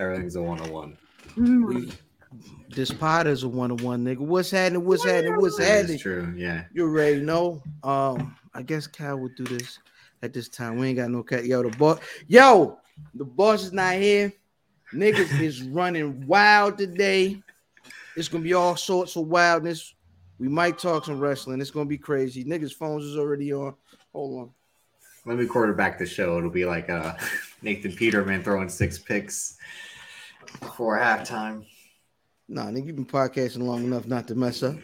Everything's a one on one. This pod is a one on one, nigga. What's happening? What's happening? What's happening? That's true. Yeah. You already know. Um, I guess Cal would do this at this time. We ain't got no cat. Yo, the boss. Yo, the boss is not here. Niggas is running wild today. It's gonna be all sorts of wildness. We might talk some wrestling. It's gonna be crazy. Niggas' phones is already on. Hold on. Let me quarterback the show. It'll be like uh, Nathan Peterman throwing six picks before halftime. Nah, nigga, you've been podcasting long enough not to mess up.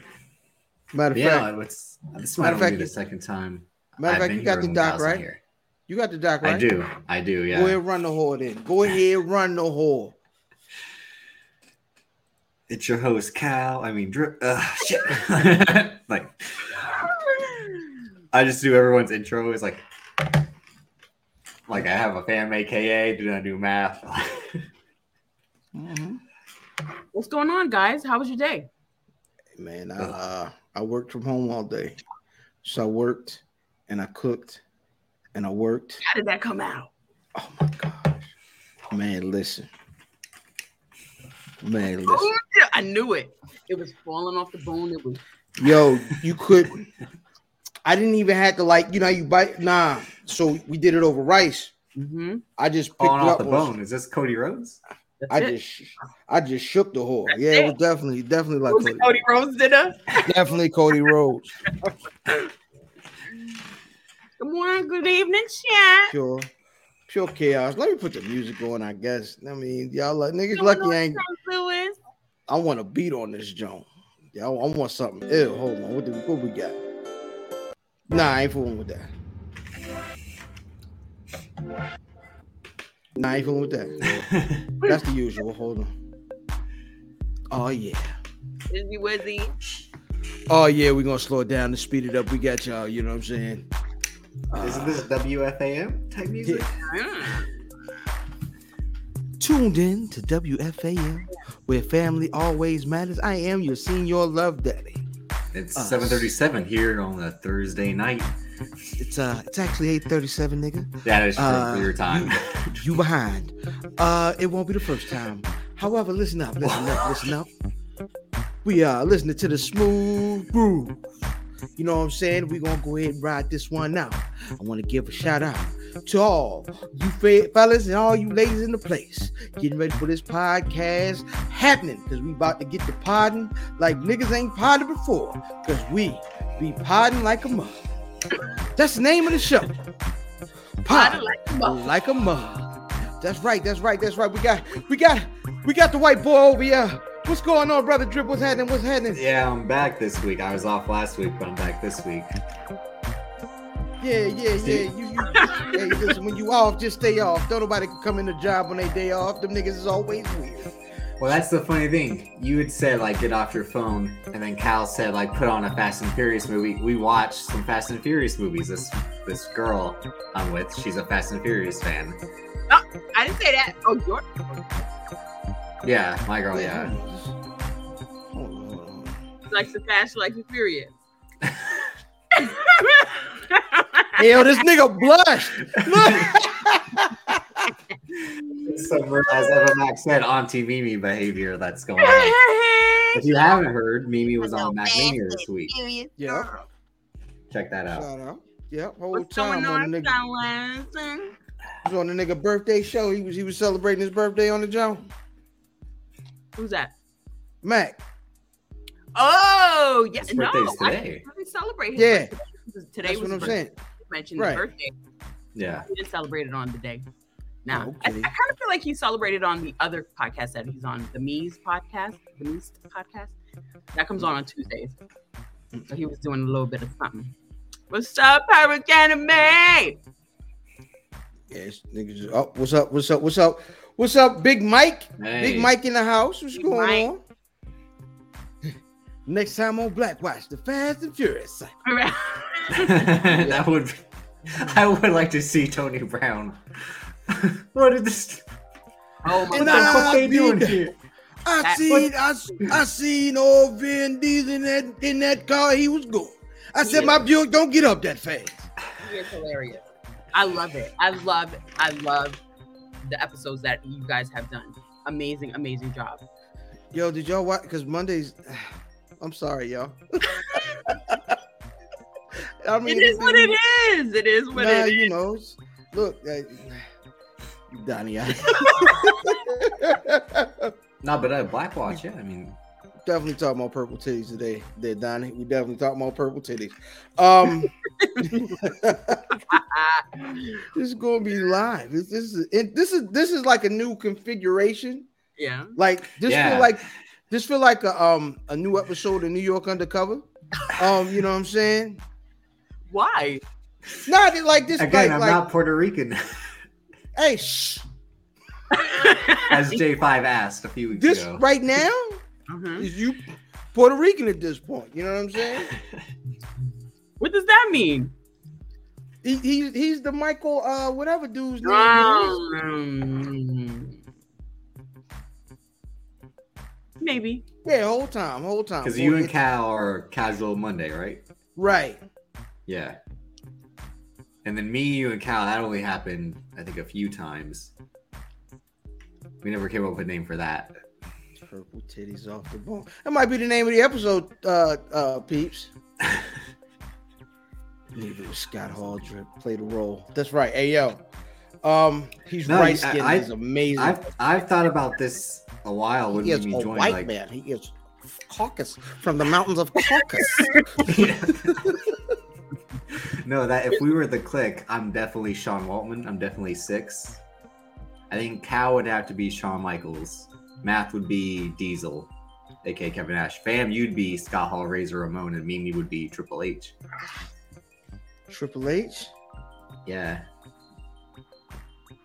Matter of Yeah, fact, it's this Matter might of only fact, be the second time. matter of fact, you got the doc right. here. You got the doc right. I do. I do. Yeah. Go ahead, run the whore then. Go ahead, run the whore. It's your host, Cal. I mean. Uh, shit. like, I just do everyone's intro. It's like, like I have a fam, aka. Do not do math. Mhm. What's going on, guys? How was your day? Man, I uh, I worked from home all day, so I worked and I cooked and I worked. How did that come out? Oh my gosh, man, listen, man, listen. Oh, yeah, I knew it. It was falling off the bone. It was Yo, you could. I didn't even have to like, you know, you bite. Nah, so we did it over rice. mm-hmm. I just picked Falling it off up. the on- bone. Is this Cody Rhodes? That's I it. just, I just shook the whore. That's Yeah, it it. was definitely, definitely like was Cody, Cody Rhodes dinner. definitely Cody Rhodes. Good morning, good evening, chat. pure, pure chaos. Let me put the music on. I guess. I mean, y'all like niggas lucky I ain't. I want a beat on this joint. I, I want something. Ew, hold on. What do what we got? Nah, I ain't fooling with that. Nah, even with that. That's the usual. Hold on. Oh yeah. Izzy Wizzy. Oh yeah. We're gonna slow it down and speed it up. We got y'all. You know what I'm saying? Isn't this WFAM type music? Mm. tuned in to WFAM, where family always matters. I am your senior love daddy. It's Us. 7:37 here on a Thursday night. It's uh, it's actually eight thirty-seven, nigga. That is true Uh, for your time. You, you behind. Uh, it won't be the first time. However, listen up, listen up, listen up. We are listening to the smooth groove. You know what I'm saying? We're gonna go ahead and ride this one out. I want to give a shout out to all you fellas and all you ladies in the place getting ready for this podcast happening because we about to get to podding like niggas ain't podded before because we be podding like a mug. That's the name of the show. Podding Podding like a mug. like a mug. That's right. That's right. That's right. We got, we got, we got the white boy over here. What's going on, brother Drip? What's happening? What's happening? yeah, I'm back this week. I was off last week, but I'm back this week. Yeah, yeah, yeah. You, you hey, listen, when you off, just stay off. Don't nobody come in the job on their day off. Them niggas is always weird. Well, that's the funny thing. You had said like get off your phone, and then Cal said like put on a Fast and Furious movie. We watched some Fast and Furious movies. This this girl I'm with, she's a Fast and Furious fan. I didn't say that. Oh, your Yeah, my girl. Yeah. Hold on, hold on. likes the fast, like the furious. Hey, yo, this nigga blushed. Some as Eva Max said, Auntie Mimi behavior that's going on. If you haven't heard, Mimi was on Mac Mania this week. Yeah. Check that out. Shout out. Yep, whole What's time going on on, the nigga. He was on the nigga birthday show. He was he was celebrating his birthday on the joint. Who's that? Mac. Oh, yeah, His No, birthday's I didn't really celebrate his Yeah. birthday. Today That's was what I'm saying. Mentioned Right. his birthday. Yeah. He didn't celebrate it on the day. Now, Oh, I, I kind of feel like he celebrated on the other podcast that he's on, the Mies podcast, the Mies podcast. That comes on on Tuesdays. So he was doing a little bit of something. What's up, Hurricane Me? Yes, niggas. Oh, what's up? What's up? What's up? What's up, Big Mike? Hey. Big Mike in the house. What's Big going Mike. on? Next time on Black Watch, the Fast and Furious. that would. I would like to see Tony Brown. what is this? oh my What And god. fuck they doing here? I That- seen, I, I seen old Vin Diesel in that in that car he was going. I said, Yeah. my Buick, don't get up that fast. He is hilarious. I love it. I love I love the episodes that you guys have done. amazing, amazing job. Yo, did y'all watch? Because Mondays, I'm sorry, y'all. I It is what it is. It is what Nah, it is. you know, it's- look, uh, Donnie, I No, but uh, Black Watch, yeah. I mean, definitely talking about purple titties today, there, Donnie. We definitely talking about purple titties. Um, this is gonna be live. This, this is it, this is this is like a new configuration. yeah. Like this Yeah. feel like this feel like a um a new episode of New York Undercover. Um, you know what I'm saying? Why? Not like this. again, like, I'm like not Puerto Rican, hey, shh. as J5 asked a few weeks This ago. right now Mhm. is you Puerto Rican at this point. You know what I'm saying? What does that mean? He, he he's the Michael uh whatever dude's name. Um, maybe. Yeah, whole time, whole time. Because you and Cal are casual Monday, right? right. Yeah. And then me, you, and Cal, that only happened, I think, a few times. We never came up with a name for that. Purple titties off the bone. That might be the name of the episode, uh uh peeps. Neither was Scott Haldrip played a role. That's right. Hey yo. Um he's No, right. I- He's amazing. I've I've thought about this a while when he is a joined. white Like, man. He is Caucus from the mountains of Caucus. no, that if we were the Kliq, I'm definitely Sean Waltman. I'm definitely six. I think Cal would have to be Shawn Michaels. Math would be Diesel, aka Kevin Nash. Fam, you'd be Scott Hall, Razor Ramon, and Mimi would be Triple H. Triple H. Yeah.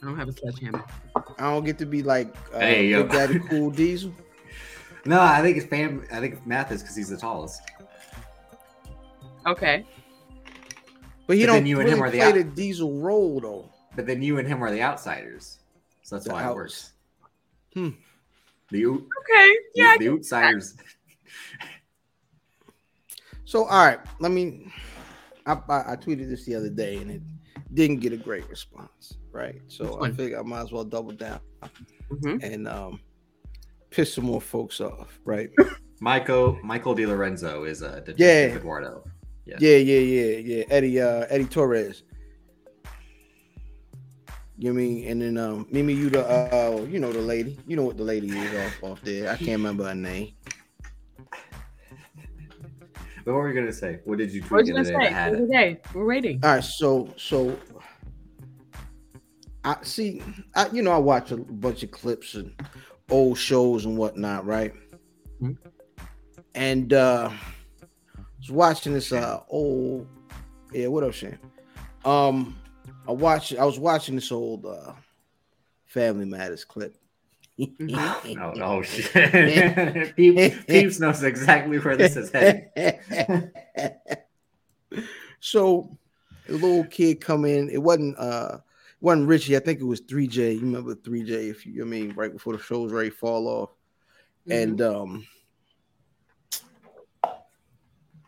I don't have a sledgehammer. I don't get to be like uh, Hey, yo. Big Daddy Cool Diesel. No, I think it's Fam. I think Math is because he's the tallest. Okay. But he But don't then you and him are the play out- the Diesel role though. But then you and him are the outsiders, so that's The why outs. it works. Hmm. The, out- Okay. Yeah. the, the outsiders. So all right, let me. I, I I tweeted this the other day and it didn't get a great response. Right, so I one? figured I might as well double down Mhm. and um piss some more folks off. Right. Michael Michael DeLorenzo is a detective Yeah. Eduardo. Yeah. Yeah, yeah, yeah, yeah. Eddie, uh, Eddie Torres. You know what I mean? And then um, Mimi, you the uh, you know the lady. You know what the lady is off off there. I can't remember her name. But what were you gonna say? What did you What tweet was you other gonna say? that had What it? day? We're waiting. All right, so so I see. I you know I watch a bunch of clips and old shows and whatnot, right? Mhm. And uh I was watching this uh old yeah. What up, Shane? Um, I watched. I was watching this old uh Family Matters clip. Mhm. Oh, oh shit! Peeps, Peeps knows exactly where this is heading. so the little kid come in. It wasn't uh it wasn't Richie. I think it was 3J. You remember 3J if you I mean right before the show was ready to fall off. And um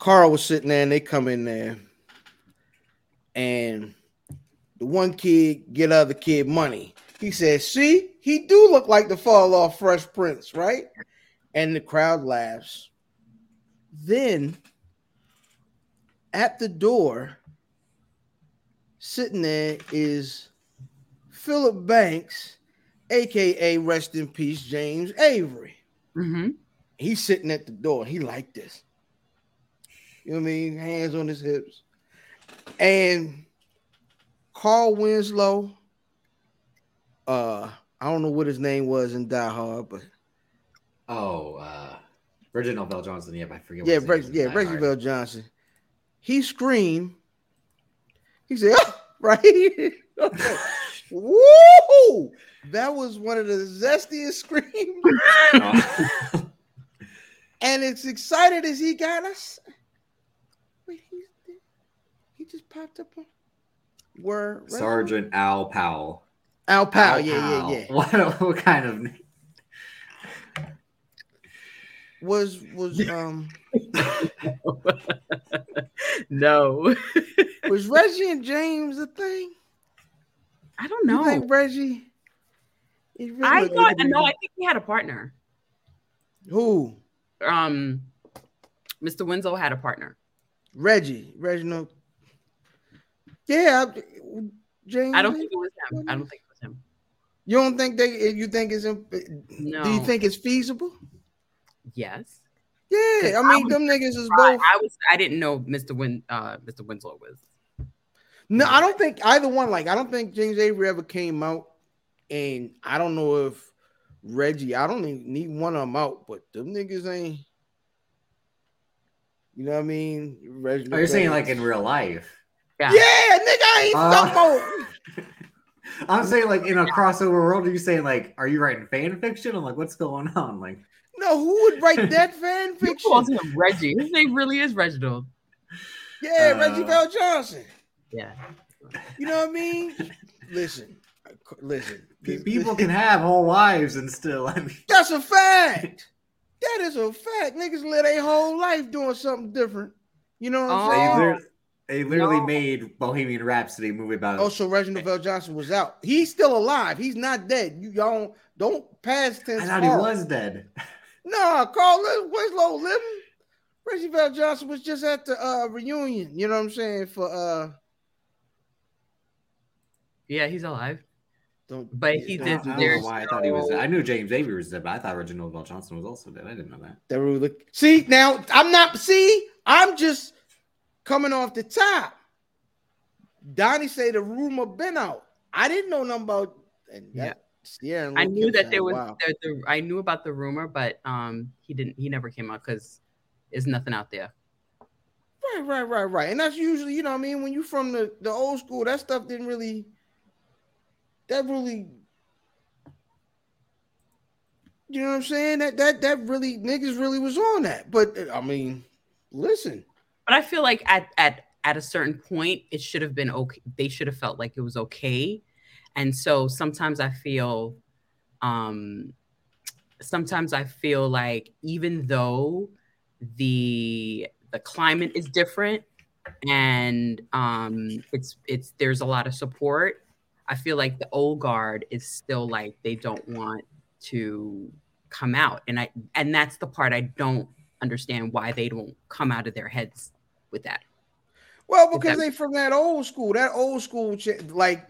Carl was sitting there and they come in there and the one kid get other kid money. He says, see, he do look like the fall off Fresh Prince, right? And the crowd laughs. Then at the door, sitting there is Philip Banks, aka rest in peace, James Avery. Mm-hmm. He's sitting at the door. He like this. You know what I mean? Hands on his hips. And Carl Winslow, uh, I don't know what his name was in Die Hard, but Oh, uh, Reginald VelJohnson. Yeah, I forget. yeah, what his name Reg, yeah, Reggie VelJohnson. He screamed. He said, "Ah," right? Woo! That was one of the zestiest screams. Oh. And as excited as he got us, wait, he's there. He just popped up on word Sergeant Al Powell. Al Powell. Al Yeah, yeah, Powell. yeah. What, what kind of name? Was was um no, was Reggie and James a thing? I don't You know. think Reggie He really I thought no, I think he had a partner. Who? Um, Mr. Winslow had a partner. Reggie, Reginald. Yeah, James. I don't think it was him. I don't think it was him. you don't think they. You think it's. No. Do you think it's feasible? Yes. Yeah, I I mean, was them niggas is both. I was. I didn't know Mr. Win. Uh, Mr. Winslow was. No, I don't think either one. Like, I don't think James Avery ever came out, and I don't know if Reggie. I don't even need one of them out, but them niggas ain't. You know what I mean? Reggie. Oh, you're saying like in real life? Yeah. Yeah, nigga, I ain't Uh, no. I'm saying like in a crossover world. Are you saying like, are you writing fan fiction? I'm like, what's going on? Like, No, who would write that fan He calls fiction? him Reggie. His name really is Reginald. Yeah, Uh, Reggie VelJohnson. Yeah. You know what I mean? Listen, listen. people can have whole lives and still. I mean, That's a fact. That is a fact. Niggas live their whole life doing something different. You know what I'm Oh. saying? literally, they literally No. made Bohemian Rhapsody movie about. Oh, so Reginald VelJohnson was out. He's still alive. He's not dead. You y'all don't, don't pass tense. I thought he was dead. No, Carl Lis- Winslow living. Reggie VelJohnson was just at the uh, reunion. You know what I'm saying? For uh, Yeah, he's alive. don't. But he did- I don't know why I thought he was. Dead. I knew James Avery was dead, but I thought Reginald VelJohnson was also dead. I didn't know that. That really see now. I'm not. See, I'm just coming off the top. Donnie say the rumor been out. I didn't know nothing about. And that, yeah, and I knew that there was wow. the, the I knew about the rumor, but um he didn't he never came out because there's nothing out there. Right, right, right, right. And that's usually, you know, what I mean, when you from the the old school, that stuff didn't really. That really. You know what I'm saying? That that that really niggas really was on that. But I mean, listen. But I feel like at at at a certain point it should have been okay. They should have felt like it was okay. And so sometimes I feel um sometimes I feel like even though the the climate is different and um it's it's there's a lot of support, I feel like the old guard is still like they don't want to come out. And I and that's the part I don't understand why they don't come out of their heads with that. Well, because that- they from that old school, that old school, like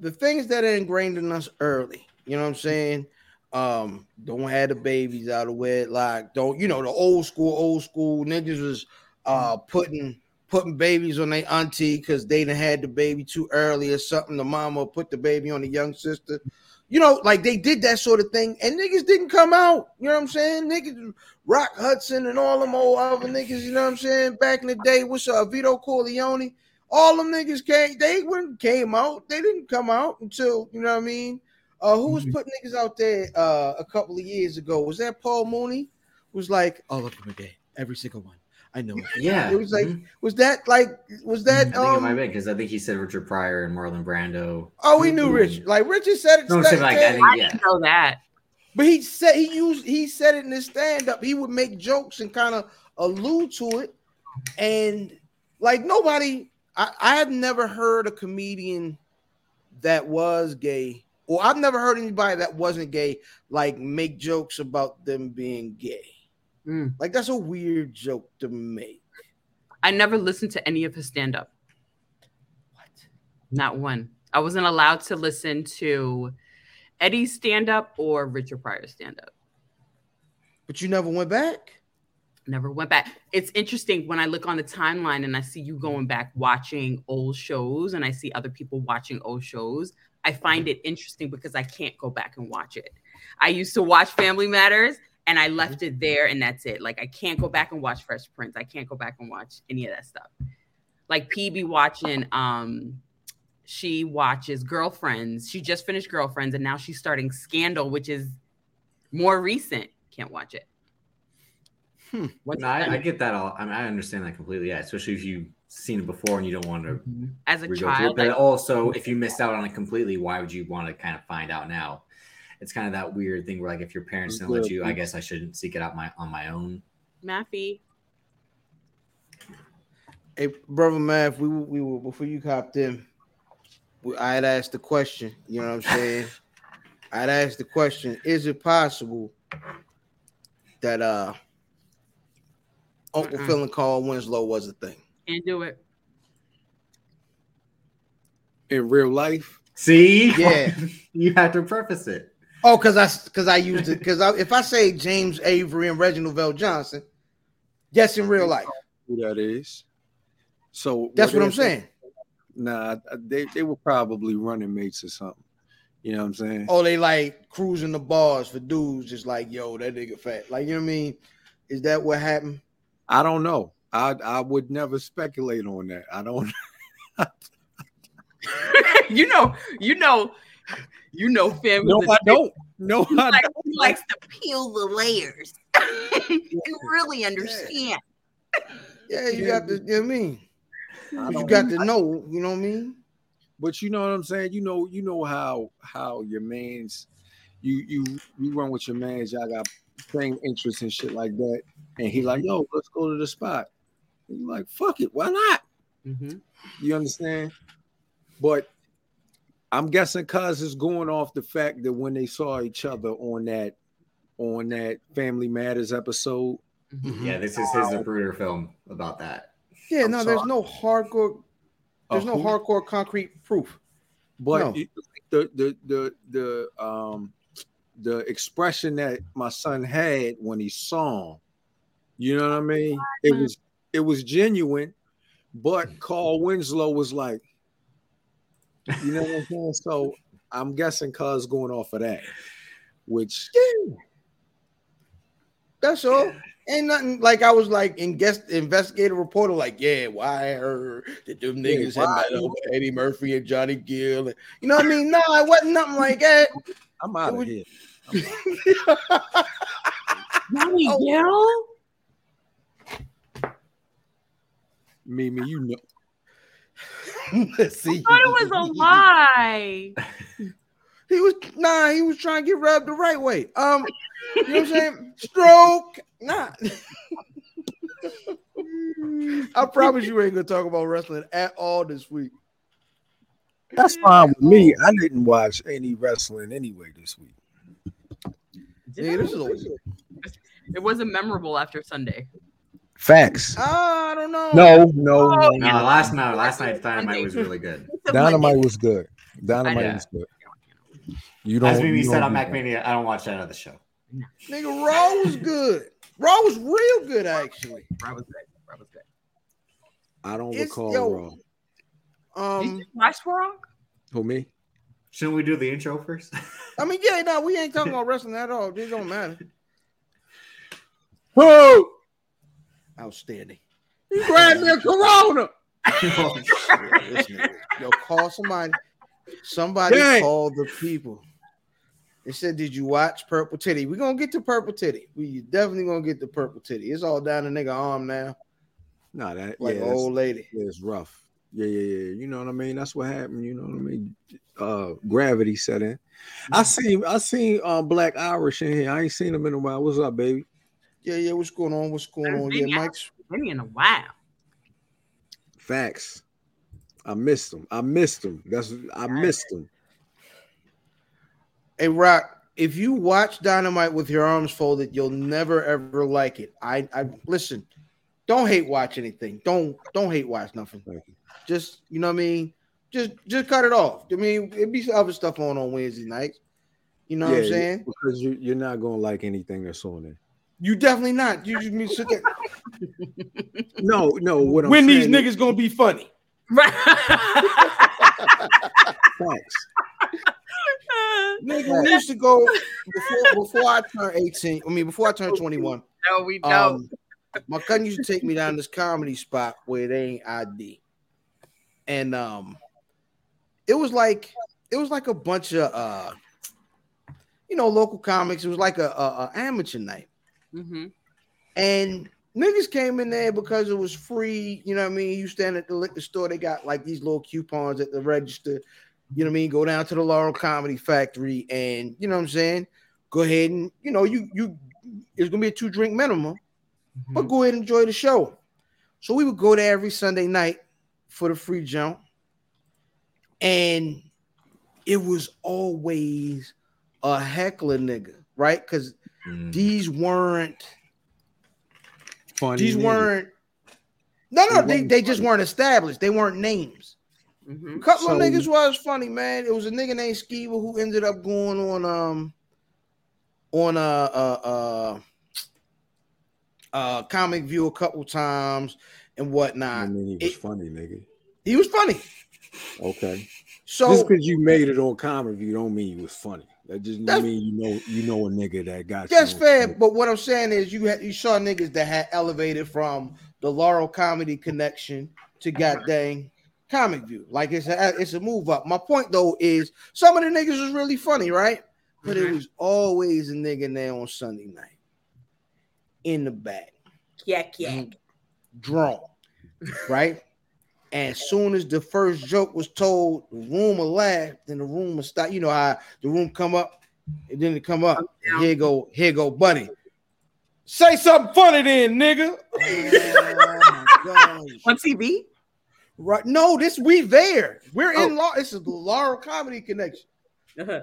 the things that are ingrained in us early. You know what I'm saying? Um, don't have the babies out of wedlock. Don't you know the old school, old school niggas was uh putting putting babies on their auntie because they done had the baby too early or something. The mama put the baby on the young sister. You know, like they did that sort of thing, and niggas didn't come out. You know what I'm saying? Niggas, Rock Hudson and all them old other niggas. You know what I'm saying? Back in the day, what's up, Vito Corleone? All them niggas came. They wouldn't came out. They didn't come out until you know what I mean. Uh, who was Mhm. putting niggas out there uh, a couple of years ago? Was that Paul Mooney? Was like all of them are gay, every single one. I know it. Yeah, It was like, mhm. was that like, was that? I think it might um, be because I think he said Richard Pryor and Marlon Brando. Oh, we knew. Richard. Like Richard said it. No, I'm like, I stand- think- I Yeah. didn't know that. but he said he used he said it in his stand up. He would make jokes and kind of allude to it, and like nobody. I, I have never heard a comedian that was gay, or I've never heard anybody that wasn't gay like make jokes about them being gay. Mm. Like that's a weird joke to make. I never listened to any of his stand up. What? Not one. I wasn't allowed to listen to Eddie's stand up or Richard Pryor's stand up. But you never went back. Never went back. It's interesting when I look on the timeline and I see you going back watching old shows and I see other people watching old shows. I find it interesting because I can't go back and watch it. I used to watch Family Matters and I left it there and that's it. Like I can't go back and watch Fresh Prince. I can't go back and watch any of that stuff. Like PB watching um she watches Girlfriends. She just finished Girlfriends and now she's starting Scandal, which is more recent. Can't watch it. Hmm. No, I, I get that all. I mean, I understand that completely. Yeah, especially if you've seen it before and you don't want to as a re-go it. child, But like, also, if you missed out on it completely, why would you want to kind of find out now? It's kind of that weird thing where, like, if your parents didn't let you, I guess I shouldn't seek it out my on my own. Maffy. Hey, brother Math, we we were before you hopped in. I had asked the question. You know what I'm saying? I'd ask the question: Is it possible that uh Uncle Mm-mm. Phil and Carl Winslow was a thing? Can't do it. In real life, See, Yeah. you have to preface it. Oh, because I because I used it because I, if I say James Avery and Reginald VelJohnson, yes, in real life, who that is. So that's what I'm they- saying. Nah, they, they were probably running mates or something. You know what I'm saying? Oh, they like cruising the bars for dudes, just like yo, that nigga fat. Like you know what I mean? Is that what happened? I don't know. I I would never speculate on that. I don't. you know, you know, you know, fam. No, is a- I don't. No, He I like- don't. he likes to peel the layers. you really understand. Yeah, you Yeah. got to. You know what I mean? I You got to know. You know what I mean? But you know what I'm saying? You know, you know how how your man's you you you run with your man's, y'all got same interests and shit like that. And he like, yo, let's go to the spot. And you like, fuck it, why not? Mhm. You understand? But I'm guessing cuz is going off the fact that when they saw each other on that on that Family Matters episode, Mhm. Yeah, this is his Zapruder film about that. Yeah, I'm no, there's no hardcore. There's Uh, no who- hardcore concrete proof. But No. you- the the the the um the expression that my son had when he saw him, you know what I mean? It was it was genuine, but Carl Winslow was like, you know what I'm saying? So I'm guessing cuz going off of that, which Yeah. That's all. Ain't nothing like I was like in guest investigative reporter, like, yeah, why I heard that them Yeah, niggas had why? met up Eddie Murphy and Johnny Gill. and- you know what I mean? No, it wasn't nothing like that. I'm out It of was- here. Johnny Oh. Gill? Mimi, you know. See, I thought it was a lie. He was nah, he was trying to get rubbed the right way. Um, you know what I'm saying? Stroke, nah. I promise you ain't gonna talk about wrestling at all this week. That's fine with me. I didn't watch any wrestling anyway this week. Yeah, this is a, It wasn't memorable after Sunday. Facts. Ah, I don't know. No, no, Oh, no. No, last night, last night's dynamite was really good. Dynamite was good. Dynamite was good. You don't. As we said don't on do that. MacMania, I don't watch that other show. Nigga, Raw was good. Raw was real good, actually. Raw was good. Raw was good. I don't It's- recall yo, Raw. Did Um, you watch Raw? Who me? Shouldn't we do the intro first? I mean, yeah, no, we ain't talking about wrestling at all. It don't matter. Who? Outstanding. You grabbed me a Corona. Oh, Yo, call somebody. Somebody Dang. call the people. They said, "Did you watch Purple Titty?" We're gonna get to Purple Titty. We definitely gonna get to Purple Titty. It's all down the nigga arm now, Nah, that like yeah, old lady. yeah, it's rough. Yeah, yeah, yeah. You know what I mean? That's what happened. You know what I mean? Uh, gravity set in. I seen, I seen uh, Black Irish in here. I ain't seen him in a while. What's up, baby? Yeah, yeah. What's going on? What's going on? Yeah, Mike's. Maybe in a while. Facts. I missed him. I missed him. That's I missed him. Hey, Rock. If you watch Dynamite with your arms folded, you'll never ever like it. I, I listen. Don't hate watch anything. Don't don't hate watch nothing. Thank you. Just you know what I mean. Just just cut it off. I mean, it be some other stuff on on Wednesday nights. You know what I'm saying? Because you, you're not gonna like anything that's on there. You definitely not. You just mean sit there. No, no. What I'm when these saying is niggas gonna be funny? Right. facts. Nigga, we used to go before before I turned 18. I mean, before I turned 21. no, we don't. Um, my cousin used to take me down this comedy spot where it ain't ID, and um, it was like it was like a bunch of uh, you know, local comics. It was like a, a, a amateur night, Mhm. and niggas came in there because it was free. You know what I mean? You stand at the liquor store, they got like these little coupons at the register. You know what I mean? Go down to the Laurel Comedy Factory, and you know what I'm saying. Go ahead and you know you you. It's gonna be a two drink minimum but Mhm. go ahead and enjoy the show. So we would go there every Sunday night for the free jump, and it was always a heckler nigga, right? Because Mm. these weren't Funny. these nigga. weren't no no They they, they just weren't established. They weren't names. A Mhm. couple of niggas was funny, man. It was a nigga named Skeever who ended up going on um on uh uh uh uh comic view a couple times and whatnot. I mean, he was it- funny, nigga. He was funny. Okay. So just because you made it on comic view don't mean you was funny. That just That's- mean you know you know a nigga that got That's you on fair, comic. but what I'm saying is you had you saw niggas that had elevated from the Laurel comedy connection to goddamn comic view. Like it's a it's a move up. My point though is some of the niggas was really funny, right? But it Mhm. was always a nigga there on Sunday night in the back, Yak yak. drawn, right? And as soon as the first joke was told, the room will laugh, then the room will stop. You know how the room come up, and then it come up. down. Here go, here go, buddy. Say something funny then, nigga. Oh. On TV? Right? No, this we there. We're in Oh. law. This is the Laurel Comedy Connection. Uh-huh.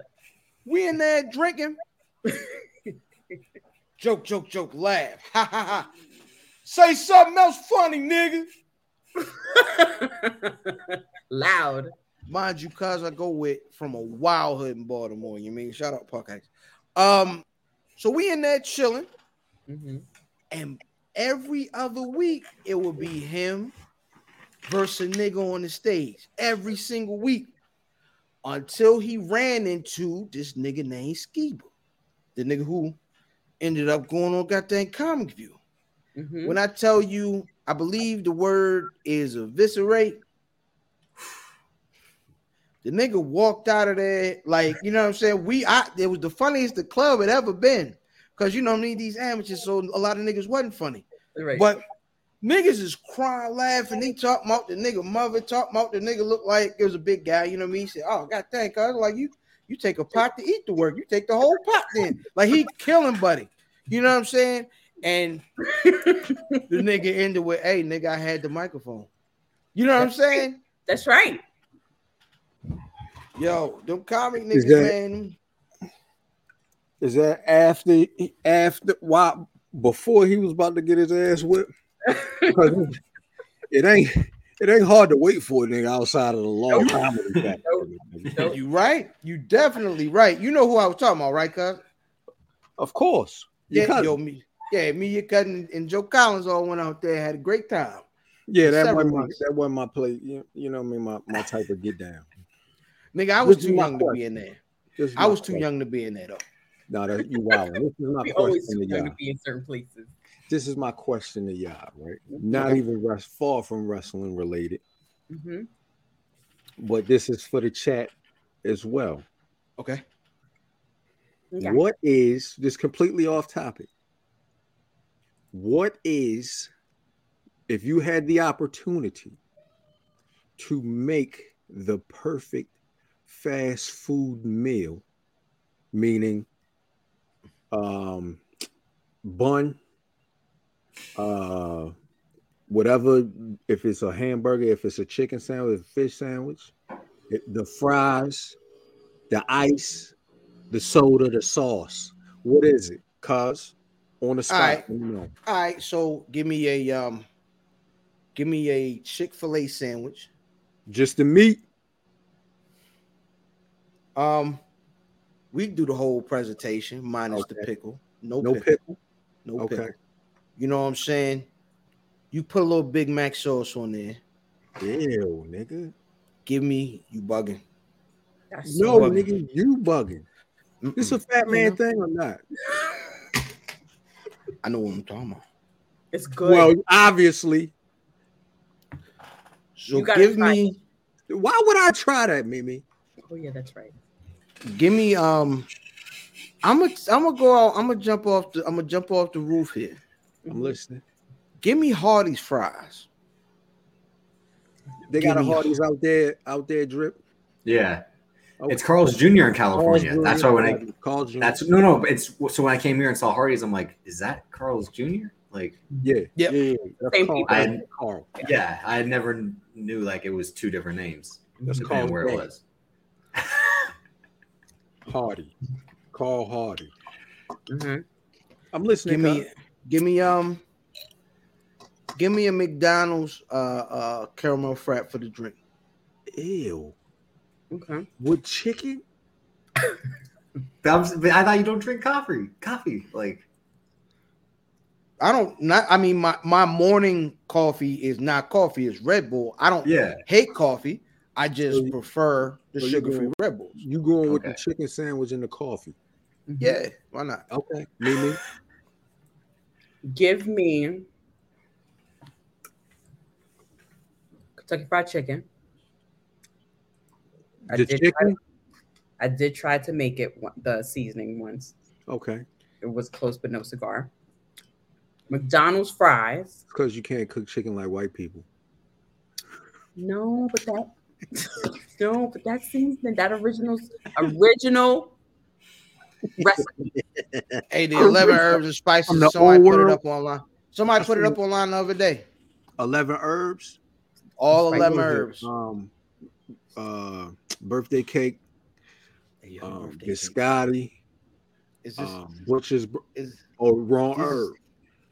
We in there drinking. joke, joke, joke, laugh. Ha ha ha. Say something else funny, nigga. Loud. Mind you, cuz I go with from a wild hood in Baltimore. You mean shout out Park Um, so we in there chilling. Mhm. And every other week, it would be him versus a nigga on the stage. Every single week. Until he ran into this nigga named Skeeber. The nigga who ended up going on goddamn comic view. Mhm. When I tell you, I believe the word is eviscerate. The nigga walked out of there like you know what I'm saying. We I it was the funniest the club had ever been. Cause you know I mean these amateurs, so a lot of niggas wasn't funny. Right. But niggas is crying, laughing. They talking about the nigga mother, talking about the nigga look like it was a big guy. You know what I mean? He said, "Oh, god thank God!" like you, you take a pot to eat the work. You take the whole pot then. Like he killing, buddy. You know what I'm saying? And the nigga ended with, "Hey, nigga, I had the microphone." You know what I'm saying? That's right. Yo, them comic Is niggas, that- man. Is that after after why before he was about to get his ass whipped? 'Cause it ain't it ain't hard to wait for a nigga outside of the law Nope. comedy factory. Nope. You right? You definitely right. You know who I was talking about, right, cuz? Of course. You Yeah, cut- yo, me, yeah, me, your cousin, and Joe Collins all went out there, had a great time. yeah, that wasn't my that wasn't my play. You, you know what I mean? My, my type of get down. Nigga, I was This too my young to be in there. This I my was too young to be in there though. No, that you wild. This is my We always question too to young to y'all. be in certain places. This is my question to y'all, right? Not Okay. even rest far from wrestling related, Mm-hmm. but this is for the chat as well. Okay. Okay. What is this completely off topic? What is if you had the opportunity to make the perfect fast food meal, meaning um bun, uh whatever if it's a hamburger, if it's a chicken sandwich, a fish sandwich, it- the fries, the ice, the soda, the sauce. What is it? Cuz on the spot. right. let me know. All right, so give me a um give me a Chick-fil-A sandwich. Just the meat. Um we do the whole presentation minus the pickle. No, No pickle. pickle. No Okay. pickle. You know what I'm saying? You put a little Big Mac sauce on there. Ew, nigga. Give me you bugging. That's No, bugging. nigga, you bugging. This a Mm-mm. fat You man know, thing or not? I know what I'm talking about. It's good. Well, obviously. So You give try me Why would I try that, Mimi? oh yeah, that's right. give me um I'm gonna I'm gonna go out. I'm gonna jump off the I'm gonna jump off the roof here. I'm listening. Give me Hardee's fries. They Give got a me- Hardee's out there, out there, drip. Yeah, Okay. it's Carl's Jr. in California. Carl's That's Jr. why when I Carl's Jr. that's no no. It's so when I came here and saw Hardee's, I'm like, is that Carl's Jr. Like, yeah, Yep. yeah, yeah. Same Carl. people. That's Carl. yeah, I never knew like it was two different names That's depending Carl's where it was. Hardy. Carl Hardy. Mhm. I'm listening. Give me, Carl. give me, um, give me a McDonald's uh uh caramel frap for the drink. Ew. Okay. With chicken? That was- I thought you don't drink coffee. Coffee, like I don't not. I mean, my my morning coffee is not coffee; it's Red Bull. I don't yeah. hate coffee. I just So you- prefer the so sugar free Red Bulls. You going with the chicken sandwich and the coffee? Mhm. Yeah, why not? Okay. Mimi. Give me Kentucky Fried Chicken. I The did, try, chicken? I did try to make it the seasoning once. Okay. It was close, but no cigar. McDonald's fries. Because you can't cook chicken like white people. No, but that no, but that seasoning, that original original recipe. Hey, the eleven herbs and spices. The Somebody old put it up online. Somebody put it up online the other day. 11 herbs. All eleven What herbs. Um, uh, birthday cake, Hey, um, birthday cake. biscotti, Is this? um, butcher's, is or wrong this is- herb.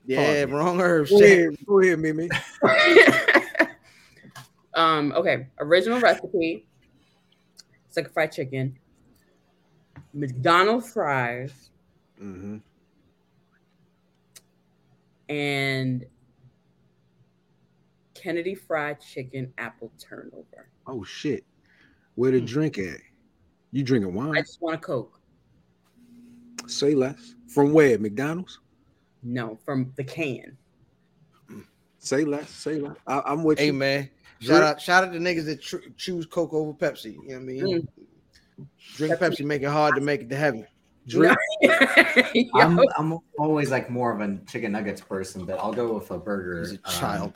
yeah, pardon. wrong herb. Go ahead, go ahead, Mimi. um, okay. Original recipe. Second fried chicken. McDonald's fries hmm and Kennedy fried chicken apple turnover. Oh shit. Where the Hmm. drink at? You drinking wine? I just want a Coke. Say less. From where? McDonald's? No, from the can. Say less. Say less. I, I'm with Hey you. man, shout out shout out to niggas that tr- choose Coke over Pepsi. You know what I mean? Mm. Drink Pepsi, make it hard to make it to heaven. Drink. I'm I'm always like more of a chicken nuggets person, but I'll go with a burger. He's a um,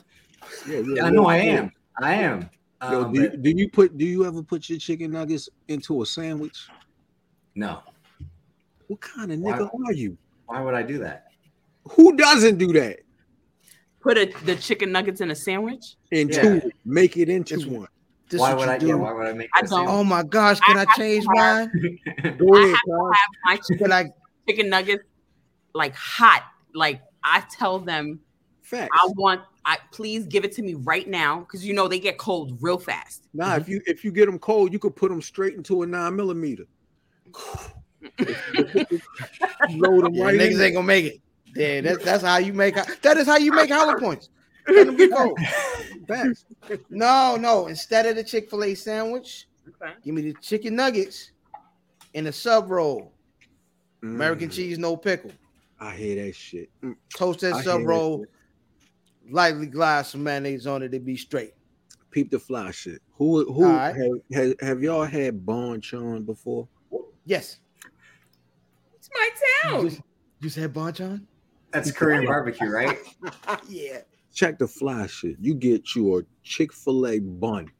child. Yeah, yeah, I know I am. I am. Yo, Um, do, you, but do you put? Do you ever put your chicken nuggets into a sandwich? no. What kind of Why- nigga are you? Why would I do that? Who doesn't do that? Put a, the chicken nuggets in a sandwich. Into Yeah. make it into It's- one. This why would I? do. Yeah, why would I make? I it don't. Oh my gosh, can I I, change have- mine? sandwich? Go I ahead, have to have my chicken, Can I chicken nuggets like hot. Like I tell them, Facts. I want. I please give it to me right now because you know they get cold real fast. Nah, if you if you get them cold, you could put them straight into a nine millimeter. Load them yeah, right niggas in. ain't gonna make it. Yeah, that's that's how you make that is how you make hollow points. Let them be cold. Facts. No, no. Instead of the Chick-fil-A sandwich, Okay. give me the chicken nuggets and a sub roll. American Mm, cheese, no pickle. I hear that shit. Toast that I sub hear that roll, shit. Lightly glide some mayonnaise on it to be straight. Peep the fly shit. Who who All right. have, have, have y'all had bonchon before? Yes. It's my You town. just, you said bonchon? That's Korean barbecue, right? yeah. Check the fly shit. You get your Chick Fil A bun.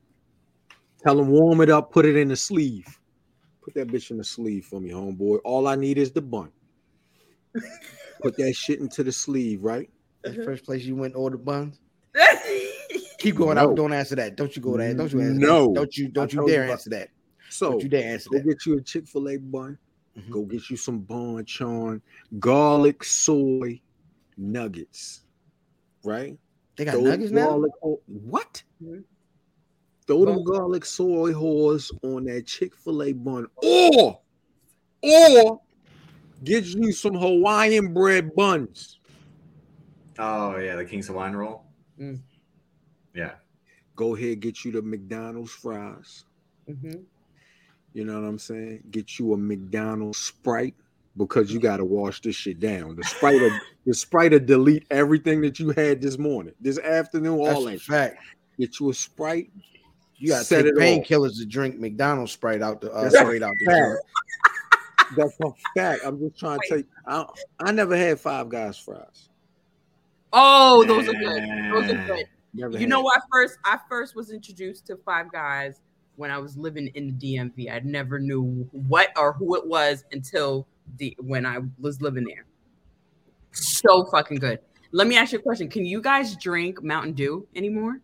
Tell them warm it up. Put it in the sleeve. Put that bitch in the sleeve for me, homeboy. All I need is the bun. Put that shit into the sleeve, right? That's the first place you went and ordered buns. Keep going. No. out. Don't answer that. Don't you go there. Don't you answer No. that. Don't you don't you told you dare answer that. So Don't you dare answer go that. get you a Chick Fil A bun. Mhm. Go get you some bonchon, garlic soy nuggets, right? They got Those nuggets now? garlic- what? Mhm. Throw them Well- garlic soy whores on that Chick Fil A bun, or or get you some Hawaiian bread buns. Oh yeah, the King's Hawaiian roll. Mm. Yeah. Go ahead, get you the McDonald's fries. Mhm. You know what I'm saying? Get you a McDonald's Sprite because you got to wash this shit down. The Sprite, will, the Sprite will delete everything that you had this morning, this afternoon, That's all that. shit. fact. Get you a Sprite. You gotta Set take painkillers to drink McDonald's Sprite out the uh, That's straight out the fact. That's a fact. I'm just trying to tell you. I, I never had Five Guys fries. Oh, those are good. Those are good. Never You know it. what? First, I first was introduced to Five Guys when I was living in the DMV. I never knew what or who it was until the when I was living there. So fucking good. Let me ask you a question. Can you guys drink Mountain Dew anymore?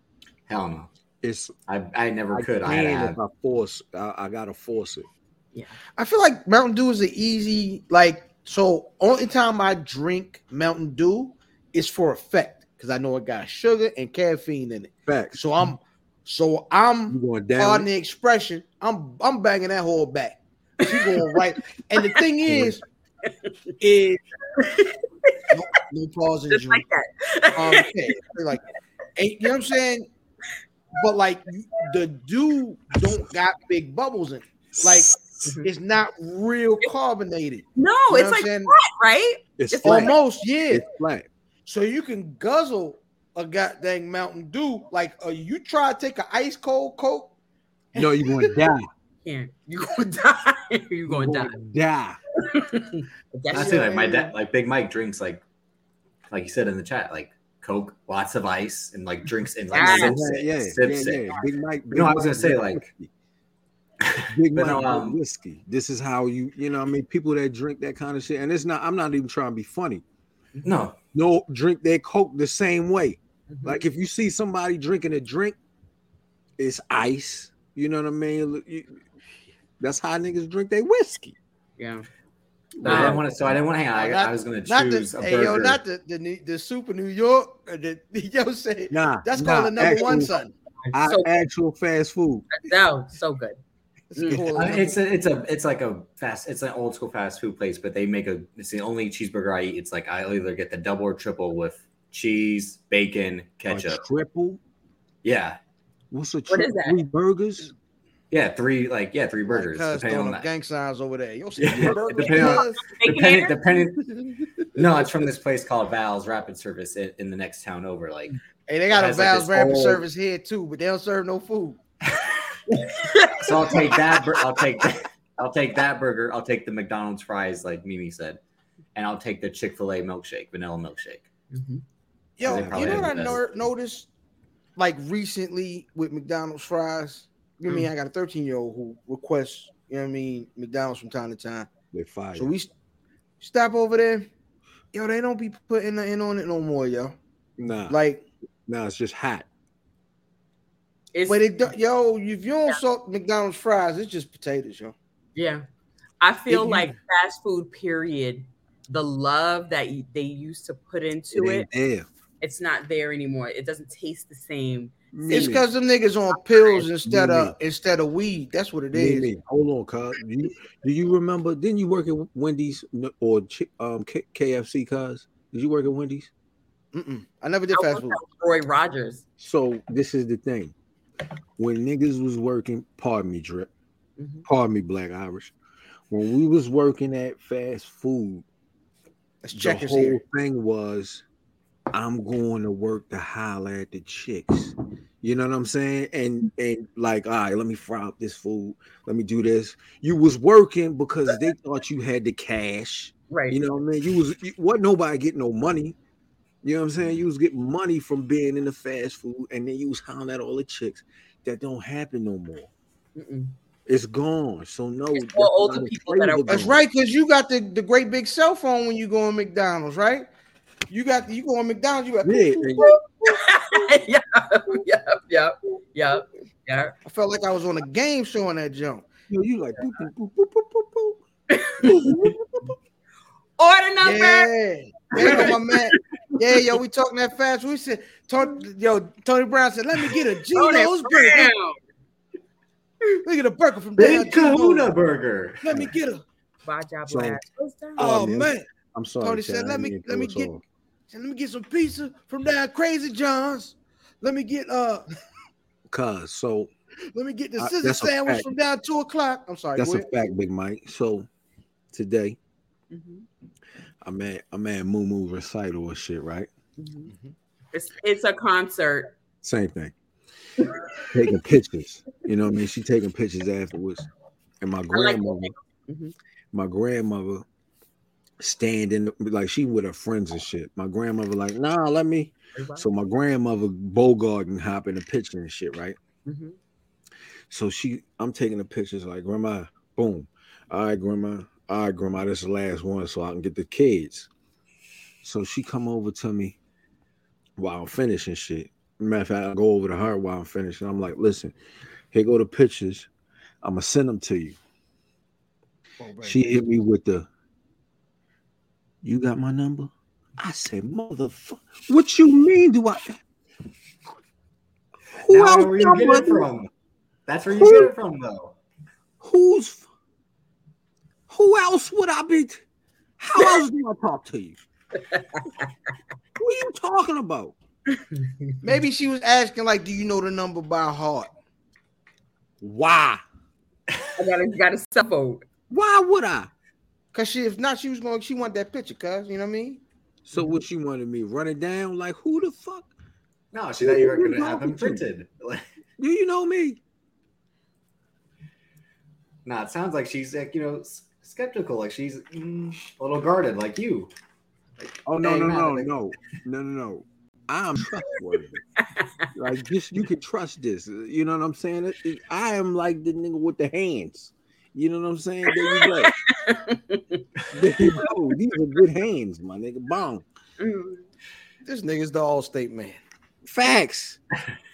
Hell no. It's I I never I could. I had to can have. if I force. I, I gotta force it. Yeah. I feel like Mountain Dew is an easy like. So only time I drink Mountain Dew is for effect because I know it got sugar and caffeine in it. Facts. So I'm, so I'm You going pardon the expression, I'm I'm banging that whole back. She going right. And the thing is, is no, no pause in Just like that. Um, yeah, like, and, you know what I'm saying? But like the dude don't got big bubbles in. it. Like it's not real carbonated. no, You know it's like I'm flat, right? it's it's flat. Almost, yeah. It's flat. So you can guzzle a goddamn Mountain Dew. Like uh, you try to take an ice cold Coke. No, you going to die. Yeah, you gonna die. you You gonna die. die. But I that's say like my dad, like Big Mike drinks like, like you said in the chat, like Coke, lots of ice, and like drinks and like Yeah. sips yeah, it, yeah, sips yeah, yeah. Big Mike. Big know, I was gonna say, like- Big But Mike no, um, whiskey. This is how you, you know, what I mean, people that drink that kind of shit, and it's not. I'm not even trying to be funny. No, No, drink their Coke the same way. Mhm. Like if you see somebody drinking a drink, it's ice. You know what I mean? That's how niggas drink their whiskey. yeah. but I didn't want to. So I didn't want to hang on. I, Not- I was gonna Not choose the a hey burger. yo, not the the, the super New York the yo say Nah, that's nah, called the number one son. I- So actual fast food. no, so good. It's Mm. I mean, it's a, it's a, it's like a fast, it's an old school fast food place, but they make a. It's the only cheeseburger I eat. It's like I either get the double or triple with cheese, bacon, A ketchup. triple. Yeah, What's a What triple? is that? Three burgers. yeah, three like yeah, three burgers depending on up that. gang signs over there. Yo, Yeah, yeah, burgers, depending on- cuz. Depending, depending. No, it's from this place called Val's Rapid Service in, in the next town over. Like, Hey, they got a has, like, Val's rapid old- service here too, but they don't serve no food. so I'll take that. bur- I'll take. I'll take that burger. I'll take the McDonald's fries, like Mimi said, and I'll take the Chick Fil A milkshake, vanilla milkshake. Mhm. Yo, you know what I no- noticed? Like recently with McDonald's fries. You know what I mean I got a 13 year old who requests, you know what I mean, McDonald's from time to time. They're fire. So we st- stop over there. Yo, they don't be putting nothing on it no more, yo. nah, Like, nah, it's just hot. It's, but it do- yo, if you don't salt McDonald's fries, it's just potatoes, yo. yeah, I feel It- you- like fast food. Period. The love that they used to put into It it, it's not there anymore. It doesn't taste the same. It's because them niggas on pills instead of Mimi. instead of weed. That's what it is. Mimi, hold on, cuz. Do you, do you remember? Didn't you work at Wendy's or um K- KFC, cuz? Did you work at Wendy's? Mm-mm. I never did I fast food. Roy Rogers. So this is the thing. When niggas was working, pardon me, drip, Mhm. pardon me, black Irish. When we was working at fast food, Let's the check whole here. thing was I'm going to work to holler at the chicks. You know what I'm saying? And and like, all right, let me fry up this food. Let me do this. You was working because they thought you had the cash. Right. You know what I mean? You was you, what nobody get no money. You know what I'm saying? You was getting money from being in the fast food, and then you was hounding at all the chicks. That don't happen no more. Mm-mm. It's gone. So no, It's that's all older people that are- flavor right, because you got the, the great big cell phone when you go on McDonald's, right? You got the, you go on McDonald's, you got Yeah, yeah, yeah, yeah, yeah, yeah. I felt like I was on a game show on that jump. you, you like boop, boop, boop, boop, boop, boop, boop. Order number. Yeah. Yeah, yo, my man. Yeah, yo, we talking that fast. We said, Tony, yo, Tony Brown said, let me get a Tony Geno's burger. Brown. Let me get a burger from Big Kahuna Burger. Let me get a. Baja So- Blast. Oh, Oh, man. man. I'm sorry. Tony Chad, said, "Let me- let me get- off. Said, let me get some pizza from down Crazy John's. Let me get uh, Cause so let me get the Uh, scissor that's a sandwich from down two o'clock. I'm sorry. that's a fact, Big Mike. So today Mhm, I'm at I'm at Moo Moo recital or shit, right? mhm. It's it's a concert. Same thing. taking pictures. You know what I mean? She taking pictures afterwards. And my like grandmother, Mhm. my grandmother standing like she with her friends and shit. My grandmother like, nah, let me. So my grandmother Bogart and hop in the picture and shit, right? Mhm. So she, I'm taking the pictures like, Grandma, boom. All right, Grandma. All right, Grandma, this is the last one so I can get the kids. So she come over to me while I'm finishing shit. Matter of fact, I go over to her while I'm finishing. I'm like, listen, here go the pictures. I'm gonna send them to you. Oh. She hit me with the, "You got my number." I said, "Motherfucker, what you mean? Do I?" Who Now, else where you get it from? That's where you get it from, though. Who's? Who else would I be? How else do I talk to you? what are you talking about? Maybe she was asking, like, do you know the number by heart? Why? I gotta got a cell phone. Why would I? Cause she, if not, she was going. She want that picture, cuz you know what I mean. So what she wanted me run it down? Like who the fuck? No, she thought you were going to have them talking to? printed. Do you know me? no, it sounds like she's like you know s- skeptical, like she's mm, a little guarded, like you. Oh no no no like- no no no no. I'm trustworthy. like this, you can trust this. You know what I'm saying? It- it- I am like the nigga with the hands. You know what I'm saying? There you go. there you go. These are good hands, my nigga. Bong. This nigga's the Allstate man. Facts.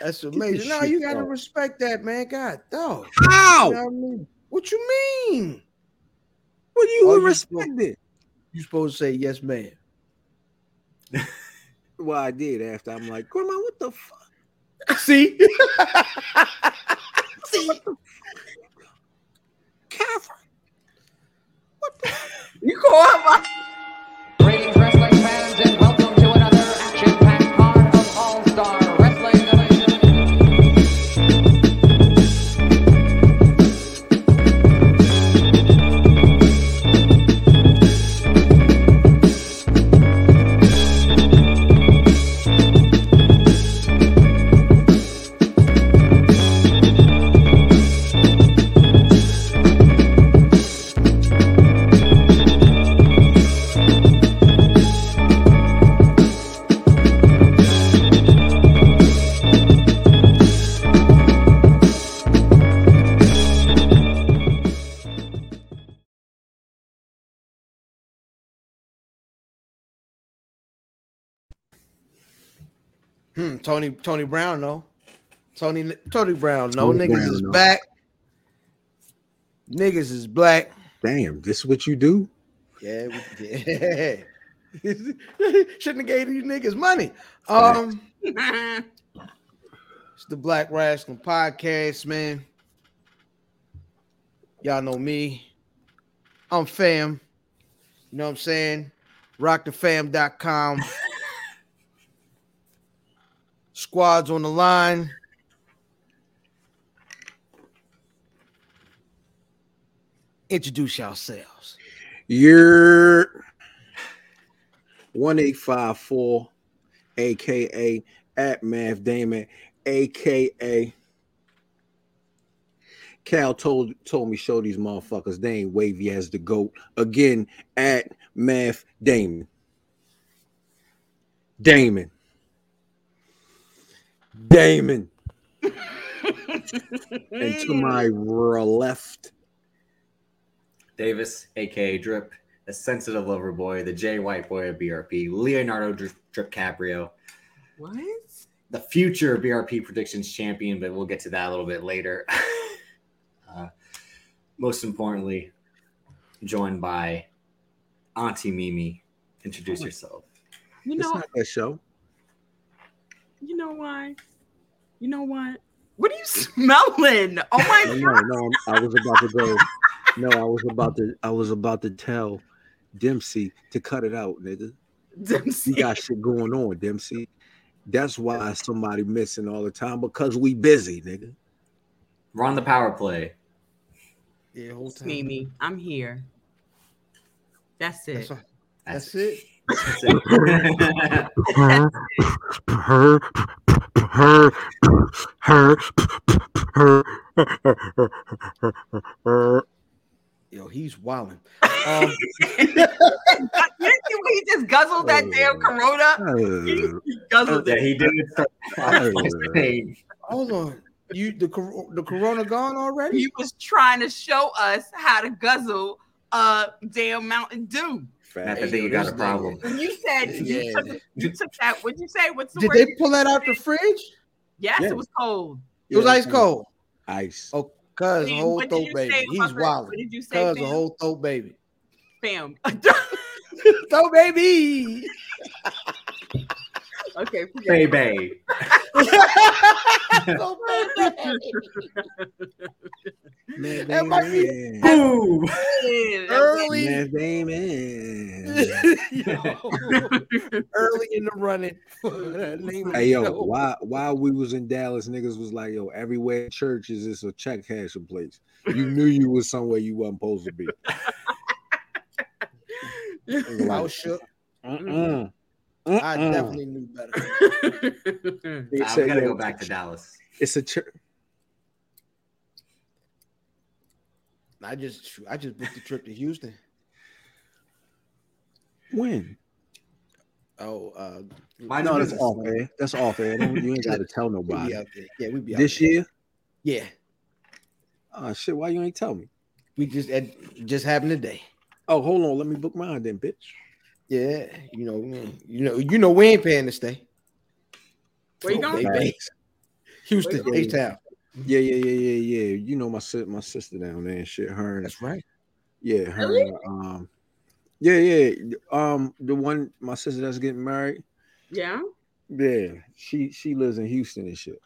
That's this amazing. No, shit you gotta up. respect that, man. God, dog. How? You know what I mean? What you mean? What do you Oh, you respect it? You supposed to say yes, man. Well, I did after I'm like, Grandma, what the fuck? See, Catherine? You call her. Greetings, hmm, Tony Tony Brown, no. Tony Tony Brown, no. Tony Niggas Brown, is no. back. Niggas is black. Damn, this is what you do? Yeah, yeah. Shouldn't have gave these niggas money. Um, it's the Black Rasslin' Podcast, man. Y'all know me. I'm fam. You know what I'm saying? Rockthefam.com. Squads on the line. Introduce yourselves. You're 1854, aka at Math Damon, aka Cal told told me show these motherfuckers they ain't wavy as the goat. Again, at Math Damon. Damon. Damon. and to my r- left, Davis, aka Drip, the sensitive lover boy, the Jay White boy of BRP, Leonardo Drip, Drip Caprio, What? the future BRP predictions champion, but we'll get to that a little bit later. uh, most importantly, joined by Auntie Mimi. Introduce yourself. You it's not that show. You know why? You know what? What are you smelling? Oh my No, god! no, no, I was about to go. No, I was about to. I was about to tell Dempsey to cut it out, nigga. Dempsey. You got shit going on, Dempsey. That's why somebody missing all the time because we busy, nigga. We're on the power play. Yeah, whole time. Mimi, I'm here. That's it. That's, all- That's, that's it. That's it. Her, her, her, her, Yo, he's wilding. Um, you didn't see when he just guzzled that damn Corona? He, he guzzled yeah, it. he did start off hold on. You the the corona gone already? He was trying to show us how to guzzle a damn Mountain Dew. Matt, I Hey, think you got a problem. nigga. When you said you, took, you took that, what'd you say? What's the Did word? they pull that out the fridge? yes, Yeah. it was cold. It was ice cold. Ice. Oh, Cuz a whole throat baby. He's about her? wild. What did you say, Cuz a whole throat baby. Fam. Throat baby. Okay, forget Bay. Bay. Throat baby. Man, That might be- Boom. Early. man. Yo, early in the running. for the name of Hey yo, show. while while we was in Dallas, niggas was like, yo, everywhere in church is this a check cashing place. You knew you was somewhere you wasn't supposed to be. Nigga I was shook. "Mm-mm, I mm-mm." definitely knew better. They Nah, we said, gotta go back to Dallas. It's a church. I just I just booked a trip to Houston. When? Oh, uh, Mind No, that's business. off air. That's off air. You ain't got to tell we nobody. be out there. Yeah, we be out This there. year? Yeah, Oh shit! Why you ain't tell me? we just it just happened today. Oh, hold on. Let me book mine then, bitch. Yeah, you know, you know, you know, we ain't paying to stay. Where you going? baby. Houston, Where you H Town. Yeah, yeah, yeah, yeah, yeah. You know my sis, my sister down there and shit. Her and That's right. yeah, her. Really? um, yeah, yeah. Um, the one my sister that's getting married. Yeah. Yeah, she she lives in Houston and shit.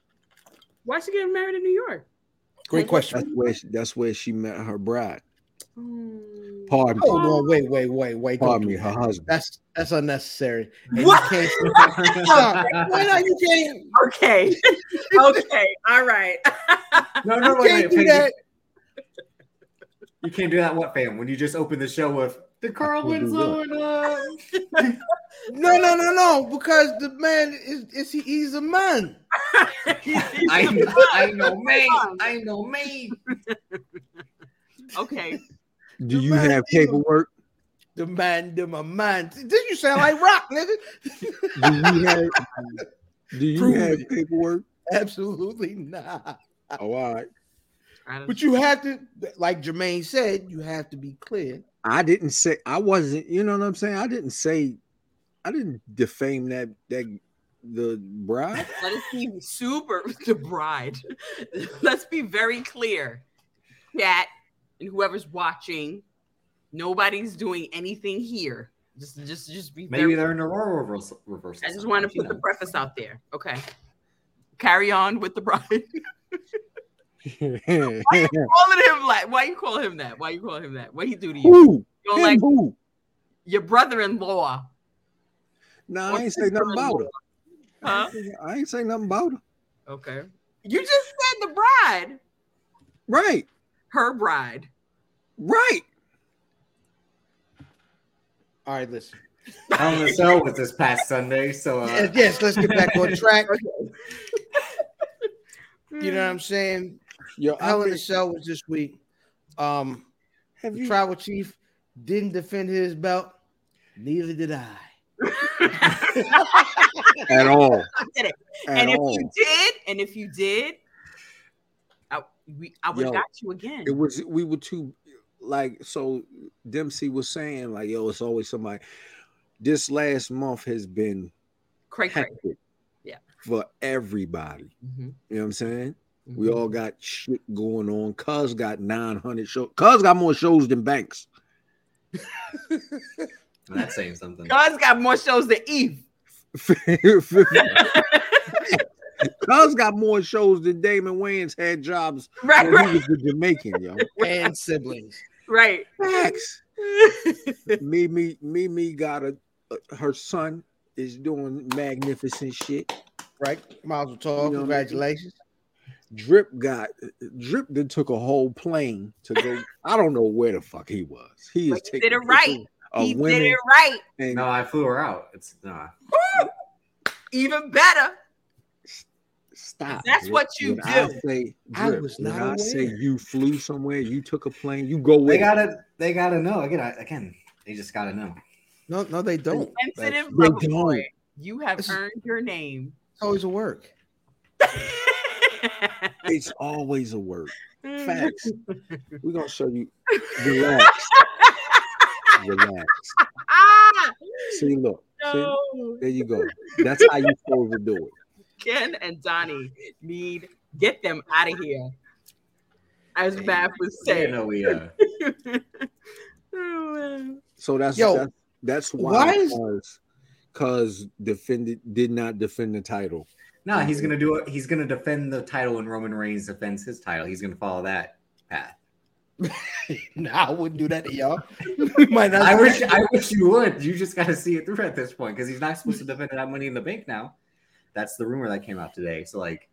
Why she getting married in New York? Great question. That's where she, that's where she met her bride. Hmm. Pardon, Hold on, wait, wait, wait, wait. pardon me, her husband. That's that's unnecessary. And What? You can't, why not? You can't. Okay. okay. All right. No, no, You wait, can't wait, do fam, that. You, you can't do that. What, fam? When you just open the show with the Carl I can Winslow and uh, No, no, no, no. Because the man is, is he, he's a man. I know, I know me, I know man. okay. Do The you man have paperwork? The man, the my man. Did you sound like rock, nigga? Do you have do you Prove have it. paperwork? Absolutely not. Oh, all right. But you have to, like Jermaine said, you have to be clear. I didn't say I wasn't. You know what I'm saying? I didn't say. I didn't defame that that the bride. Let us be super the bride. Let's be very clear. That and whoever's watching, nobody's doing anything here. Just just just be Maybe they're in a role reversal. reversal I just want to put the preface out there. Okay. Carry on with the bride. Why are you calling him like? Why you call him that? Why you call him that? What he do to you? who? You like who? your brother-in-law, Nah, I ain't say nothing about her. huh? I ain't say nothing about her. Okay. You just said the bride, Right, her bride. right. All right, listen. I on the show was this past Sunday, so uh, Yes, yes, let's get back on track. You know what I'm saying? Yo, I Hell in the Cell was this week. Um, have the you? tribal chief didn't defend his belt. Neither did I. at all? I did it. At and if all. you did, and if you did, I, we, I would Yo, got you again. it was we were too like so. Dempsey was saying like, "Yo, it's always somebody." This last month has been cray cray. Yeah. For everybody. Mhm, You know what I'm saying? We mhm. all got shit going on. Cuz got 900 shows. Cuz got more shows than Banks. that's saying something. God's got more shows than Eve. Cuz got more shows than Damon Wayans had jobs Right, when he was the Jamaican, yo. And siblings. right. Facts. Mimi, Mimi got a, a- her son is doing magnificent shit. Right? Mazel tov. You know, Congratulations. Drip got Drip then took a whole plane to go. I don't know where the fuck he was. He is But he taking did it right. pictures of he did it right. and No, I flew her out. It's nah. Even better. Stop. That's what you When I do. say I was when not I say you flew somewhere, you took a plane, you go with They gotta, they gotta know. Again, I, again, they just gotta know. No, no, they don't. Sensitive They don't. You have This is- earned your name. It's always a work. It's always a word. Mm. Facts. We're gonna show you. Relax. Relax. Ah, See, look. See, there you go. That's how you supposed to do it. Ken and Donnie need get them out of here. as Math was Yeah, saying. no, we uh, Oh. So that's Yo, that's, that's why, why is- because because defended did not defend the title. no, he's gonna do it. He's gonna defend the title when Roman Reigns defends his title. He's gonna follow that path. nah, I wouldn't do that to y'all. Might not I wish, that. I wish you would. You just got to see it through at this point because he's not supposed to defend that Money in the Bank now. That's the rumor that came out today. So like,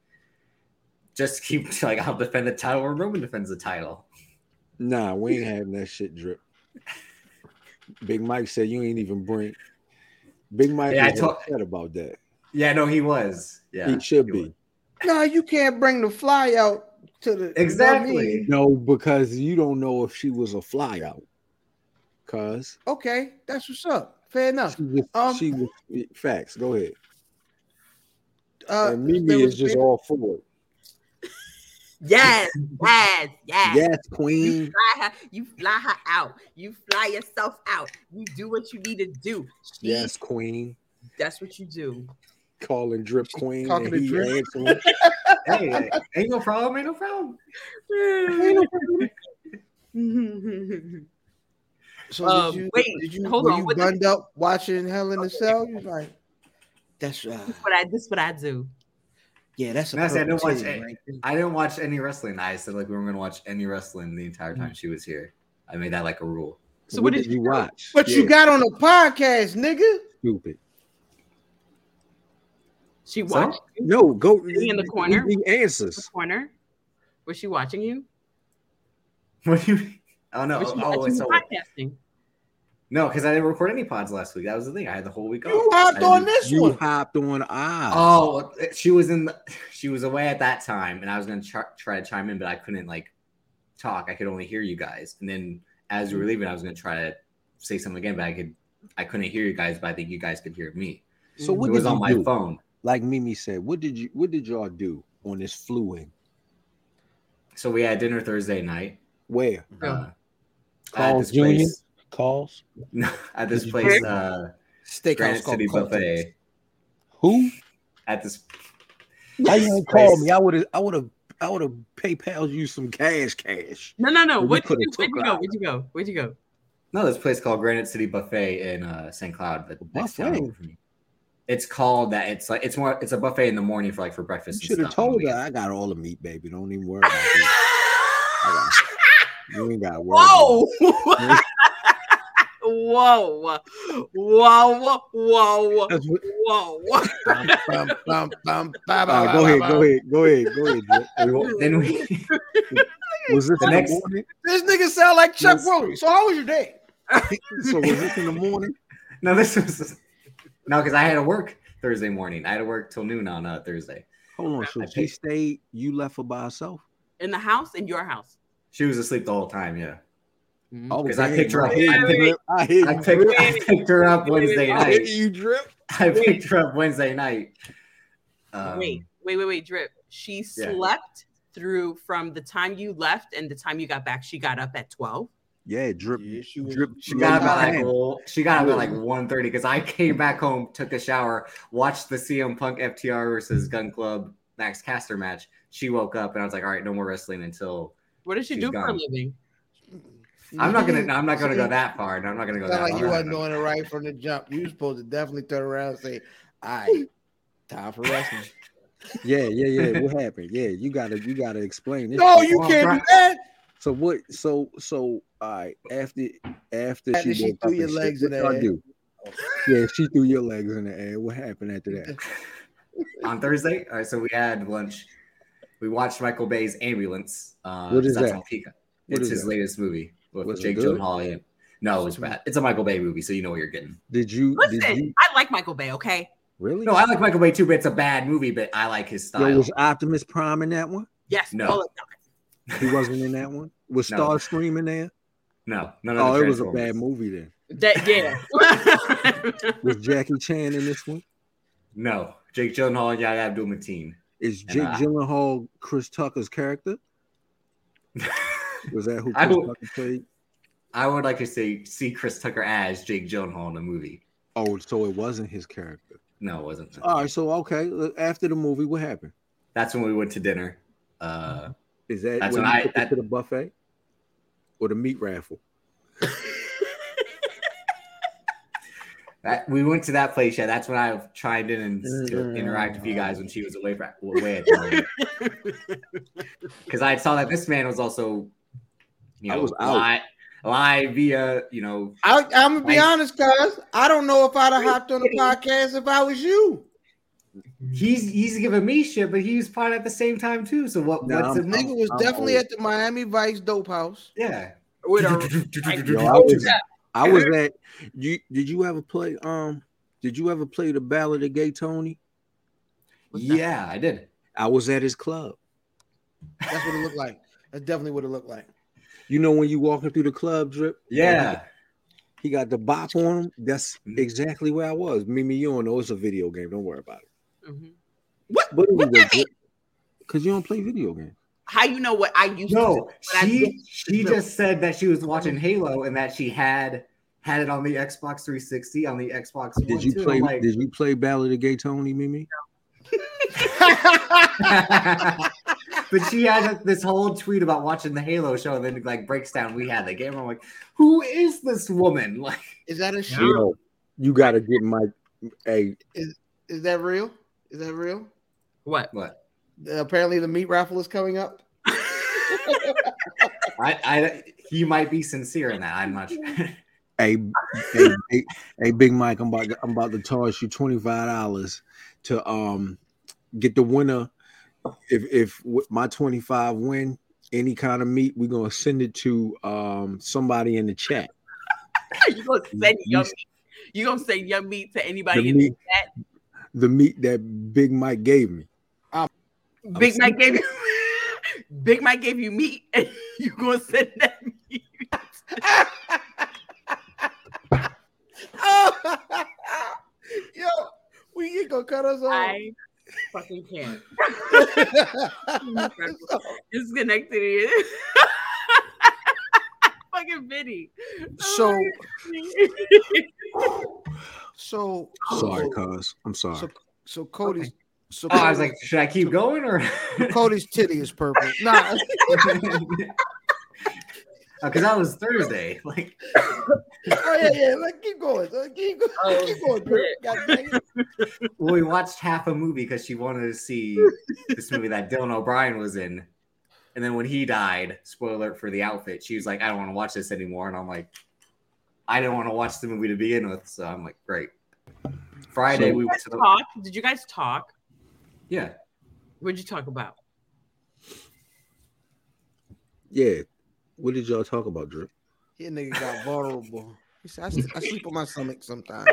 just keep like I'll defend the title when Roman defends the title. Nah, we ain't having that shit drip. Big Mike said you ain't even bring. Big Mike Yeah, I was told- upset about that. Yeah, no, he was. Yeah, he should he be. was. No, you can't bring the fly out to the Exactly. you know I mean? No, because you don't know if she was a fly out. Cause Okay, that's what's up. Fair enough. she was, Um, she was facts. Go ahead. Uh, and Mimi is just been- all for it. Yes, yes, yes. Yes, You queen. fly her, you fly her out. You fly yourself out. You do what you need to do. She- Yes, queen. that's what you do. Calling drip queen. talking and to he Drip. answering. Hey, ain't no problem. Ain't no problem. So Um, did you, wait, did you, hold were on, you what the- up watching Hell in a Cell? You was like, that's uh, This what I this what I do. yeah, that's a That's- I purple don't watch titty it. right. I didn't watch any wrestling. I said like we weren't gonna watch any wrestling the entire time she was here. I made that like a rule. So what did you do? watch? But you got on the podcast, nigga. stupid. She watched you No, go Sitting in the corner? He in the answers. corner. Was she watching you? What do you? mean? Oh no! Was she Oh, watching so you podcasting? No, because I didn't record any pods last week. That was the thing. I had the whole week You off. hopped I on this You one. hopped on eyes. Oh, she was in. The, she was away at that time, and I was gonna try, try to chime in, but I couldn't like talk. I could only hear you guys. And then as we were leaving, I was gonna try to say something again, but I could. I couldn't hear you guys, but I think you guys could hear me. so what it was on you my do? phone. Like Mimi said, what did you what did y'all do on this fluing? So we had dinner Thursday night. Where? Uh, Carl's Jr.? place. Calls? No, at this place, drink? uh, Steakhouse Granite called City Buffet. Who? At this, How you This gonna call me? I would have I would have I would have PayPal you some cash cash. No, no, no. Where'd you, where'd you go? Where'd you go? Where'd you go? no, this place called Granite City Buffet in uh, St. Cloud, but next town over from me. It's called that. It's like it's more. It's a buffet in the morning for like for breakfast. and should have stuff on told her. I got all the meat, baby. Don't even worry about it. You ain't got to worry. about Whoa! Whoa! Whoa! Whoa! it. That's Whoa! Bum, bum, bum, bum, ba, All ba, right, ba, go ahead, go ahead, go ahead, go ahead. Drip. We wa- then we Was this The next- the? This nigga sound like Chuck Yes. Woolery. So how was your day? So was this in the morning? no. This was no because I had to work Thursday morning. I had to work till noon on uh, Thursday. Hold on. So I she paid- stayed. You left her by herself. In the house? In your house? She was asleep the whole time. Yeah, Oh, 'Cause I damn, picked her up- I I picked- drip. I hear I picked. I picked her up Wednesday night. you drip. I picked her up Wednesday night. Um, wait, wait, wait, wait, drip. She yeah. slept through from the time you left and the time you got back. She got up at twelve. Yeah, drip. Yeah, she drip. She got up at like Damn. well, she got up at like 1.30 because I came back home, took a shower, watched the CM Punk FTR versus Gunn Club Max Caster match. She woke up and I was like, all right, no more wrestling until What does she She's do for a living? I'm not gonna I'm not gonna go that far. No, I'm not gonna go Sound that like you far. wasn't doing it right from the jump. You was supposed to definitely turn around and say, "All right, time for wrestling." Yeah, yeah, yeah. What happened? Yeah, you gotta, you gotta explain this. no, shit. you can't right. do that. So what? So so. All right. After after, After she woke threw your and shit, legs in the air. do? Yeah, she threw your legs in the air. What happened after that? on Thursday. All right, so we had lunch. We watched Michael Bay's Ambulance. Uh, What is that's that? on Peacock. What it's is his that? latest movie with Was Jake good? Gyllenhaal. in. No, it's was bad. It's a Michael Bay movie, so you know what you're getting. Did you? Did Listen, you I like Michael Bay. Okay. really? No, I like Michael Bay too, but it's a bad movie. But I like his style. Yo, was Optimus Prime in that one? Yes. No. He wasn't in that one. Was No. Starscream in there? no, none of Oh, it was a bad movie then. That, yeah. Was Jackie Chan in this one? No, Jake Gyllenhaal and Yahya Abdul Mateen. Is And, Jake uh, Gyllenhaal Chris Tucker's character? Was that who I Chris will- Tucker played? I would like to say see Chris Tucker as Jake Gyllenhaal in the movie. Oh, so it wasn't his character. No, it wasn't. All right, so okay, after the movie, what happened? That's when we went to dinner. Uh, Is that That's when when you I- took it that- to the buffet or the meat raffle? That, we went to that place. Yeah, that's when I chimed in and to interact with you guys when she was away from away at the Because I saw that this man was also, you I know, was out. live, live via, you know, I, I'm gonna be Nice. honest, cuz I don't know if I'd have hopped on the podcast if I was you. he's he's giving me shit, but he was part at the same time too. So what? No, what's The the I'm- nigga was I'm definitely old. at the Miami Vice dope house. yeah? With a Yo, I was, I was at you. Did you ever play? Um, did you ever play the Ballad of Gay Tony? yeah, I did. I was at his club. That's what it looked like. That's definitely what it looked like. You know when you walking through the club, drip. Yeah, He got the bop on him. That's Mhm. exactly where I was. Mimi, you don't know it's a video game. Don't worry about it. Mhm. But What anyway, that mean? because you don't play video games. How you know what I used to? no, do, but I she didn't. she just said that she was watching Halo and that she had had it on the Xbox 360 on the Xbox. Did One, you too. play? Like- Did you play Ballad of Gay Tony, Mimi? but she had this whole tweet about watching the Halo show, and then like breaks down we had the game. I'm like, who is this woman? Like, Is that a shit? Yo, you got to get my. Hey, Is is that real? Is that real? What? what? Apparently, the meat raffle is coming up. I, I, he might be sincere in that. I'm not sure. hey, hey, hey, hey, Big Mike, I'm about. I'm about to toss you twenty five dollars to um get the winner. If if with my twenty five win any kind of meat, we're gonna send it to um somebody in the chat. you gonna send your meat? You gonna send your meat to anybody The in the chat? the meat that Big Mike gave me. Big Mike gave you Big Mike gave you meat and you gonna send that meat. Yo, we ain't gonna cut us off. I fucking can't. Disconnected it. fucking Vinny. so, oh so, Sorry, cuz. I'm sorry. so, so Cody's. So Oh, I was like, should I keep going or? Cody's titty is purple. Nah, Because that was Thursday. Like, oh yeah, yeah. Like, keep going. Uh, Keep going. Oh, keep going. Bro. God dang it. well, we watched half a movie because she wanted to see this movie that Dylan O'Brien was in. And then when he died, spoiler alert for the outfit, she was like, I don't want to watch this anymore. And I'm like, I didn't want to watch the movie to begin with. So I'm like, great. Friday, So- we went to the. talk? Did you guys talk? Yeah. What'd you talk about? Yeah. What did y'all talk about, Drip? That nigga got vulnerable. He said, I, s- I sleep on my stomach sometimes.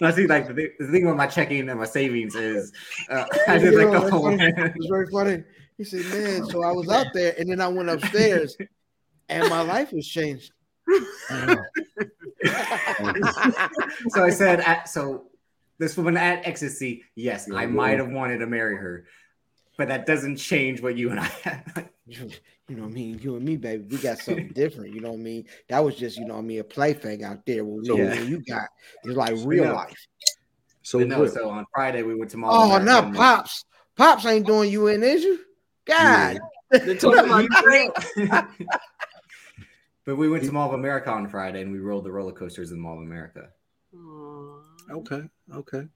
I see, like, the, thing- the thing with my checking and my savings is uh, I did like Yo, the whole. funny. It was very funny. He said, "Man, so I was out there, and then I went upstairs, and my life was changed." so I said, at, so this woman at ecstasy, yes, I might have wanted to marry her, but that doesn't change what you and I had. you know what I mean? You and me, baby, we got something different. You know what I mean? That was just, you know what I mean, a plaything out there. What we So- what you got is like real Yeah. life. So, no, Drip, so on Friday we went to Mall. Oh, of now America pops, pops ain't doing you in, is you? God, They're talking about but we went to Mall of America on Friday and we rode the roller coasters in Mall of America. Okay, okay.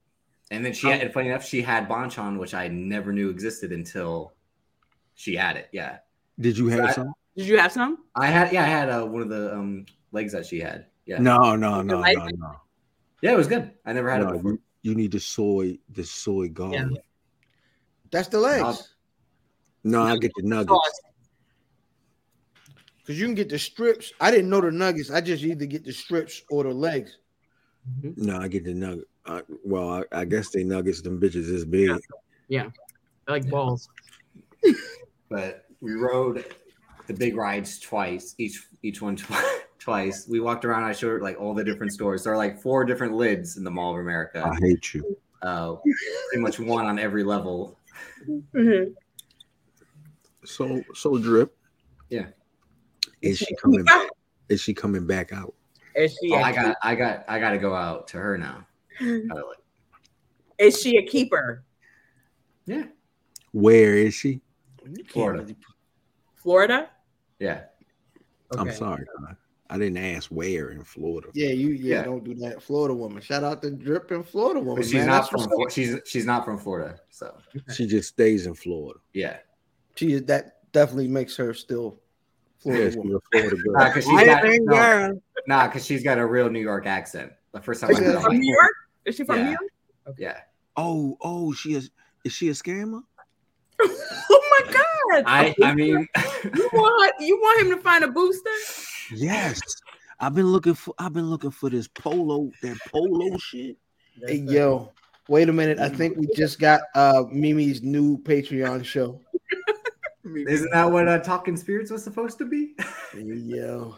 And then she had, and funny enough, she had Bonchon, which I never knew existed until she had it. Yeah, Did you have I- some? Did you have some? I had. Yeah, I had uh, one of the um legs that she had. Yeah, No, no, no, no, no. yeah, it was good. I never had No, it before. you, you need the soy, the soy garlic. that's the legs. I'll- No, I get the nuggets. Cause you can get the strips. I didn't know the nuggets. I just either get the strips or the legs. No, I get the nugget. Uh, well, I, I guess they nuggets. Them bitches is big. They're like balls. but we rode the big rides twice, each each one tw- twice. We walked around. I showed her like all the different stores. There are like four different lids in the Mall of America. I hate you. Uh, pretty much one on every level. So, so drip. Yeah. Is she coming? Back? Is she coming back out? Is she? Oh, a I got, I got, I got to go out to her now. Like, Is she a keeper? yeah, Where is she? You can't Florida. really- Florida. Yeah. I'm sorry. Con. I didn't ask where in Florida. Yeah, you yeah, Yeah. don't do that. Florida woman. Shout out to dripping Florida woman. But she's man. not That's from what's Flo- up. she's she's not from Florida. So She just stays in Florida. yeah. she is that definitely makes her still Florida Yeah, woman. Florida girl. Nah, 'cause she's I got- no. Nah, because she's got a real New York accent. The first time I Yeah. heard it, From New York? Is she from Yeah. New York? yeah. Oh, oh, she is. Is she a scammer? oh my god! I I mean you want you want him to find a booster? Yes. I've been looking for. I've been looking for this polo. That polo shit. Hey, yo, wait a minute. I think we just got uh Mimi's new Patreon show. isn't that what uh, Talking Spirits was supposed to be? Hey, yo.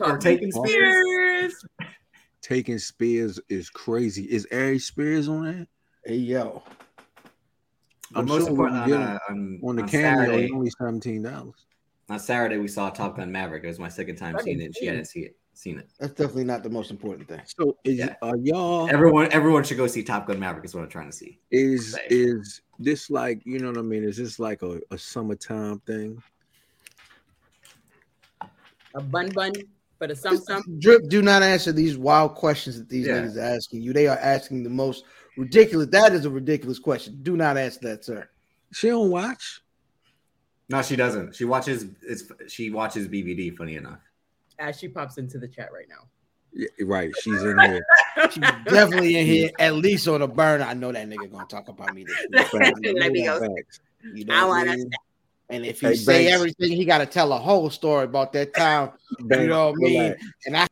or Taking Spears? Spears. Taking Spears is crazy. Is Ari Spears on that? Hey yo. But I'm most sure important on, get uh, on, On the on cameo, Saturday, only seventeen dollars. on Saturday we saw Top Gun Maverick. It was my second time seeing it. and She see it. hadn't seen it. Seen it. That's definitely not the most important thing. So is Yeah. are y'all Everyone, everyone should go see Top Gun Maverick. Is what I'm trying to see. is Say. is this like you know what I mean? Is this like a, a summertime thing? A bun bun for the sum sum. Drip, do not answer these wild questions that these Yeah. niggas are asking you. They are asking the most ridiculous. That is a ridiculous question. Do not ask that, sir. She don't watch. No, she doesn't. She watches. It's she watches BVD. Funny enough. As she pops into the chat right now. Yeah, right. She's in here. She's definitely in here, at least on a burner. I know that nigga gonna talk about me this week. Let me go. Facts. You I know what wanna And if he Hey, say Banks. everything, he got to tell a whole story about that time. You know what I mean? Relax. And I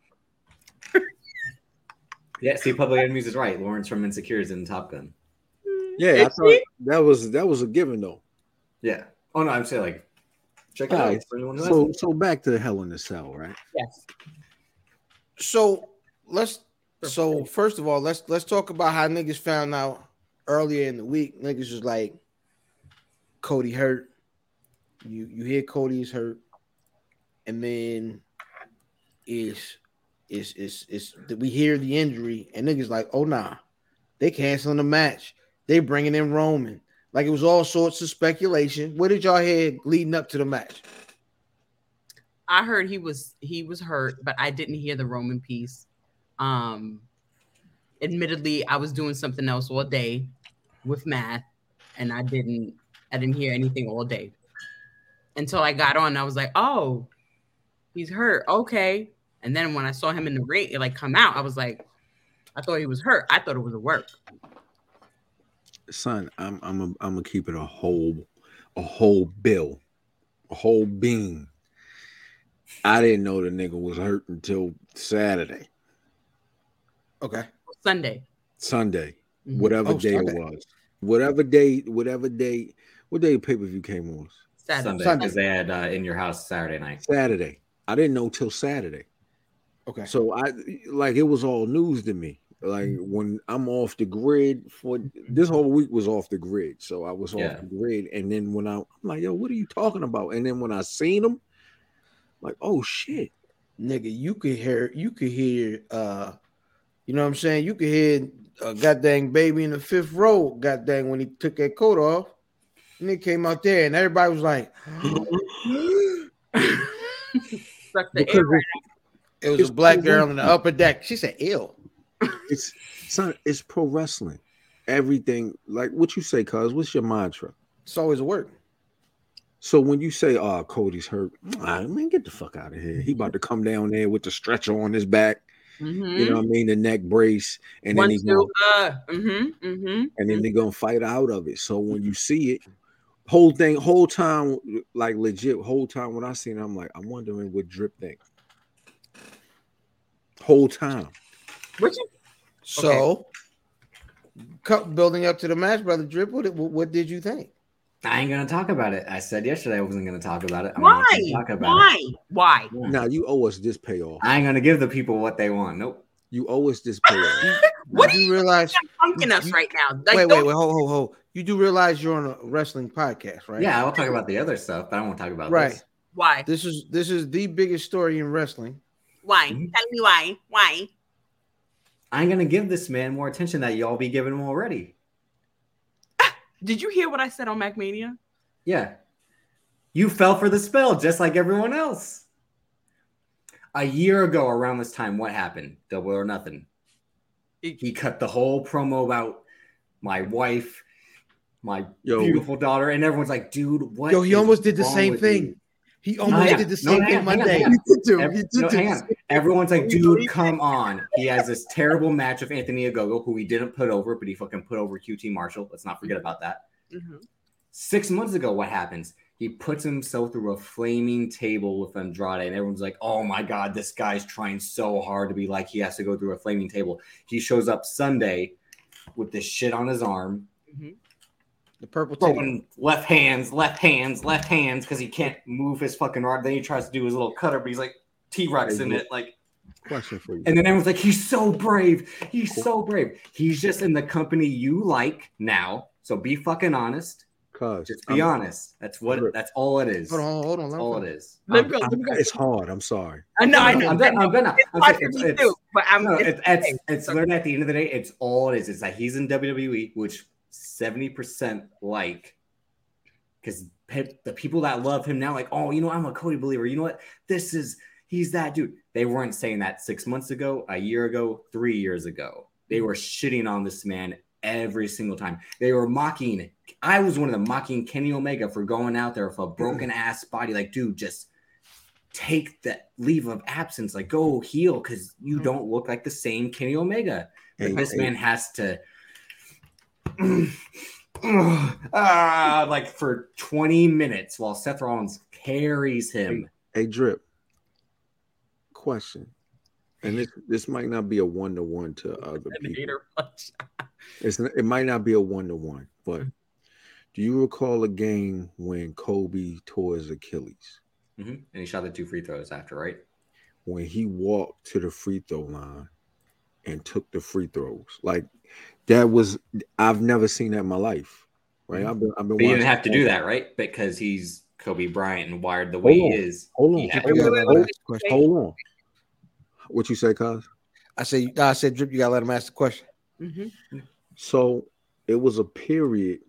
Yeah. See, Public Enemies is right. Lawrence from Insecure is in Top Gun. Yeah, I thought that was that was a given though. Yeah. Oh no, I'm saying like, check it out. Alright, for anyone who So hasn't. so back to the Hell in the Cell, right? Yes. so let's so first of all, let's let's talk about how niggas found out earlier in the week. Niggas was like, Cody hurt. You you hear Cody's hurt, and then is is is is we hear the injury, and niggas like, oh nah, they canceling the match. They bringing in Roman. Like it was all sorts of speculation. What did y'all hear leading up to the match? I heard he was he was hurt, but I didn't hear the Roman piece. Um admittedly, I was doing something else all day with math, and I didn't I didn't hear anything all day. Until I got on, I was like, oh, he's hurt. Okay. And then when I saw him in the ring, it like come out, I was like, I thought he was hurt. I thought it was a work. Son, I'm I'm a, I'm gonna keep it a whole a whole bill, a whole bean. I didn't know the nigga was hurt until Saturday, Okay. Sunday. Sunday, Mhm. whatever Oh, day Sunday. it was, whatever day, whatever day, what day pay per view came on? Saturday. Sunday Sunday. because they had uh, in your house Saturday night. Saturday. I didn't know till Saturday. Okay. So I like it was all news to me. Like when I'm off the grid for this whole week was off the grid. So I was Yeah. off the grid. And then when I, I'm like, yo, what are you talking about? And then when I seen them, like, oh shit. nigga, you could hear, you could hear, uh, you know what I'm saying? You could hear a goddamn baby in the fifth row, goddamn, when he took that coat off. And he came out there, and everybody was like, Suck the Because air right it was It's a black pro girl in the upper deck. She said, ill. it's son, it's pro wrestling. Everything, like what you say, cuz what's your mantra? It's always a word. So when you say, "Oh, Cody's hurt," I mean, get the fuck out of here. He about to come down there with the stretcher on his back. Mhm. You know what I mean? The neck brace, and One, then he two, gonna, uh, mm-hmm, mm-hmm. and then they're gonna fight out of it. So when you see it, whole thing, whole time, like legit, whole time when I seen it, I'm like, I'm wondering what Drip think. Whole time, What you So, cu- building up to the match, brother Drip, what, what, what did you think? I ain't gonna talk about it. I said yesterday I wasn't gonna talk about it. I'm why? gonna talk about Why? Why? it. now you owe us this payoff. I ain't gonna give the people what they want. Nope. You owe us this payoff. What Did you realize? Punking us right now. Like, wait, wait, wait, hold, hold, hold. You do realize you're on a wrestling podcast, right? Yeah, I'll talk about the other stuff, but I won't talk about Right. this. Why? This is this is the biggest story in wrestling. Why? Mhm. Tell me why. Why? I ain't gonna give this man more attention that y'all be giving him already. Did you hear what I said on MacMania? Yeah. You fell for the spell just like everyone else. A year ago, around this time, what happened? Double or nothing. He cut the whole promo about my wife, my Yo, beautiful daughter, and everyone's like, "Dude, what?" Yo, he is almost did the same thing. you?" He almost yeah. did the same hang thing Monday. He did do. Ev- He did no, do. Everyone's like, dude, come on. He has this terrible match of Anthony Ogogo, who he didn't put over, but he fucking put over QT Marshall. Let's not forget about that. Mhm. Six months ago, what happens? He puts himself through a flaming table with Andrade, and everyone's like, oh my God, this guy's trying so hard to be like he has to go through a flaming table. He shows up Sunday with this shit on his arm, The purple throwing left hands, left hands, left hands because he can't move his fucking rod. Then he tries to do his little cutter, but he's like T Rex in it. Like, question for you. and then everyone's like, he's so brave. He's so brave. He's just in the company you like now. So be fucking honest. Cause Just be I'm- honest. That's what. Sure. That's all it is. Hold on, hold on. That's all him it Let me go. Let me go. it's hard. I'm sorry. I know. I know. I'm done. I'm done. It's I'm hard saying for it's- it's- too, but I'm. No, it's it's, it's, it's So- literally at the end of the day, it's all it is. It's that he's in WWE, which 70% like, because the people that love him now, like, oh, you know, I'm a Cody believer. You know what? This is, he's that dude. They weren't saying that six months ago, a year ago, three years ago. They were shitting on this man every single time. They were mocking. I was one of them mocking Kenny Omega for going out there with a broken ass body. Like, dude, just take that leave of absence. Like, go heal because you Mhm. don't look like the same Kenny Omega. But Hey, this hey, man has to. ah, like for 20 minutes while Seth Rollins carries him. Hey, drip. Question, and this this might not be a one to one to other An people. punch. It's n- it might not be a one to one, but do you recall a game when Kobe tore his Achilles? Mhm. And he shot the two free throws after, right? When he walked to the free throw line and took the free throws, like that was I've never seen that in my life. Right? I've been I've been. But you didn't have to do that, right? Because he's Kobe Bryant and wired the way Hold he on. is. Hold on, He hold You gotta let him hold, ask the question. hold on. What you say, Cuz? I said, I said, drip. You gotta let him ask the question. Mhm. So it was a period,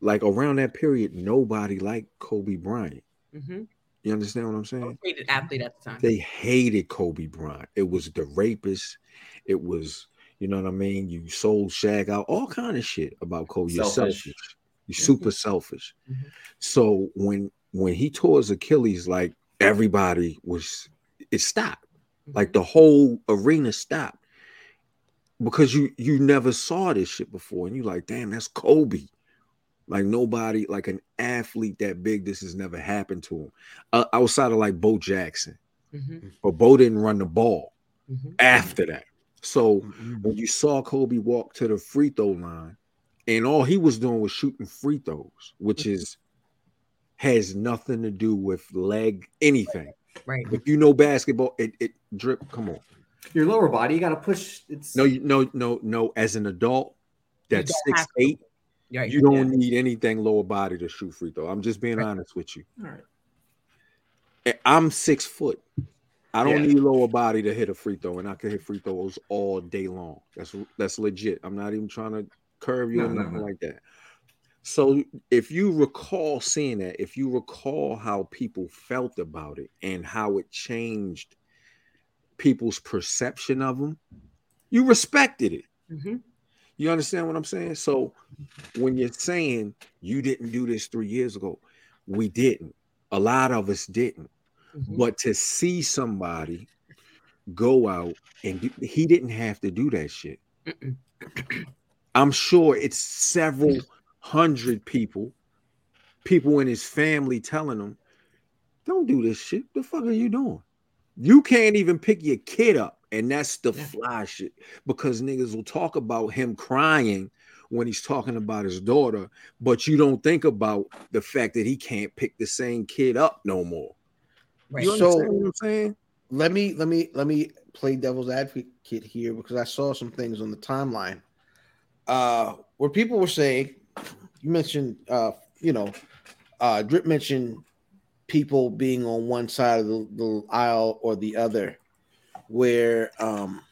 like around that period, nobody liked Kobe Bryant. Mhm. You understand what I'm saying? Hated athlete at the time. They hated Kobe Bryant. It was the rapist. It was, you know what I mean? You sold Shaq out, all kind of shit about Kobe. You're Selfish. selfish. You're super selfish. Mhm. So when when he tore his Achilles, like everybody was, it stopped. Like the whole arena stopped because you you never saw this shit before, and you're like, damn, that's Kobe. Like nobody, like an athlete that big, this has never happened to him. Uh, outside of like Bo Jackson, Mhm. but Bo didn't run the ball Mhm. after that. So mm-hmm. when you saw Kobe walk to the free throw line, and all he was doing was shooting free throws, which mm-hmm. is has nothing to do with leg anything. Right. If you know basketball, it, it drip. Come on, Your lower body, you got to push. It's no, you no, no, no. As an adult, that's six to. eight. Right. You don't need anything lower body to shoot free throw. I'm just being Right. honest with you. all right. I'm six foot. I don't Yeah. need lower body to hit a free throw, and I can hit free throws all day long. That's that's legit. I'm not even trying to curve you No, or no, nothing no. like that. So if you recall seeing that, if you recall how people felt about it and how it changed people's perception of them, you respected it. Mhm. You understand what I'm saying? So when you're saying you didn't do this three years ago, we didn't. A lot of us didn't. Mhm. But to see somebody go out and do, he didn't have to do that shit. I'm sure it's several hundred people, people in his family telling him, don't do this shit. The fuck are you doing? You can't even pick your kid up. And that's the Yeah. fly shit because niggas will talk about him crying when he's talking about his daughter, but you don't think about the fact that he can't pick the same kid up no more. Right. You So- what I'm saying? let me let me let me play devil's advocate here because I saw some things on the timeline uh where people were saying you mentioned uh you know uh drip mentioned people being on one side of the, the aisle or the other where um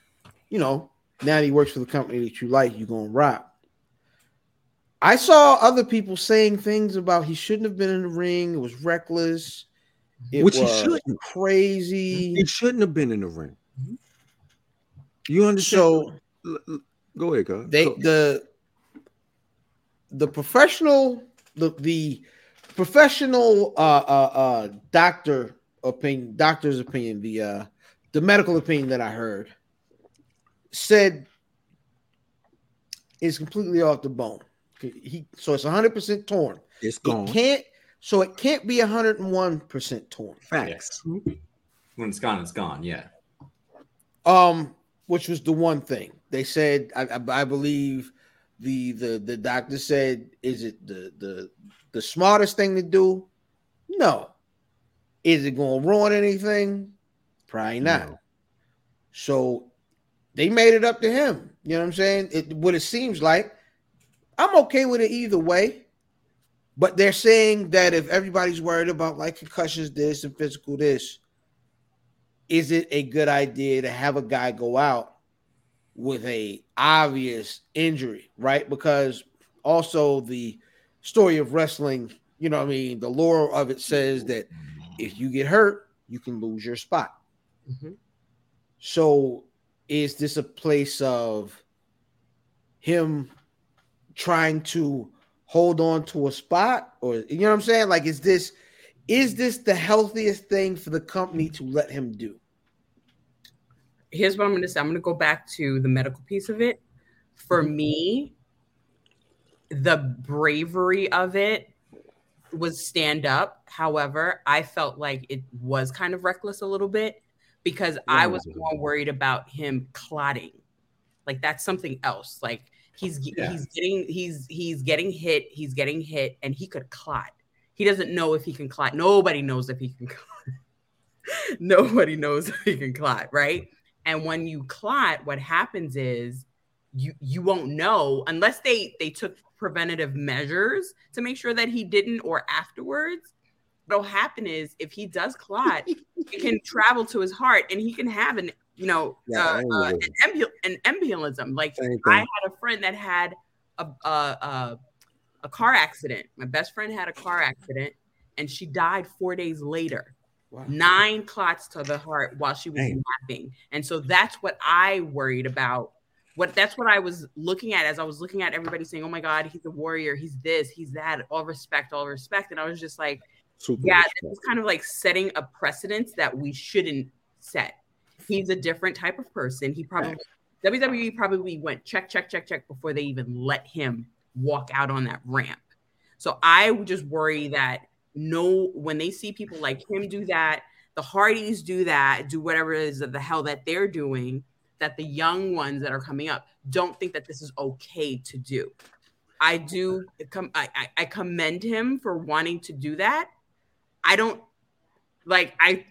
you know now that he works for the company that you like you're gonna rock I saw other people saying things about he shouldn't have been in the ring. It was reckless. It Which he shouldn't. crazy. It shouldn't have been in the ring. You understand? So L- l- go ahead, guys. they Go. the the professional the the professional uh uh uh doctor opinion doctor's opinion the uh the medical opinion that I heard said is completely off the bone. He so it's 100% torn. It's gone. can't so it can't be 101% torn. Facts. When it's gone, it's gone. Yeah. Um, which was the one thing they said. I, I, I believe the the the doctor said, "Is it the the the smartest thing to do?" No. Is it going to ruin anything? Probably not. No. So they made it up to him. You know what I'm saying? It, what it seems like. I'm okay with it either way. But they're saying that if everybody's worried about like concussions, this and physical this, is it a good idea to have a guy go out with a obvious injury, right? Because also the story of wrestling, you know what I mean, the lore of it says that if you get hurt, you can lose your spot. Mhm. So is this a place of him trying to hold on to a spot or you know what I'm saying? Like is this is this the healthiest thing for the company to let him do? here's what I'm going to say. I'm going to go back to the medical piece of it. For mm-hmm. me, the bravery of it was stand up. However, I felt like it was kind of reckless a little bit because I was more worried about him clotting. Like that's something else. Like he's Yeah. he's getting he's he's getting hit, he's getting hit and he could clot. He doesn't know if he can clot. Nobody knows if he can clot. Nobody knows if he can clot, right? And when you clot, what happens is you you won't know unless they they took preventative measures to make sure that he didn't or afterwards. What'll happen is if he does clot, it can travel to his heart and he can have an you know Yeah, uh, uh, an, embu- an embolism. Like Same I had a friend that had a, a a a car accident. My best friend had a car accident and she died four days later Wow. nine clots to the heart while she was Dang. napping. And so that's what I worried about. What that's what I was looking at as I was looking at everybody saying, "Oh my God, he's a warrior. He's this. He's that. All respect, all respect." And I was just like, Super "Yeah, respect. this is kind of like setting a precedence that we shouldn't set." He's a different type of person. He probably WWE probably went check, check, check, check before they even let him walk out on that ramp. So I would just worry that no, when they see people like him do that, the Hardys do that, do whatever it is that the hell that they're doing, that the young ones that are coming up don't think that this is okay to do. I do com- I, I, I commend him for wanting to do that. I don't like I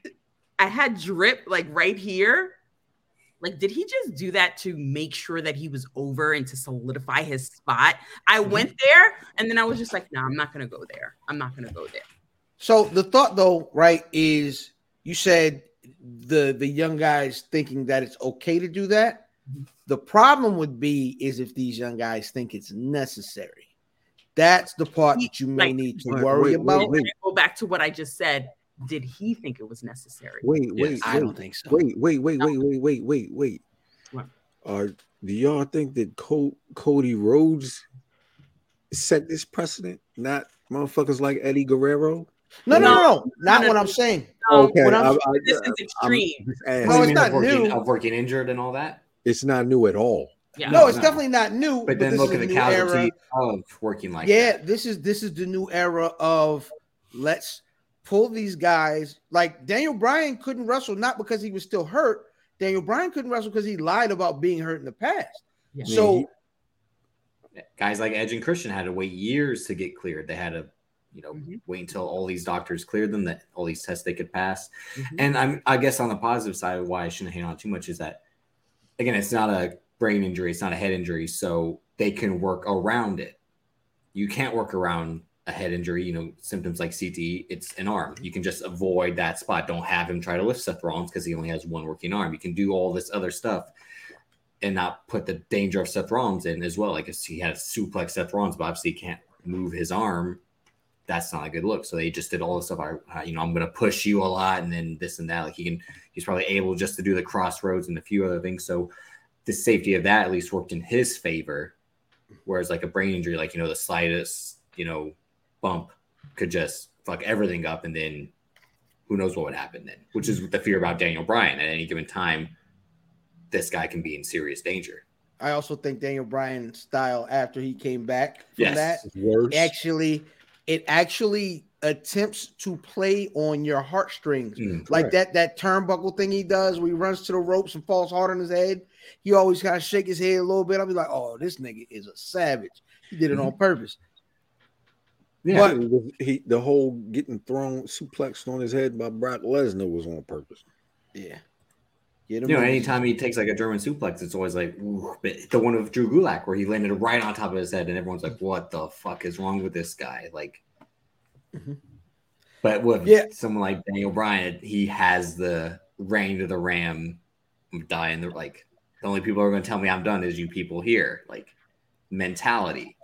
I had drip like right here. Like, did he just do that to make sure that he was over and to solidify his spot? I mm-hmm. went there and then I was just like, no, I'm not gonna go there. I'm not gonna go there. So the thought though, right, is you said the the young guys thinking that it's okay to do that. Mm-hmm. The problem would be is if these young guys think it's necessary. That's the part that you may Like- need to worry wait, about. wait, wait. Go back to what I just said. Did he think it was necessary? Wait, Yes. wait, I wait, don't think so. wait, wait, wait, wait, wait, wait, wait, wait. What? Are do y'all think that Co- Cody Rhodes set this precedent? Not motherfuckers like Eddie Guerrero. No, no, no, no, No, not no, what no. I'm saying. No, Okay, what I'm- I- I- this is extreme. I'm extreme. just No, asking. What do you it's not of working, new. of working injured and all that. It's not new at all. Yeah. No, No, it's no. definitely not new. But then this look is at the new era. casualty of working like yeah, that. this is this is the new era of let's pull these guys. Like Daniel Bryan couldn't wrestle not because he was still hurt. Daniel Bryan couldn't wrestle because he lied about being hurt in the past. Yeah. So Guys like Edge and Christian had to wait years to get cleared. They had to, you know, Mhm. wait until all these doctors cleared them, that all these tests they could pass. Mhm. And I'm, I guess on the positive side, why I shouldn't hang on too much is that, again, it's not a brain injury, it's not a head injury, so they can work around it. You can't work around a head injury, you know, symptoms like CTE. It's an arm. Mm-hmm. You can just avoid that spot. Don't have him try to lift Seth Rollins because he only has one working arm. You can do all this other stuff. and not put the danger of Seth Rollins in as well. Like if he had a suplex Seth Rollins, but obviously he can't move his arm. That's not a good look. So they just did all this stuff. I, I- you know, I'm going to push you a lot, and then this and that. Like he can, he's probably able just to do the Cross Rhodes and a few other things. So the safety of that at least worked in his favor. Whereas like a brain injury, like you know, the slightest you know bump could just fuck everything up, and then who knows what would happen then? Which is the fear about Daniel Bryan at any given time. This guy can be in serious danger. I also think Daniel Bryan's style after he came back from Yes. that worse. actually it actually attempts to play on your heartstrings. Mm, Like Correct. that that turnbuckle thing he does where he runs to the ropes and falls hard on his head. He always kind of shake his head a little bit. I'll be like, oh, this nigga is a savage. He did it on purpose. Yeah. But it was- he the whole getting thrown suplexed on his head by Brock Lesnar was on purpose. Yeah. Get him You know, in. anytime he takes like a German suplex, it's always like ooh, but the one of Drew Gulak where he landed right on top of his head, and everyone's like, "What the fuck is wrong with this guy?" Like, Mhm. but with Yeah. someone like Daniel Bryan, he has the reign to the ram, die in the like. The only people who are going to tell me I'm done is you people here, like mentality.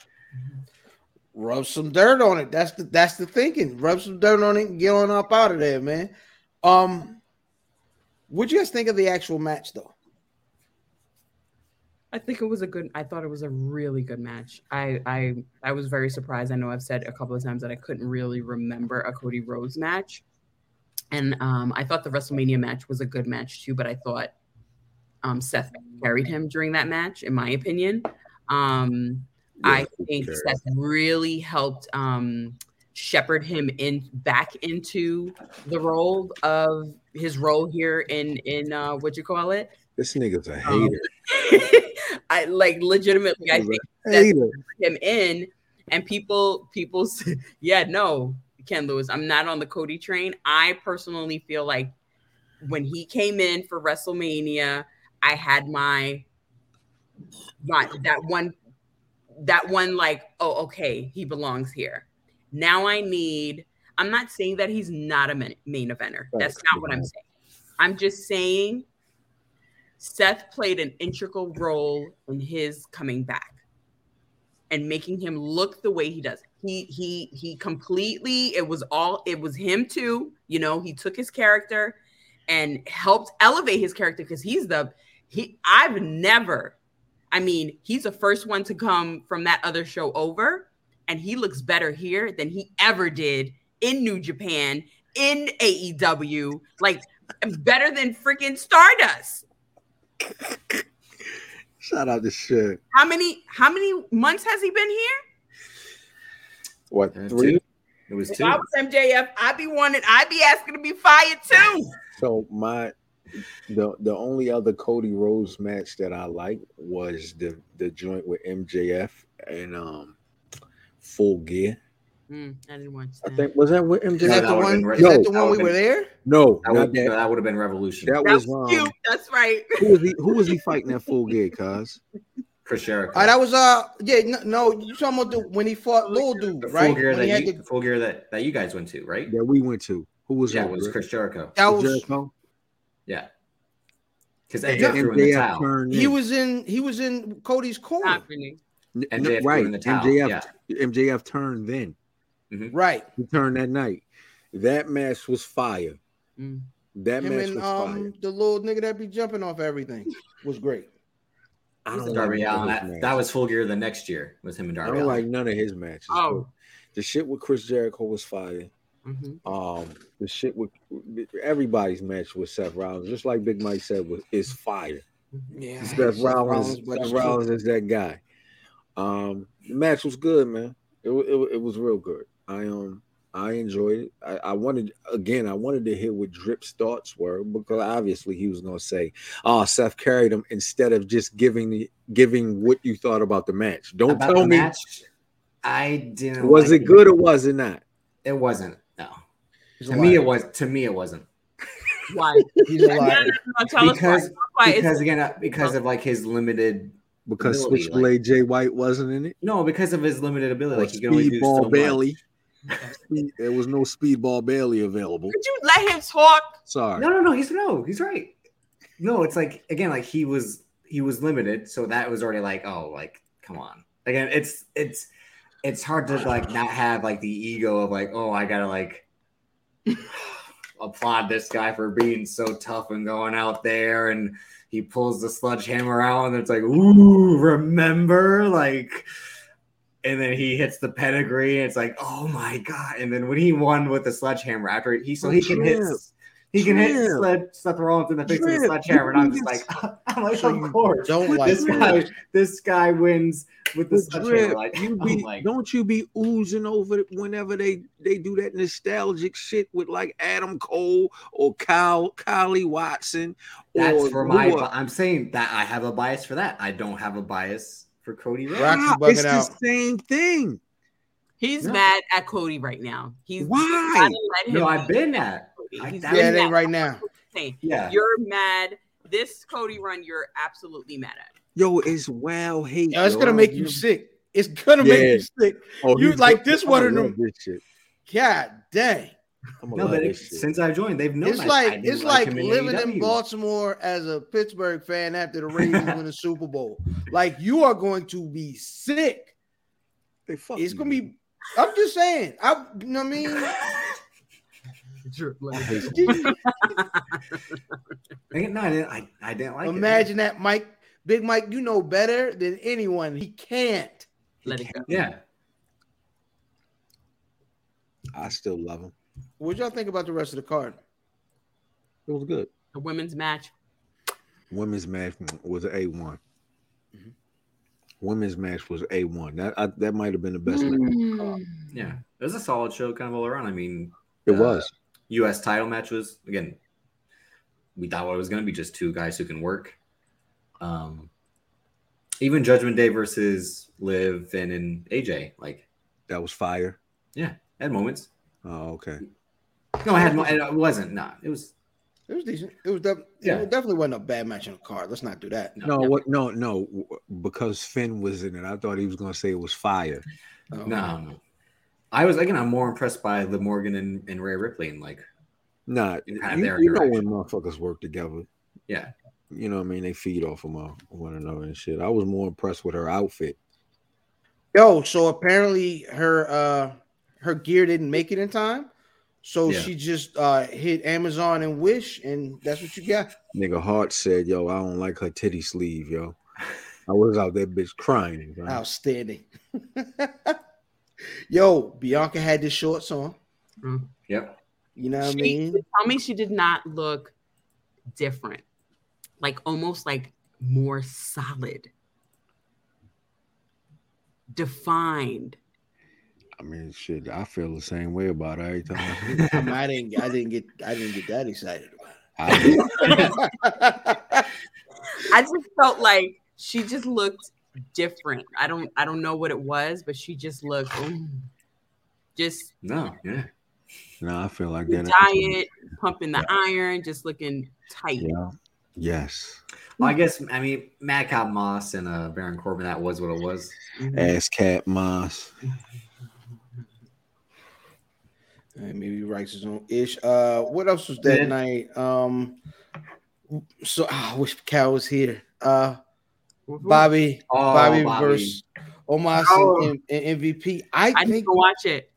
Rub some dirt on it. That's the that's the thinking. Rub some dirt on it and get on up out of there, man. Um, what'd you guys think of the actual match though? I think it was a good. I thought it was a really good match. I I I was very surprised. I know I've said a couple of times that I couldn't really remember a Cody Rhodes match, and um, I thought the WrestleMania match was a good match too. But I thought um, Seth carried him during that match, in my opinion. Um, I think cares? Seth really helped um, shepherd him in back into the role of his role here in in uh, what you call it. This nigga's a Um, hater. I like legitimately. I think hater. him in, and people, people, yeah, no, Ken Lewis, I'm not on the Cody train. I personally feel like when he came in for WrestleMania, I had my, my that one, that one like, oh, okay, he belongs here. Now I need. I'm not saying that he's not a main, main eventer. That's not what I'm saying. I'm just saying Seth played an integral role in his coming back and making him look the way he does. He he he completely it was all it was him too, you know, he took his character and helped elevate his character because he's the he I've never I mean, he's the first one to come from that other show over and he looks better here than he ever did in New Japan in AEW, like better than freaking Stardust. Shout out to shit. How many how many months has he been here? What Uh, three? two. It was If two. I was MJF, I'd be wanting, I'd be asking to be fired too. So my the the only other Cody Rhodes match that I liked was the the joint with MJF and um Full Gear. Mm, I didn't watch I that. think was that with MJF? No, that that the one? been right. Is that the one we would've were there? No, That would, that. that would have been revolution. That that was was um, cute. That's right. who was he who was he fighting at Full Gear, cuz? Chris Jericho. Oh, that was uh yeah no, no you talking about the, when he fought little dude the right? full gear that you, the- the full gear that, that you guys went to, right? That we went to. Who was yeah, that? it was Chris Jericho. that Was was Jericho? Yeah, because And MJF threw in the towel. turned he in. was in he was in Cody's corner Happening. N- MJF no, threw right. in the towel. MJF Yeah. MJF turned then. right? He turned that night. That match was fire. Mm. That Him match and was um fire. the little nigga that be jumping off everything was great. I don't Darby like Allin. none of That, that was full gear the next year. Was him and I don't like none of his matches. Oh. The shit with Chris Jericho was fire. Mhm. Um, the shit with everybody's match with Seth Rollins, just like Big Mike said, was is fire. Yeah, Seth Rollins, but Seth Rollins is that guy. Um, the match was good, man. It, it, it was real good. I um I enjoyed it. I, I wanted again, I wanted to hear what Drip's thoughts were because obviously he was gonna say, "Oh, Seth carried him," instead of just giving the giving what you thought about the match. Don't About tell the me match, I didn't. was like it good or was it not? It wasn't. No. He's To me, it was. To me, it wasn't. Why? He's a No, no, liar. no, no, tell us Because why. Why? because again, uh, because of like his limited. Because Ability, Switchblade Jay White wasn't in it. No, because of his limited ability. Like he can only do so Speedball much. Bailey. There was no Speedball Bailey available. could you let him talk? Sorry. No, no, no. He's no. He's right. No, it's like again, like he was he was limited, so that was already like, oh, like come on. Again, it's it's it's hard to like not have like the ego of like, oh, I gotta like applaud this guy for being so tough and going out there and he pulls the sledgehammer out and it's like, ooh, remember? Like and then he hits the pedigree and it's like, oh my god. And then when he won with the sledgehammer after he so he can hit. He can hit sled, Seth Rollins in the face with a sledgehammer, and I'm just like, I'm like, So of course, don't like this guy, this guy wins with the sledgehammer. Like, you be, like, don't you be oozing over it whenever they they do that nostalgic shit with like Adam Cole or Kyle Kylie Watson. that's for my. who- I'm saying that I have a bias for that. I don't have a bias for Cody Rhodes. Rock- How? It's the out. same thing. He's No. mad at Cody right now. He's Why? let him No, I've be been at. Cody. I- He's that- Yeah, it ain't right now. Saying, Yeah, You're mad. This Cody run, you're absolutely mad at. Yo, it's well hate. Yo, it's yo. gonna make you sick. It's gonna make you sick. Oh, you like this one I'ma of them- This shit. God dang. I'm no, but it, since I joined, they've known It's I- like I didn't it's like him in living in AEW. Baltimore as a Pittsburgh fan after the Ravens win the Super Bowl. Like you are going to be sick. they fuck It's you. gonna be. I'm just saying. I you know what I mean. I hate Again, No, I didn't. I, I didn't like it. Imagine that, Mike. Big Mike, you know better than anyone. He can't. Let it go. Yeah, I still love him. What y'all think about the rest of the card? It was good. The women's match. Women's match was a one. Mhm. Women's match was a one. That I, that might have been the best. match. of the yeah. It was a solid show, kind of all around. I mean, It Uh, was. U.S. title match was again. We thought it was going to be just two guys who can work. Um, even Judgment Day versus Liv, and, and AJ, like That was fire. Yeah, had moments. Oh, okay. No, I had. mo- It wasn't. Nah, it was. It was decent. It was def- Yeah. it definitely wasn't a bad match on the card. Let's not do that. No, what? No, no. Because Finn was in it, I thought he was going to say it was fire. Oh. No, no. I was again. I'm more impressed by the Morgan and, and Rhea Ripley, and like, Nah, you, kind of their you know when motherfuckers work together. yeah, You know what I mean? They feed off of one one another and shit. I was more impressed with her outfit. Yo, so apparently her uh her gear didn't make it in time. So Yeah. she just uh hit Amazon and Wish, and that's what you got. Nigga Hart said, "Yo, I don't like her titty sleeve, yo." I was out there, bitch, crying. bro. Outstanding. Yo, Bianca had the shorts on. Mm-hmm. yep. You know what I mean? Tell me she did not look different. Like almost like more solid. Defined. I mean, shit. I feel the same way about her every time. I see her. I, mean, I didn't. I didn't get. I didn't get that excited about it. I just felt like she just looked different. I don't I don't know what it was, but she just looked mm, just No, yeah. No, I feel like that. diet, pumping the iron, just looking tight. Yeah. Yes. Well, I guess I mean Madcap Moss and uh, Baron Corbin. That was what it was. Mhm. Ass cat moss. Uh, maybe Rice is on ish. Uh, what else was that Yeah. night? Um, so ah, I wish Cal was here. Uh. Bobby, Oh, Bobby, Bobby. versus Omos Oh. and, and MVP. I I need think to watch it.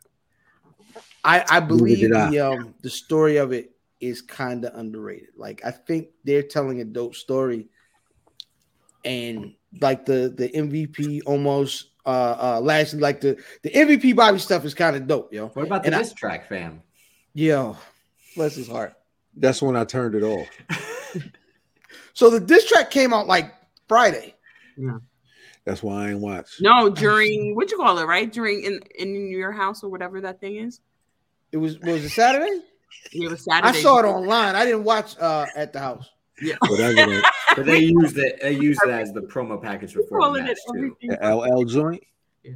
I, I believe did the um the story of it is kind of underrated. Like I think they're telling a dope story, and like the the MVP almost uh uh lastly like the the MVP Bobby stuff is kind of dope, yo. What about the And I- diss track, fam? Yo, bless his heart. That's when I turned it off. So the diss track came out like Friday. That's why I ain't watch. No, during what you call it, right? During in in your house or whatever that thing is. It was was it Saturday? It was Saturday. I saw it online. I didn't watch uh at the house. Yeah. Whatever the, But they used it. They used it as the promo package before the calling match it too. the LL joint. Yeah.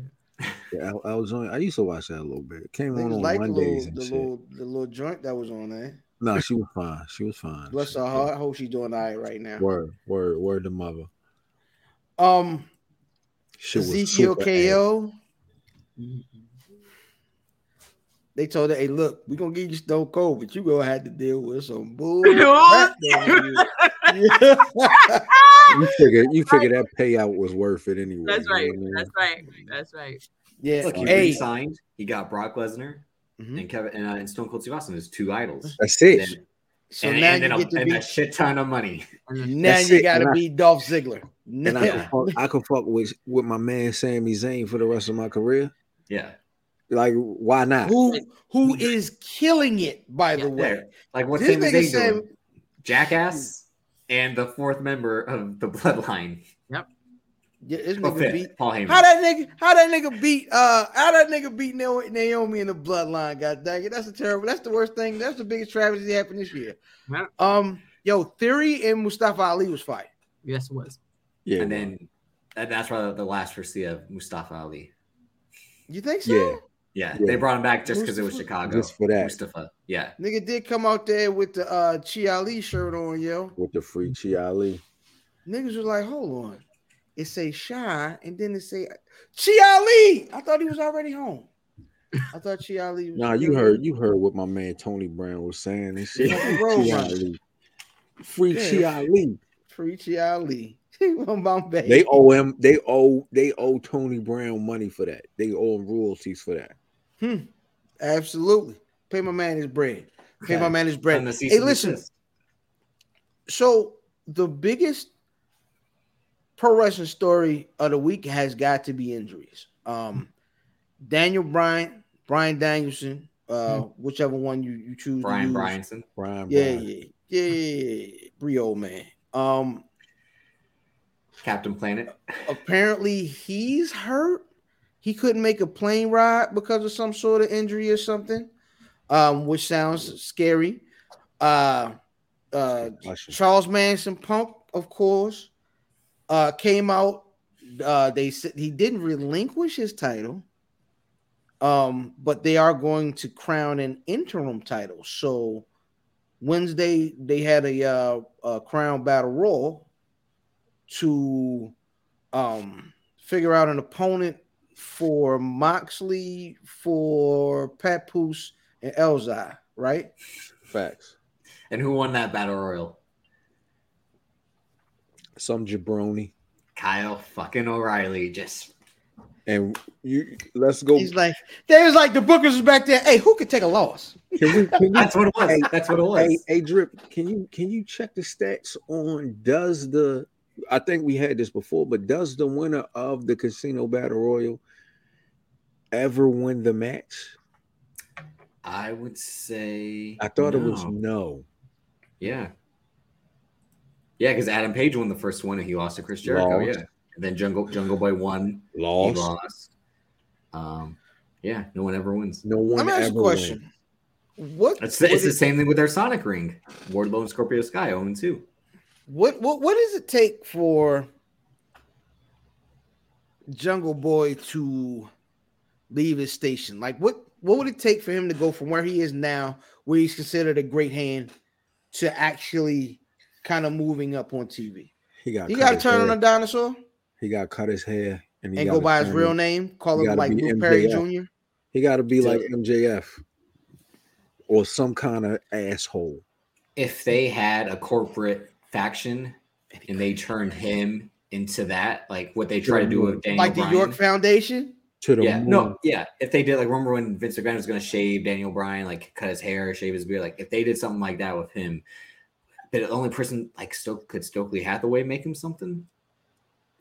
The LL joint. I used to watch that a little bit. It came on on like the Mondays little, and the shit. little the little joint that was on there. No, she was fine. She was fine. Bless her heart. Hope she's doing all right right now. Word, word, word to mother. Um, Shit was Ezekiel super KO. They told her, "Hey, look, we're gonna give you Stone Cold, but you gonna have to deal with some bull." crap down here." You figure you figure that payout was worth it anyway. That's you know right. I mean? That's right. That's right. yeah. Look, he Hey. signed. He got Brock Lesnar Mhm. and Kevin and, uh, and Stone Cold Steve Austin as two idols. That's And, it. then- So and, now and, you get a, to and a shit ton of money. Now That's you it, got to and I- Dolph Ziggler. And I Yeah. can fuck, I can fuck with with my man Sami Zayn for the rest of my career. Yeah. Like, why not? who who is killing it? By the way, There. Like what's this Sami Zayn said, doing? Jackass and the fourth member of the Bloodline. Yep. Yeah, this Or nigga fifth, beat. Paul Heyman. How that nigga? How that nigga beat? Uh, how that nigga beat Naomi, Naomi in the bloodline? God dang it! That's a terrible. That's the worst thing. That's the biggest tragedy that happened this year. Yeah. Um, yo, Theory and Mustafa Ali was fight. Yes, it was. Yeah, and then and that's why the last we see of Mustafa Ali. You think so? Yeah. Yeah, Yeah. they brought him back just because it was Chicago. Just for that. Mustafa. Yeah. Nigga did come out there with the uh Chi Ali shirt on, yo. with the free Chi Ali. Niggas was like, hold on. It say shy, and then it say Chi Ali. I thought he was already home. I thought Chi Ali. Was Nah, you heard you heard what my man Tony Brown was saying and shit. Fucking Chi. Ali. Free Yeah. Chi Ali. free Chi Ali. On my baby. They owe him. They owe. They owe Tony Brown money for that. They owe him royalties for that. Absolutely. Pay my man his bread. Pay my man his bread. And the cease Hey, listen. desist. So the biggest pro wrestling story of the week has got to be injuries. Um, Daniel Bryan, Brian Danielson, uh, whichever one you, you choose. to Brian use. Bryanson. Brian. Yeah, Brian. yeah, yeah, yeah, yeah. Brio man. Um, Captain Planet. apparently he's hurt. He couldn't make a plane ride because of some sort of injury or something, um, which sounds scary. Uh, uh, Charles Manson Pump, of course, uh, came out. Uh, they said he didn't relinquish his title, um, but they are going to crown an interim title. So Wednesday they had a, uh, a crown battle royal to um, figure out an opponent for Moxley, for Papoose, and Elzai, right? Facts. And who won that battle royal? Some jabroni. Kyle fucking O'Reilly. Just And you let's go. He's like, they was like the Bookers was back there. Hey, who could take a loss? Can we, can you, that's what it was. Hey, That's what it was. hey, hey, drip. Can you can you check the stats on does the I think we had this before, but does the winner of the casino battle royal ever win the match? I would say I thought it was no. no. Yeah. Yeah, because Adam Page won the first one and he lost to Chris Jericho. Lost. Yeah. And then Jungle Jungle Boy won. He Lost. lost. Um, yeah, no one ever wins. No one Let me ask ever you a question. What It's the, it's the same thing with their Sonic ring. Wardlow and Scorpio Sky own two. What what what does it take for Jungle Boy to leave his station? Like what what would it take for him to go from where he is now, where he's considered a great hand, to actually kind of moving up on TV? He got He got to his turn on a dinosaur He got to cut his hair and, he and gotta go by his real it- name, call he him like be Luke Perry Jr. He got to be So- like MJF or some kind of asshole. If they had a corporate faction and they turned him into that, like what they try to do with Daniel like the Bryan. York Foundation. To the yeah, moon. no, yeah. If they did, like, remember when Vince McMahon was going to shave Daniel Bryan, like, cut his hair, shave his beard? Like, if they did something like that with him, but the only person like Stoke could Stokely Hathaway make him something?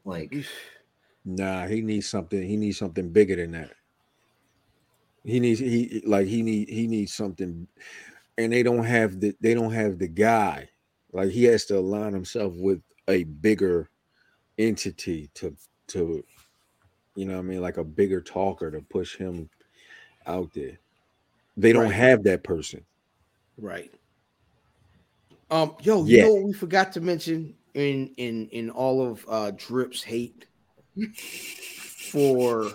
Like, Nah, he needs something. He needs something bigger than that. He needs he like he need he needs something, and they don't have the they don't have the guy. Like he has to align himself with a bigger entity to to, you know, what I mean, like a bigger talker to push him out there. They don't Right. have that person. Right. Um, yo, you Yeah. know what we forgot to mention in in in all of uh Drip's hate for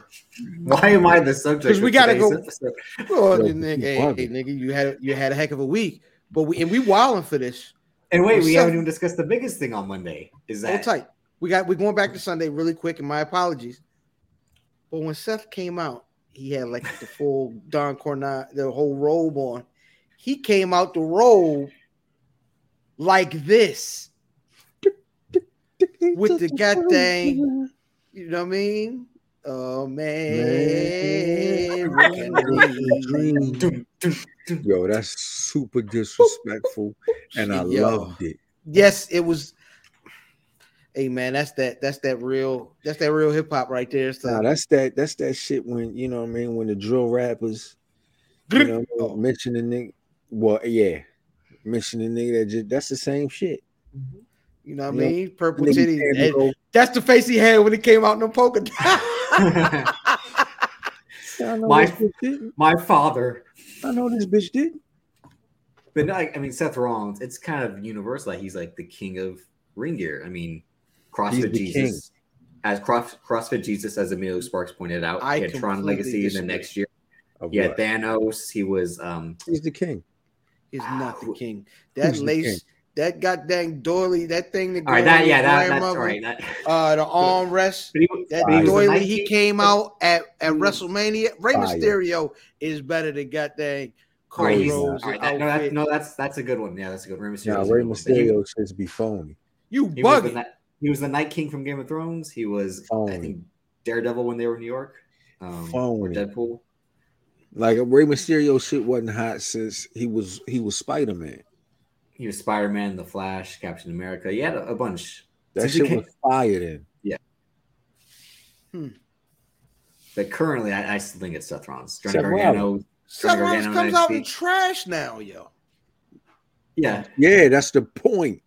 why am I the subject? 'Cause we gotta go- episode? well, Yo, nigga, you hey, bugging. hey, nigga, you had you had a heck of a week, but we and we wilding for this. And wait, we Seth- haven't even discussed the biggest thing on Monday. Is that Hold that tight. We got we're going back to Sunday really quick, and my apologies. But when Seth came out, he had like the full Don Cornette, the whole robe on. He came out the robe like this. with the goddamn, you know what I mean? Oh man, Rick Yo, that's super disrespectful, and I Yo. loved it. yes, it was. Hey man, that's that. That's that real. That's that real hip hop right there. So Nah, that's that. That's that shit. When you know what I mean. When the drill rappers, you know, what I mean, Oh. mention the nigga. Well, yeah, mention the nigga that just. That's the same shit. you know what I Yeah. mean? Purple Nigga titties. And that's the face he had when he came out in the polka. dot. I know My- this bitch didn't. My father. I know this bitch did. But no, I I mean, Seth Rollins, it's kind of universal. Like he's like the king of ring gear. I mean, CrossFit He's the Jesus. As Cross, CrossFit Jesus, as Emilio Sparks pointed out, I he had Tron Legacy, in the next year, yeah. Thanos. He was um He's the king. Is not the king. That Who's the lace, king? That goddamn doily, that thing that all right. go That yeah, that that's grandmother, all right. That, Uh, the armrest. but he, That but he was the doily Night he came out at, at. WrestleMania. Rey Fire. Mysterio is better than goddamn All right, Cole he's- Rose Rose. that- no, that, no, that's that's a good one. Yeah, that's a good one. Rey Mysterio. Nah, is a Ray good one. But he- Mysterio should be phony. You He was, the, bugging. Ni- he was the Night King from Game of Thrones. He was, I think, Daredevil when they were in New York. Um, or Phony. Deadpool. Like Rey Mysterio shit wasn't hot since he was he was Spider Man. He was Spider Man, The Flash, Captain America. He had a, a bunch. That Since he shit came- was fire then. But currently, I, I still think it's Seth Rollins. Johnny Seth Gargano. Seth Rollins Gargano comes out in trash now, yo. Yeah, Yeah, that's the point.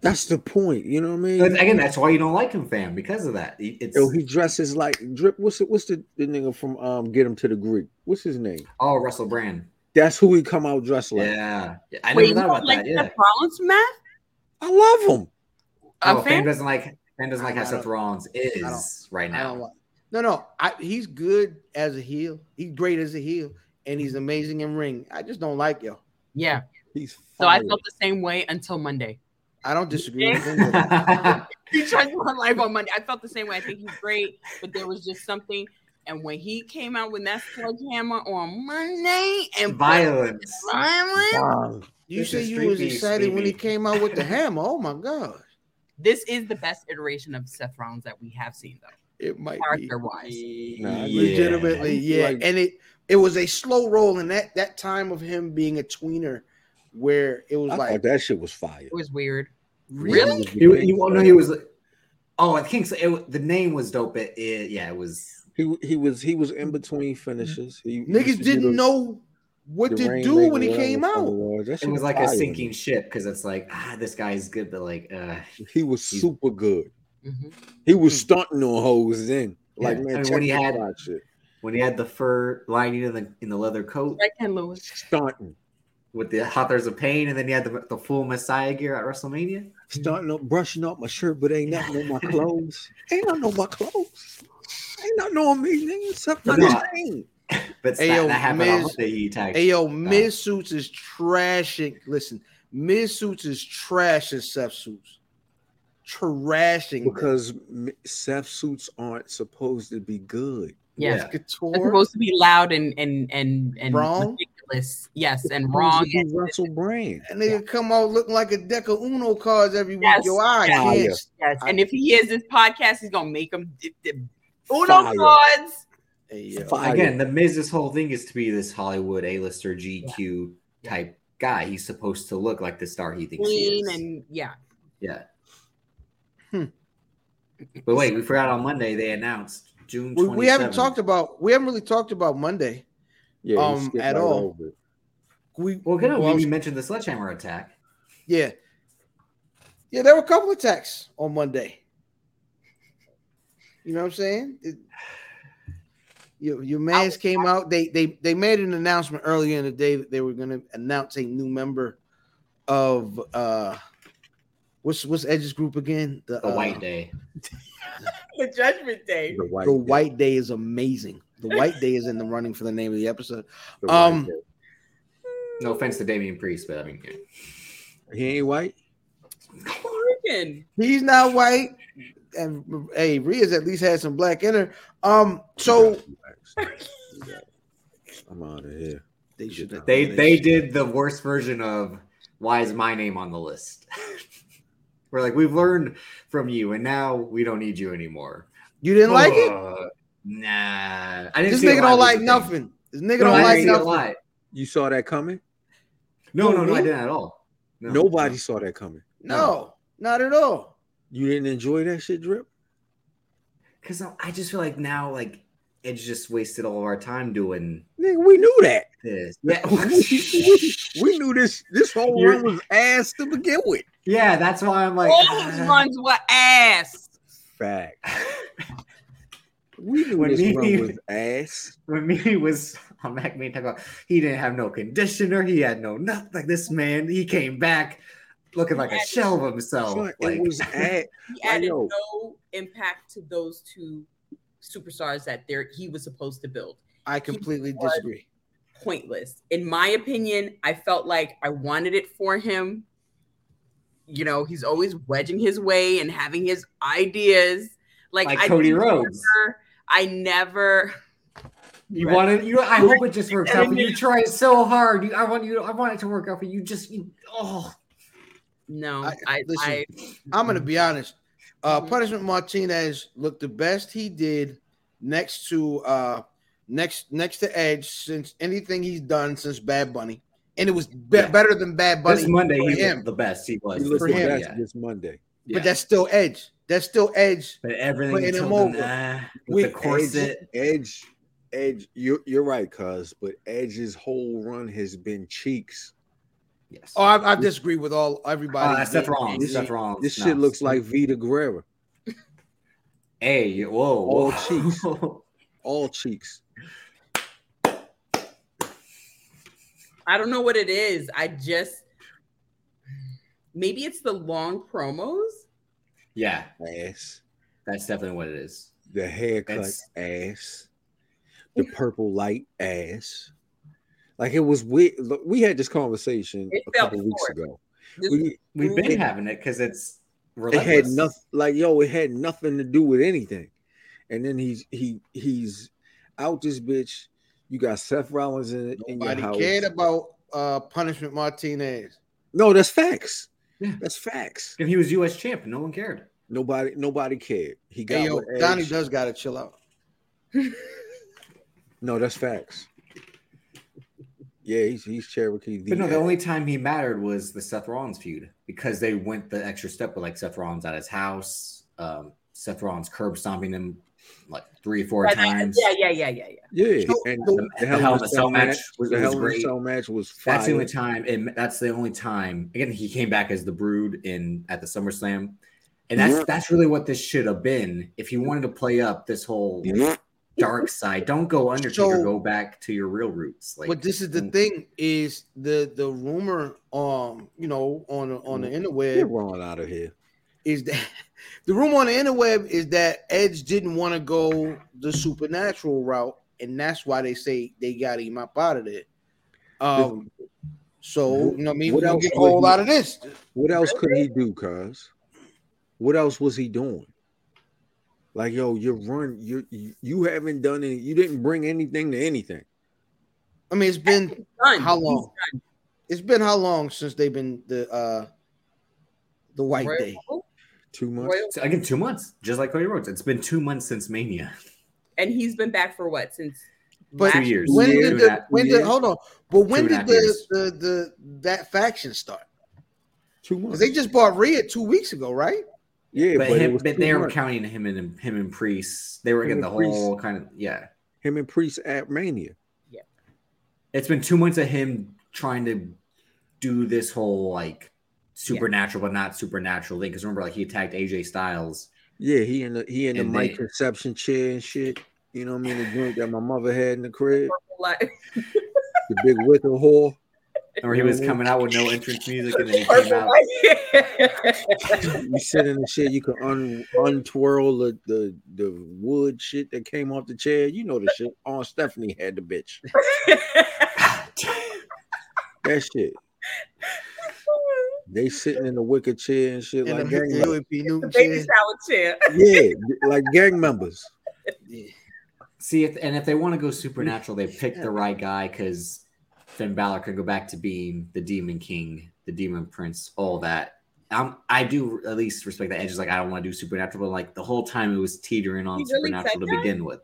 That's the point. You know what I mean? but again, that's why you don't like him, fam, because of that. He- It's Yo, he dresses like drip. What's the, What's the, the nigga from um Get Him to the Greek? What's his name? oh Russell Brand. That's who he come out dressed like. Yeah, yeah. I Wait, never you thought don't about like that. Yeah, Seth Rollins, Matt? I love him. A oh, fan fan? doesn't like fan doesn't like I how Seth don't- Rollins is don't- right I don't now. like. No, no, I, he's good as a heel. He's great as a heel, and he's amazing in ring. I just don't like yo. Yeah. He's So I felt the same way until Monday. I don't disagree with him. He tried to run live on Monday. I felt the same way. I think he's great, but there was just something. And when he came out with that sledgehammer on Monday and Violence. violence, Wow. You This say you Street was excited Street when he came out with the hammer. Oh my god, this is the best iteration of Seth Rollins that we have seen, though, it might be character wise. Nah, Yeah. legitimately, yeah. Like- and it it was a slow roll in that that time of him being a tweener, where it was I like that shit was fire. It was weird. really. You he, well, no, he was. Oh, I think so. It, the name was dope. It, it yeah, it was. He he was he was in between finishes. He, he Niggas used to do didn't the- know what to Rainmaker, do when he came the fuck it out. It was like fire a sinking ship because it's like ah, this guy's good, but like uh, He was super good. Mhm. He was stunting on hoes then. Like Yeah, man, I mean, when he had- out shit. when he had the fur lining in the in the leather coat Right, Ken Lewis. Stunting. with the Authors of Pain, and then he had the, the full Messiah gear at WrestleMania. Starting up, brushing up my shirt, but ain't nothing on my clothes. ain't nothing on my clothes. Ain't nothing on me, nigga. Except my But no, chain. But Hey, that, yo, that happened on Miz- Monday. He tagged. Hey yo, Miz Suits is trashing. Listen, Miz Suits is trashing Seth Suits. Trashing. Because m- Seth suits aren't supposed to be good. Yeah. Yeah. Couture. It's supposed to be loud and and and and Wrong? ridiculous. Yes, and Supposed wrong. And, Russell Brand. And they come out looking like a deck of Uno cards every week. Yes, Yo, I yes, can't. yes. yes, and if he is this podcast, he's gonna make him d- d- Uno Fire. cards. Fire. Again, the Miz's whole thing is to be this Hollywood A-lister GQ type guy. He's supposed to look like the star he thinks he is. and yeah. yeah. Hmm. But wait, we forgot on Monday they announced June. We, we haven't talked about. We haven't really talked about Monday. Yeah, Um, at right all. We Well, good. well, we mentioned the sledgehammer attack. yeah, yeah. There were a couple of attacks on Monday. You know what I'm saying? It- your your man's came out. They they they made an announcement earlier in the day that they were going to announce a new member of uh what's what's Edge's group again? The uh, White Day. The Judgment Day. The white, The White Day is amazing. The White Day is in the running for the name of the episode. the um, guy. No offense to Damian Priest, but I mean, yeah. he ain't white. He's not white, and hey, Rhea's at least had some black in her. Um, so I'm out of here. they should have. they they did the worst version of why is my name on the list? We're like, we've learned from you, and now we don't need you anymore. You didn't like it? Uh, Nah, I didn't. This it nigga don't like nothing. This nigga No, don't I like didn't see it nothing. You saw that coming? No, Who, no, no, I didn't at all. No. Nobody saw that coming. No, not at all. You didn't enjoy that shit, drip? because I just feel like now, like Edge just wasted all of our time doing Nigga, we knew that. this. Yeah, we, we knew this. This whole You're- run was ass to begin with. yeah, that's why I'm like. All his ah. runs were ass. Fact. We knew When this me- run was ass. when me was on Mac Me talk about he didn't have no conditioner, he had no nothing. Like this man, he came back looking like a shell of himself. Son, Like it was ass. He added know. no impact to those two superstars that there he was supposed to build. I completely disagree. Pointless. In my opinion, I felt like I wanted it for him. You know, he's always wedging his way and having his ideas. Like, Like I Cody never- Rhodes. I never you Right. wanted you. I hope it just works out. But you try so hard. You, I want you. I want it to work out for you. Just you, oh. No. I- I, listen, I I'm gonna be honest. Uh, Mhm. Punishment Martinez looked the best he did next to uh next next to Edge since anything he's done since Bad Bunny, and it was be- Yeah. better than Bad Bunny. This Monday, for he him. was the best he was. He looked For him, best yeah. this Monday. Yeah. But that's still Edge. That's still Edge. but everything putting him over. then, uh, We- with the corset. Edge, Edge, you're you're right, cuz, but Edge's whole run has been cheeks. Yes. Oh, I, I disagree with all everybody. Uh, Seth Rollins. This- Seth Rollins. This no. shit looks like Vickie Guerrero. Hey, whoa, All whoa. cheeks. All cheeks. I don't know what it is. I just maybe it's the long promos. yeah, Ass. that's definitely what it is. The haircut It's- ass. The purple light ass. Like it was weird. Look, we had this conversation It a couple weeks forced. ago. This- We, We've It- been having it because it's it had nothing like yo, it had nothing to do with anything. And then he's he he's out this bitch. You got Seth Rollins in, in your Nobody house. cared about uh Punishment Martinez. No, that's facts. Yeah. That's facts. If he was U.S. champ, no one cared. Nobody nobody cared. He got Hey yo, Donnie does gotta chill out. No, that's facts. Yeah, he's he's Cherokee. But no, the Edge. only time he mattered was the Seth Rollins feud because they went the extra step with like Seth Rollins at his house, um, Seth Rollins curb stomping him like three or four But I- times. yeah, yeah, yeah, yeah, yeah. Yeah, So, and the- the Hell in a Cell match was- the was Hell in a great. Cell match was fire. That's the only time. It, that's the only time. Again, he came back as the Brood in at the SummerSlam, and that's Yeah. that's really what this should have been. If he wanted to play up this whole dark side, don't go Undertaker. So- go back to your real roots. Like, but this is the mm. thing: is the the rumor, um, you know, on on the Get interweb Ron out of here. is that the rumor on the interweb is that Edge didn't want to go the supernatural route, and that's why they say they got him up out of there. Um, so you know, what I mean, What we're gonna get would all he- out of this. What else could he do, cuz? What else was he doing? Like, yo, you run, you you haven't done any, you didn't bring anything to anything. I mean, it's been how long? It's been how long since they've been the uh the White Royal Day? Rumble, Two months. Royal- So, again, two months, just like Cody Rhodes. It's been two months since Mania. and he's been back for what since But Two years. When did and the when did hold on? But when Two and a did the, the the that faction start? Two months. they just bought Rhea two weeks ago, right? Yeah, but but, him, but two they were counting him and him and Priest. They were Him getting the Priest. whole kind of yeah. him and Priest at Mania. Yeah, it's been two months of him trying to do this whole like supernatural but not supernatural thing. Because remember, like he attacked AJ Styles. Yeah, he in the he in the And mic they- conception chair and shit. You know what I mean? The drink that my mother had in the crib, like, the big wicker whore. Or he was coming out with no entrance music and then he came out. You sit in the shit, you can un untwirl the, the the wood shit that came off the chair. You know the shit. On Stephanie had the bitch. That shit. They sitting in the wicker chair and shit In like the gang members. Baby chair. salad chair. Yeah, like gang members. Yeah. See, if, and if they want to go supernatural, they pick the right guy because Finn Balor can go back to being the Demon King, the Demon Prince, all that. Um, I do at least respect that Edge is like I don't want to do supernatural, but like the whole time it was teetering on He really supernatural to begin with.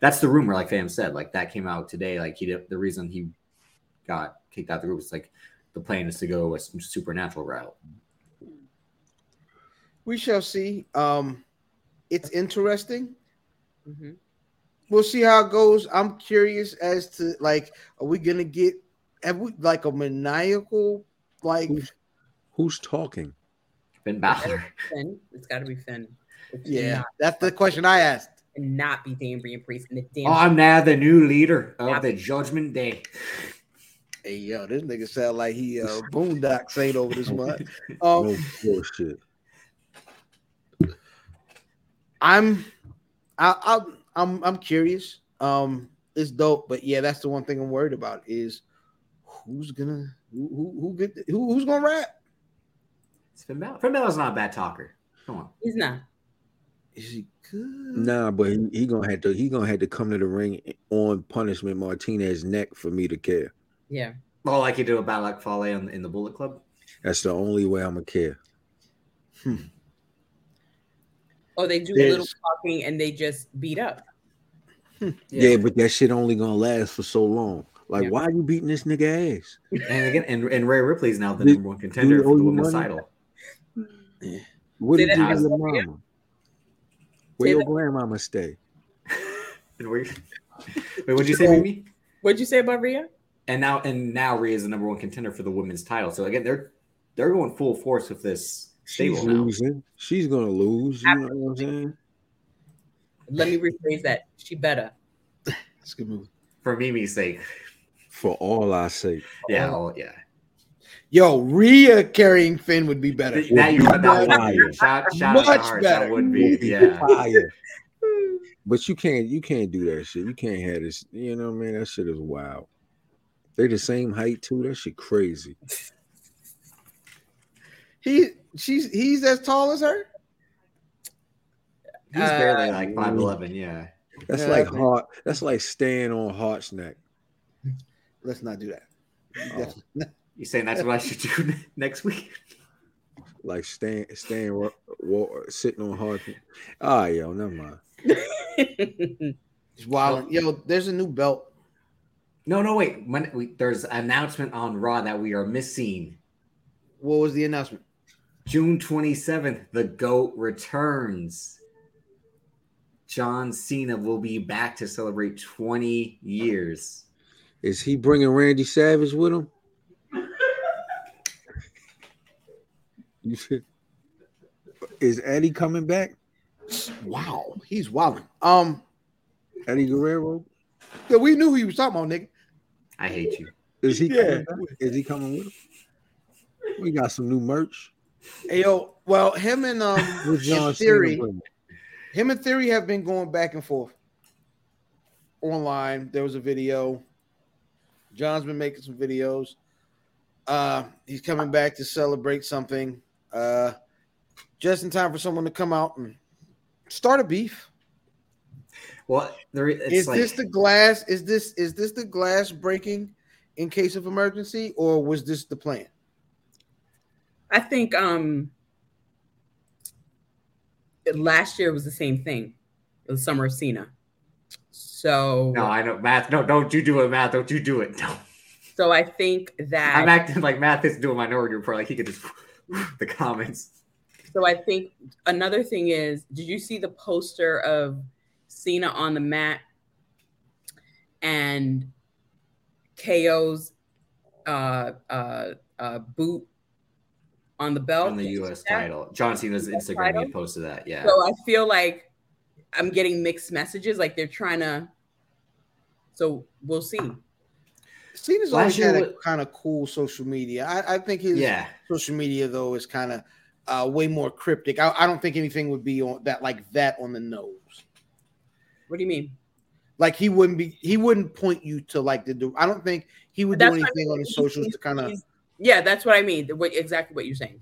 That's the rumor, like Fam said. Like that came out today. Like he did the reason he got kicked out the group was like the plan is to go a s- supernatural route. We shall see. Um, it's interesting. Mhm. We'll see how it goes. I'm curious as to like, are we gonna get have we like a maniacal like Who's talking? Finn Balor. Finn. It's got to be Finn. It yeah? cannot- That's the question I asked. And not be Damian Priest and the damn. Oh, I'm now the new leader of Yep. the Judgment Day. Hey yo, this nigga sound like he uh boondock saint over this month. Oh Um, bullshit. I'm, I, I, I'm, I'm curious. Um, it's dope, but yeah, that's the one thing I'm worried about is who's gonna who who, who get who, who's gonna rap? It's Finn Balor. Finn Balor's not a bad talker. Come on. He's not. Is he good? Nah, but he, he gonna have to he gonna have to come to the ring on punishment Martinez neck for me to care. Yeah. Oh, like you do a Bad Luck Fale in, in the Bullet Club. That's the only way I'm gonna care. Hmm. Oh, they do a little talking and they just beat up. Hmm. Yeah. but that shit only gonna last for so long. Like, Yeah. why you beating this nigga ass? And again, and, and Rhea Ripley's now the number one contender for the women's money? title. What Say did you do again, to Maria. mama? Where Say your that- grandmama stay? And we, wait, what'd you say, Mimi? What'd you say about Rhea? And now, and now Rhea is the number one contender for the women's title. So again, they're they're going full force with this She's stable now. losing. She's gonna lose. You know what I'm saying? Let me rephrase that. She better. That's a good move. For Mimi's sake. For all our sake. Yeah, oh, yeah. Yo, Rhea carrying Finn would be better. Now you are that Much one. Shout, shout Much Hearts. better. That would be, yeah. Fire. But you can't you can't do that shit. You can't have this. You know man, That shit is wild. They the same height too. That shit crazy. He, she's, he's as tall as her. He's Uh, barely like five eleven. Yeah. That's Yeah, like I heart. That's like staying on Hart's neck. Let's not do that. Oh. Definitely- You saying that's what I should do next week? Like staying staying wa- wa- sitting on hard. Ah, yo, never mind. It's wild. Yo, there's a new belt. No, no, wait. When we, there's an announcement on Raw that we are missing. What was the announcement? June 27th, the GOAT returns. John Cena will be back to celebrate 20 years. Is he bringing Randy Savage with him? You said, is Eddie coming back? Wow, he's wilding. Um, Eddie Guerrero? yeah, we knew who he was talking about, nigga. I hate you. Is he Yeah. coming back? Is he coming with him? We got some new merch. Hey, yo, well, him and um, What's John in theory, him and Theory have been going back and forth online. There was a video. John's been making some videos. Uh, he's coming back to celebrate something. Uh, just in time for someone to come out and start a beef. Well, there it's is like this the glass? Is this is this the glass breaking in case of emergency, or was this the plan? I think um last year was the same thing. It was Summer of Cena. So no, I know math. No, don't you do it, math. Don't you do it. No, so I think that I'm acting like math is doing Minority Report. Like he could just the comments. So I think another thing is, did you see the poster of Cena on the mat and KO's uh, uh, uh, boot on the belt on the U.S. title. John Cena's Instagram, title? posted that. Yeah. So I feel like I'm getting mixed messages. Like they're trying to. So we'll see. Cena's Last always year had a wa- kind of cool social media. I, I think his yeah. social media though is kind of uh, way more cryptic. I, I don't think anything would be on that like that on the nose. What do you mean? Like he wouldn't be, he wouldn't point you to like the. I don't think he would do That's what I anything on his socials to kind of. Yeah, that's what I mean. What, exactly what you're saying.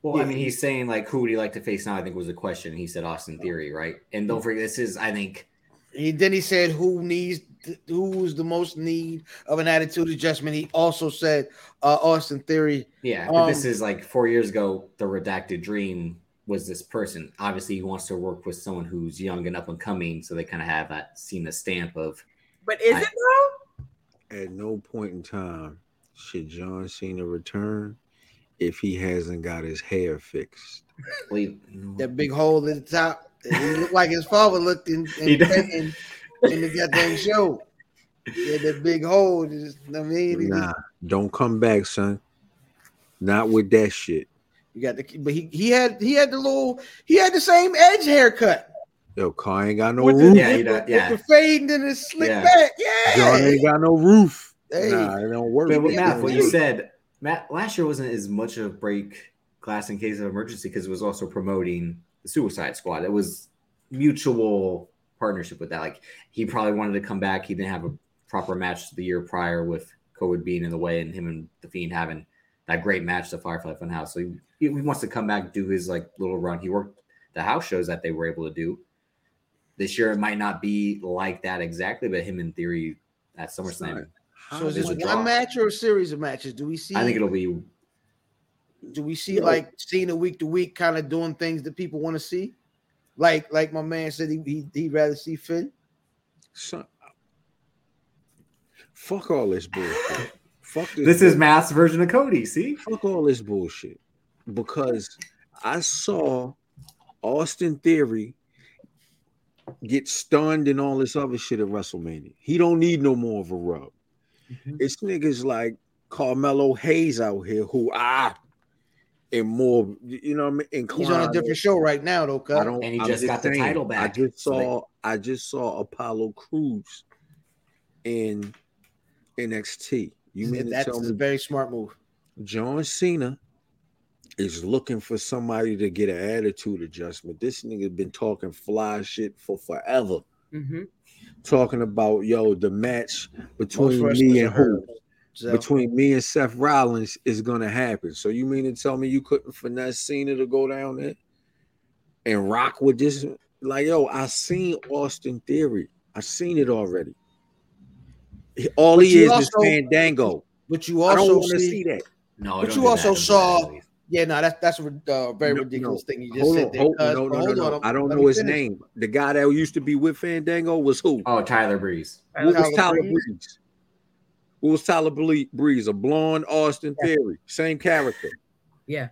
Well, I mean, he's saying like, who would he like to face now? I think was a question. He said Austin Theory, right? And don't forget, this is, I think, He then he said who needs who's the most need of an attitude adjustment. He also said uh, Austin Theory. Yeah, but this Um, is like four years ago. The redacted dream was this person. Obviously, he wants to work with someone who's young and up and coming, so they kind of have that Cena stamp of But is I- it though? At no point in time should John Cena return if he hasn't got his hair fixed. well, you know, That big hole at the top. He looked like his father looked in in, does. in, in the goddamn show. Yeah, that big hole. Just, I mean, he- Nah, don't come back, son. Not with that shit. you got the but he he had he had the little he had the same edge haircut. Yo, car ain't got no with the, roof. Yeah, with, yeah. with the fade and then the slick Yeah. back. John Yeah. ain't got no roof. Hey. Nah, it don't work. But with Matt, what you said, Matt, last year wasn't as much of break glass in case of emergency because it was also promoting the Suicide Squad. It was mutual partnership with that. Like he probably wanted to come back. He didn't have a proper match the year prior with COVID being in the way and him and the Fiend having that great match, to Firefly Funhouse. So he, he wants to come back, do his like little run. He worked the house shows that they were able to do. This year it might not be like that exactly, but him in theory at SummerSlam, So is this a draw. one match or a series of matches? Do we see? I think it'll be do we see Yeah. like a week to week kind of doing things that people want to see? Like like my man said he, he he'd rather see Finn. Son, fuck all this bullshit. fuck this. This is Matt's version of Cody. See, fuck all this bullshit because I saw Austin Theory get stunned and all this other shit at WrestleMania. He don't need no more of a rub. It's niggas like Carmelo Hayes out here who ah and more, you know what I mean? He's on a different show right now though. Cuz. I don't. And he I'm just got the title back. I just So they- saw. I just saw Apollo Crews in NXT. You mean to That's tell a very smart move. John Cena is looking for somebody to get an attitude adjustment. This nigga been talking fly shit for forever. Mm-hmm. Talking about yo, the match between me and who? Hurt. So, Between me and Seth Rollins is gonna happen. So you mean to tell me you couldn't finesse Cena to go down there and rock with this? Like, yo, I seen Austin Theory. I seen it already. All But he you is is Fandango. but you I don't also want to see, see that. no, But you also that. Don't do that, saw- yeah, no, that's that's a uh, very No, ridiculous no. thing you just Hold said on, there. hold, cuz, no, but no, no, no. on, I don't know his finish. name. The guy that used to be with Fandango was who? Oh, Tyler Breeze. What was Tyler Tyler Breeze? Breeze? What was Tyler Ble- Breeze? A blonde Austin Theory, same character. Yeah,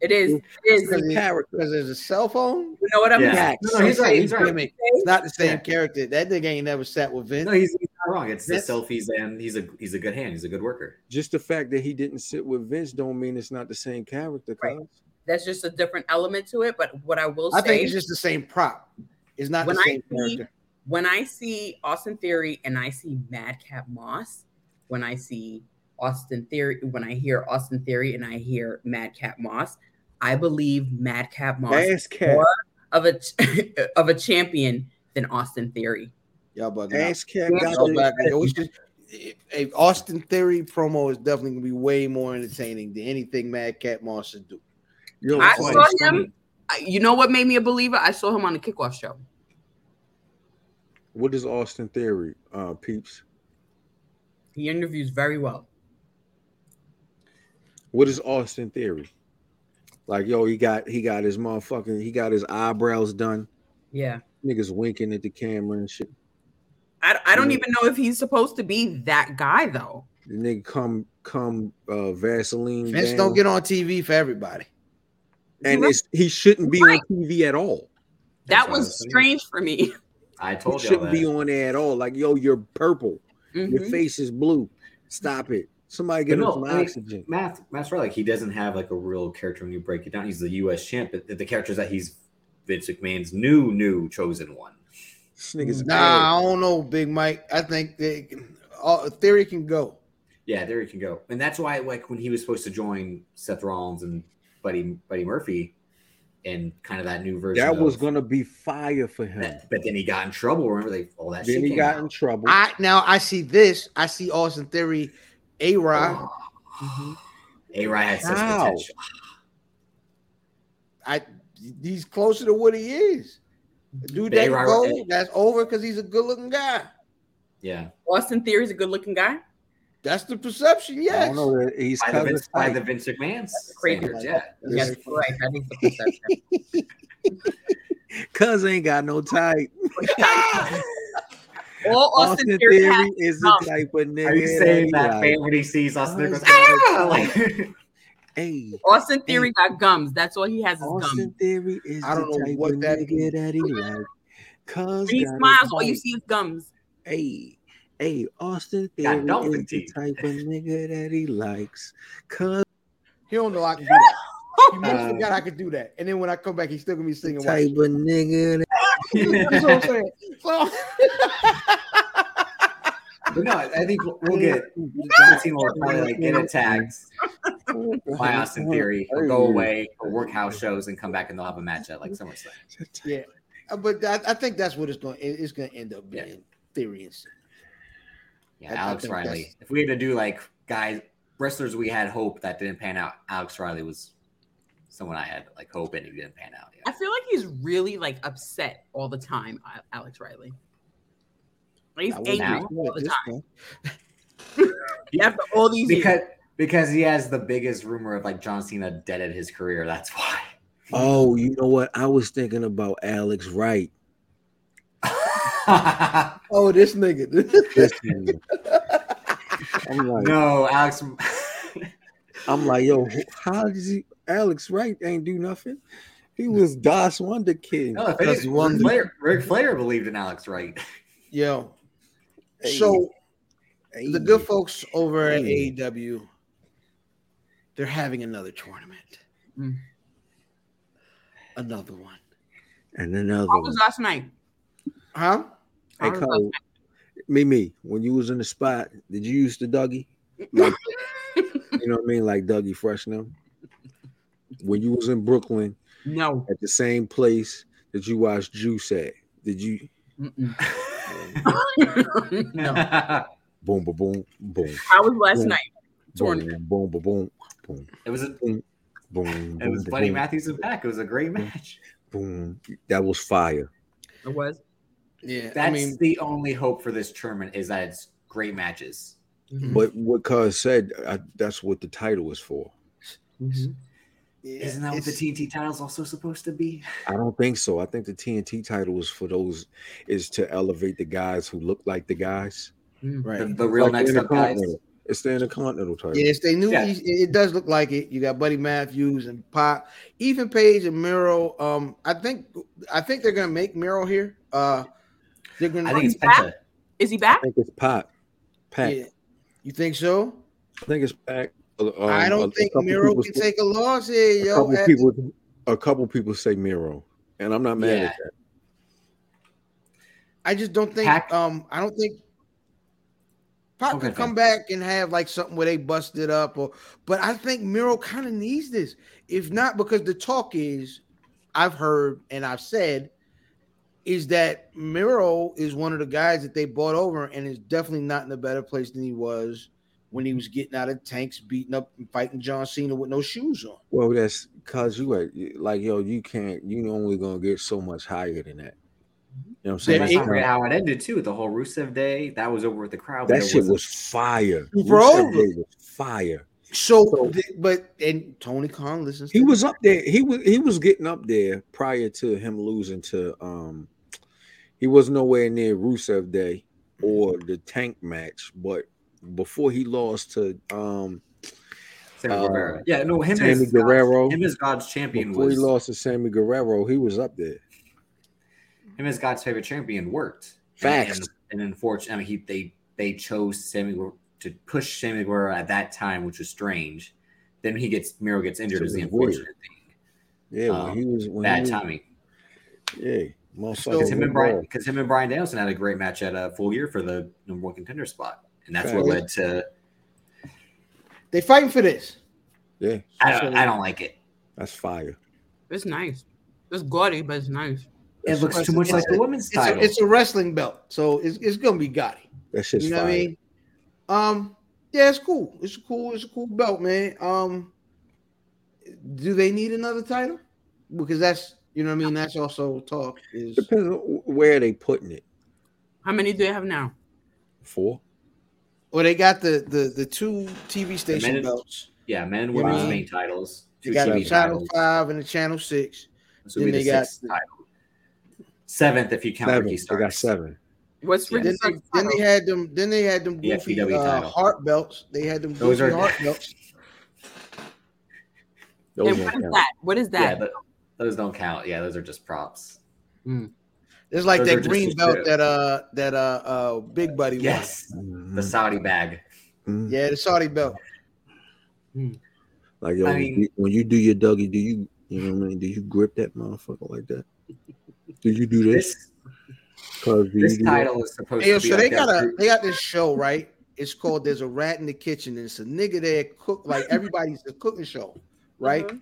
it is. It is. Because You character. because there's a cell phone. You know what I'm Yeah. saying? No, no, he's right. He's right. minute. It's not the same Yeah. character. That nigga ain't never sat with Vince. No, he's, he's not wrong. It's the Vince- selfies, and he's a he's a good hand. He's a good worker. Just the fact that he didn't sit with Vince don't mean it's not the same character. Right. cuz. That's just a different element to it. But what I will say, I think it's just the same prop. It's not When the I same see- character. when I see Austin Theory and I see Madcap Moss, when I see Austin Theory, when I hear Austin Theory and I hear Madcap Moss, I believe Madcap Moss is more of a of a champion than Austin Theory. Y'all bugging out. Ass cat got Go the- back. Yo, we should- a Austin Theory promo is definitely gonna be way more entertaining than anything Madcap Moss should do. Yo, I saw it's him. You know what made me a believer? I saw him on the kickoff show. what is Austin Theory, uh, peeps? He interviews very well. What is Austin Theory? Like, yo, he got he got his motherfucking he got his eyebrows done. Yeah. Niggas winking at the camera and shit. I, I don't Yeah. even know if he's supposed to be that guy though. The nigga come come uh Vaseline. Vince down, don't get on TV for everybody. and You're it's he shouldn't be Right. on TV at all. That what I was was strange for me. I told you shouldn't be on there at all. Like, yo, you're purple. Your Mhm. face is blue. Stop it. Somebody But get him no, some I mean, oxygen. Matt, Matt's right. Like he doesn't have like a real character when you break it down. He's the U.S. champ, but the, the characters that he's Vince McMahon's new, new chosen one. This nigga's Nah, I don't know, Big Mike. I think they can, uh, Theory can go. Yeah, there he can go, and that's why like when he was supposed to join Seth Rollins and Buddy Buddy Murphy, and kind of that new version. that was of- gonna be fire for him. But, but then he got in trouble. Remember, they all that Then shit he came got out. in trouble. I now I see this. I see Austin Theory, A Rod. Oh. Mm-hmm. A Rod had such potential. I he's closer to what he is. Dude, They that are- that's over because he's a good looking guy. Yeah. Austin Theory's a good looking guy. That's the perception. I don't know that he's By the, Vince, by Spike. the Vince McMahon's crazy. standards, yeah. Yes, right. That is the perception. Cuz ain't got no type. All Austin, Austin Theory Theory is the type of nigga. Are you saying that like, fan when he sees Austin Theory goes, ah! Like, Hey, Austin Theory got gums. That's all he has is Austin gums. Theory is I don't the know type what of that nigga means. that he like. Cuz he smiles, all you see is gums. Hey, hey, Austin Got Theory dolphin is the teeth. type of nigga that he likes. Cuz He don't know I can do that. He must Uh, forgot I could do that. And then when I come back, he's still gonna be singing. type of nigga that That's what I'm saying. So, but no, I think we'll, we'll get John Cena will probably like get attacked by Austin Theory. He'll go away, he'll work house shows, and come back, and they'll have a match at like SummerSlam. yeah, Uh, but I, I think that's what it's going. It, it's going to end up being Yeah. theory and Cena. Yeah, I- I Alex think Riley. that's- If we had to do like guys wrestlers we had hope that didn't pan out, Alex Riley was someone I had like hope and he didn't pan out. I feel like he's really like upset all the time, Alex Riley. He's angry now. all the time. point. After all these Because years. because he has the biggest rumor of like John Cena dead at his career. That's why. Oh, you know what? I was thinking about Alex Wright. Oh, this nigga. This nigga. I'm like, no, Alex. I'm like, yo, how did he? Alex Wright ain't do nothing. He was Das Wunderkind. No, if Because one- Ric Flair, Ric Flair believed in Alex Wright. Yo. Hey, So hey. the good folks over at Hey. AEW, they're having another tournament. Mm. Another one. and another How one. was last night? Huh? Hey, How was last Cole, Mimi, when you was in the spot, did you use the Dougie? Like, you know what I mean? Like Dougie Fresh now? When you was in Brooklyn No. at the same place that you watched Juice at, did you no. boom, boom, boom, boom, How was last Yeah. night? boom, boom, boom, boom, boom, it was a, boom, boom, it was boom, Buddy boom, Matthews and Pac. It was a great match. boom. That was fire. It was. Yeah. That's I mean, the only hope for this tournament is that it's great matches. Mhm. But what Cuz said, I, that's what the title is for. Mhm. yeah, Isn't that what the TNT title is also supposed to be? I don't think so. I think the TNT title is for those is to elevate the guys who look like the guys. Mm. right? The, the real Like next the up guys. It's the Intercontinental title. Yes, they knew Yeah. he- it does look like it. You got Buddy Matthews and Pop, even Page and Miro. Um, I think I think they're gonna make Miro here. Uh, they're gonna. I think it's Back? Penta. Is he back? I think it's Pat. Pat. Yeah. You think so? I think it's Pat. Um, I a- don't think Miro can say- take a loss here, A yo. couple At- people, a couple people say Miro, and I'm not mad Yeah. at that. I just don't think. Pac- Um, I don't think. Pop Okay, could come fine. back and have like something where they bust it up, or but I think Miro kind of needs this. If not, because the talk is, I've heard and I've said, is that Miro is one of the guys that they bought over and is definitely not in a better place than he was when he was getting out of tanks, beating up and fighting John Cena with no shoes on. Well, that's cause you at like yo, you can't. You only gonna get so much higher than that. You know what I'm saying? Let's not how it ended too. The whole Rusev day that was over with the crowd. that shit wasn't- fire. bro. Day was fire. So, So- th- but and Tony Khan listens. He to was this. up there. He was he was getting up there prior to him losing to um. He was nowhere near Rusev Day or the Tank match, but before he lost to um Sammy uh, Guevara. Yeah, no, him Sammy as Guerrero. God's, him as God's champion before was he lost to Sammy Guerrero, he was up there. him as God's favorite champion worked. Facts. And, and, and unfortunately, I mean, he they they chose Sammy to push Sammy Guerrero at that time, which was strange. Then he gets Miro gets injured is the weird. unfortunate thing. Yeah, Um, he was when he Bad was, timing. Yeah. Because him and Brian, because him and Bryan Danielson had a great match at a full year for the number one contender spot, and that's what led to. They fighting for this. Yeah, I don't, I don't like it. that's fire. It's nice. It's gaudy, but it's nice. It looks too much like a- the women's It's title. a, it's a wrestling belt, so it's, it's gonna be gaudy. That shit's You know fire. what I mean? Um, yeah, it's cool. It's a cool. It's a cool belt, man. Um, do they need another title? Because that's You know what I mean? That's also talk. Is Depends on where they putting it. How many do they have now? Four. well, they got the the the two TV station minute- belts. Yeah, men and You women's mean? main titles. They Two got the channel titles. five and the channel six. This would be then the they got- sixth title. Seventh if you count seven, Ricky they got seven. What's Yeah. Then they, then they had them. Then they had them The goofy FPW uh, heart belts. They had them Those are- heart belts. Those And don't what is that? What is Yeah, that? but those don't count. Yeah, those are just props. It's like Those that green belt good. that uh that uh uh Big Buddy won. Yes, Mhm. the Saudi bag. Mhm. Yeah, the Saudi belt. Like yo, I when mean- you- when you do your Dougie, do you you know what I mean? Do you grip that motherfucker like that? Do you do this? This Cause do this do title is supposed Hey, to be so they got that a they got this show right. It's called "There's a Rat in the Kitchen." And it's a nigga that cook like everybody's a cooking show, right? Mhm.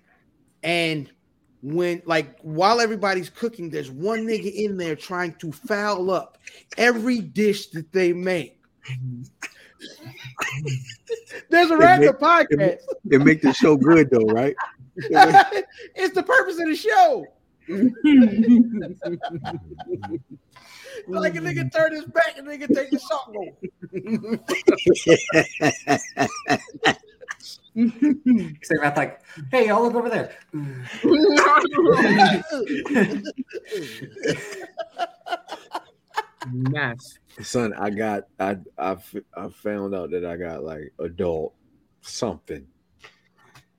And when like while everybody's cooking, there's one nigga in there trying to foul up every dish that they make. There's a the podcast. It make the show good though, right? it's the purpose of the show. Like a nigga turn his back and nigga take the salt go. Say Matt like, hey, y'all look over there. Mess. Son, I got I, I, I found out that I got like adult something.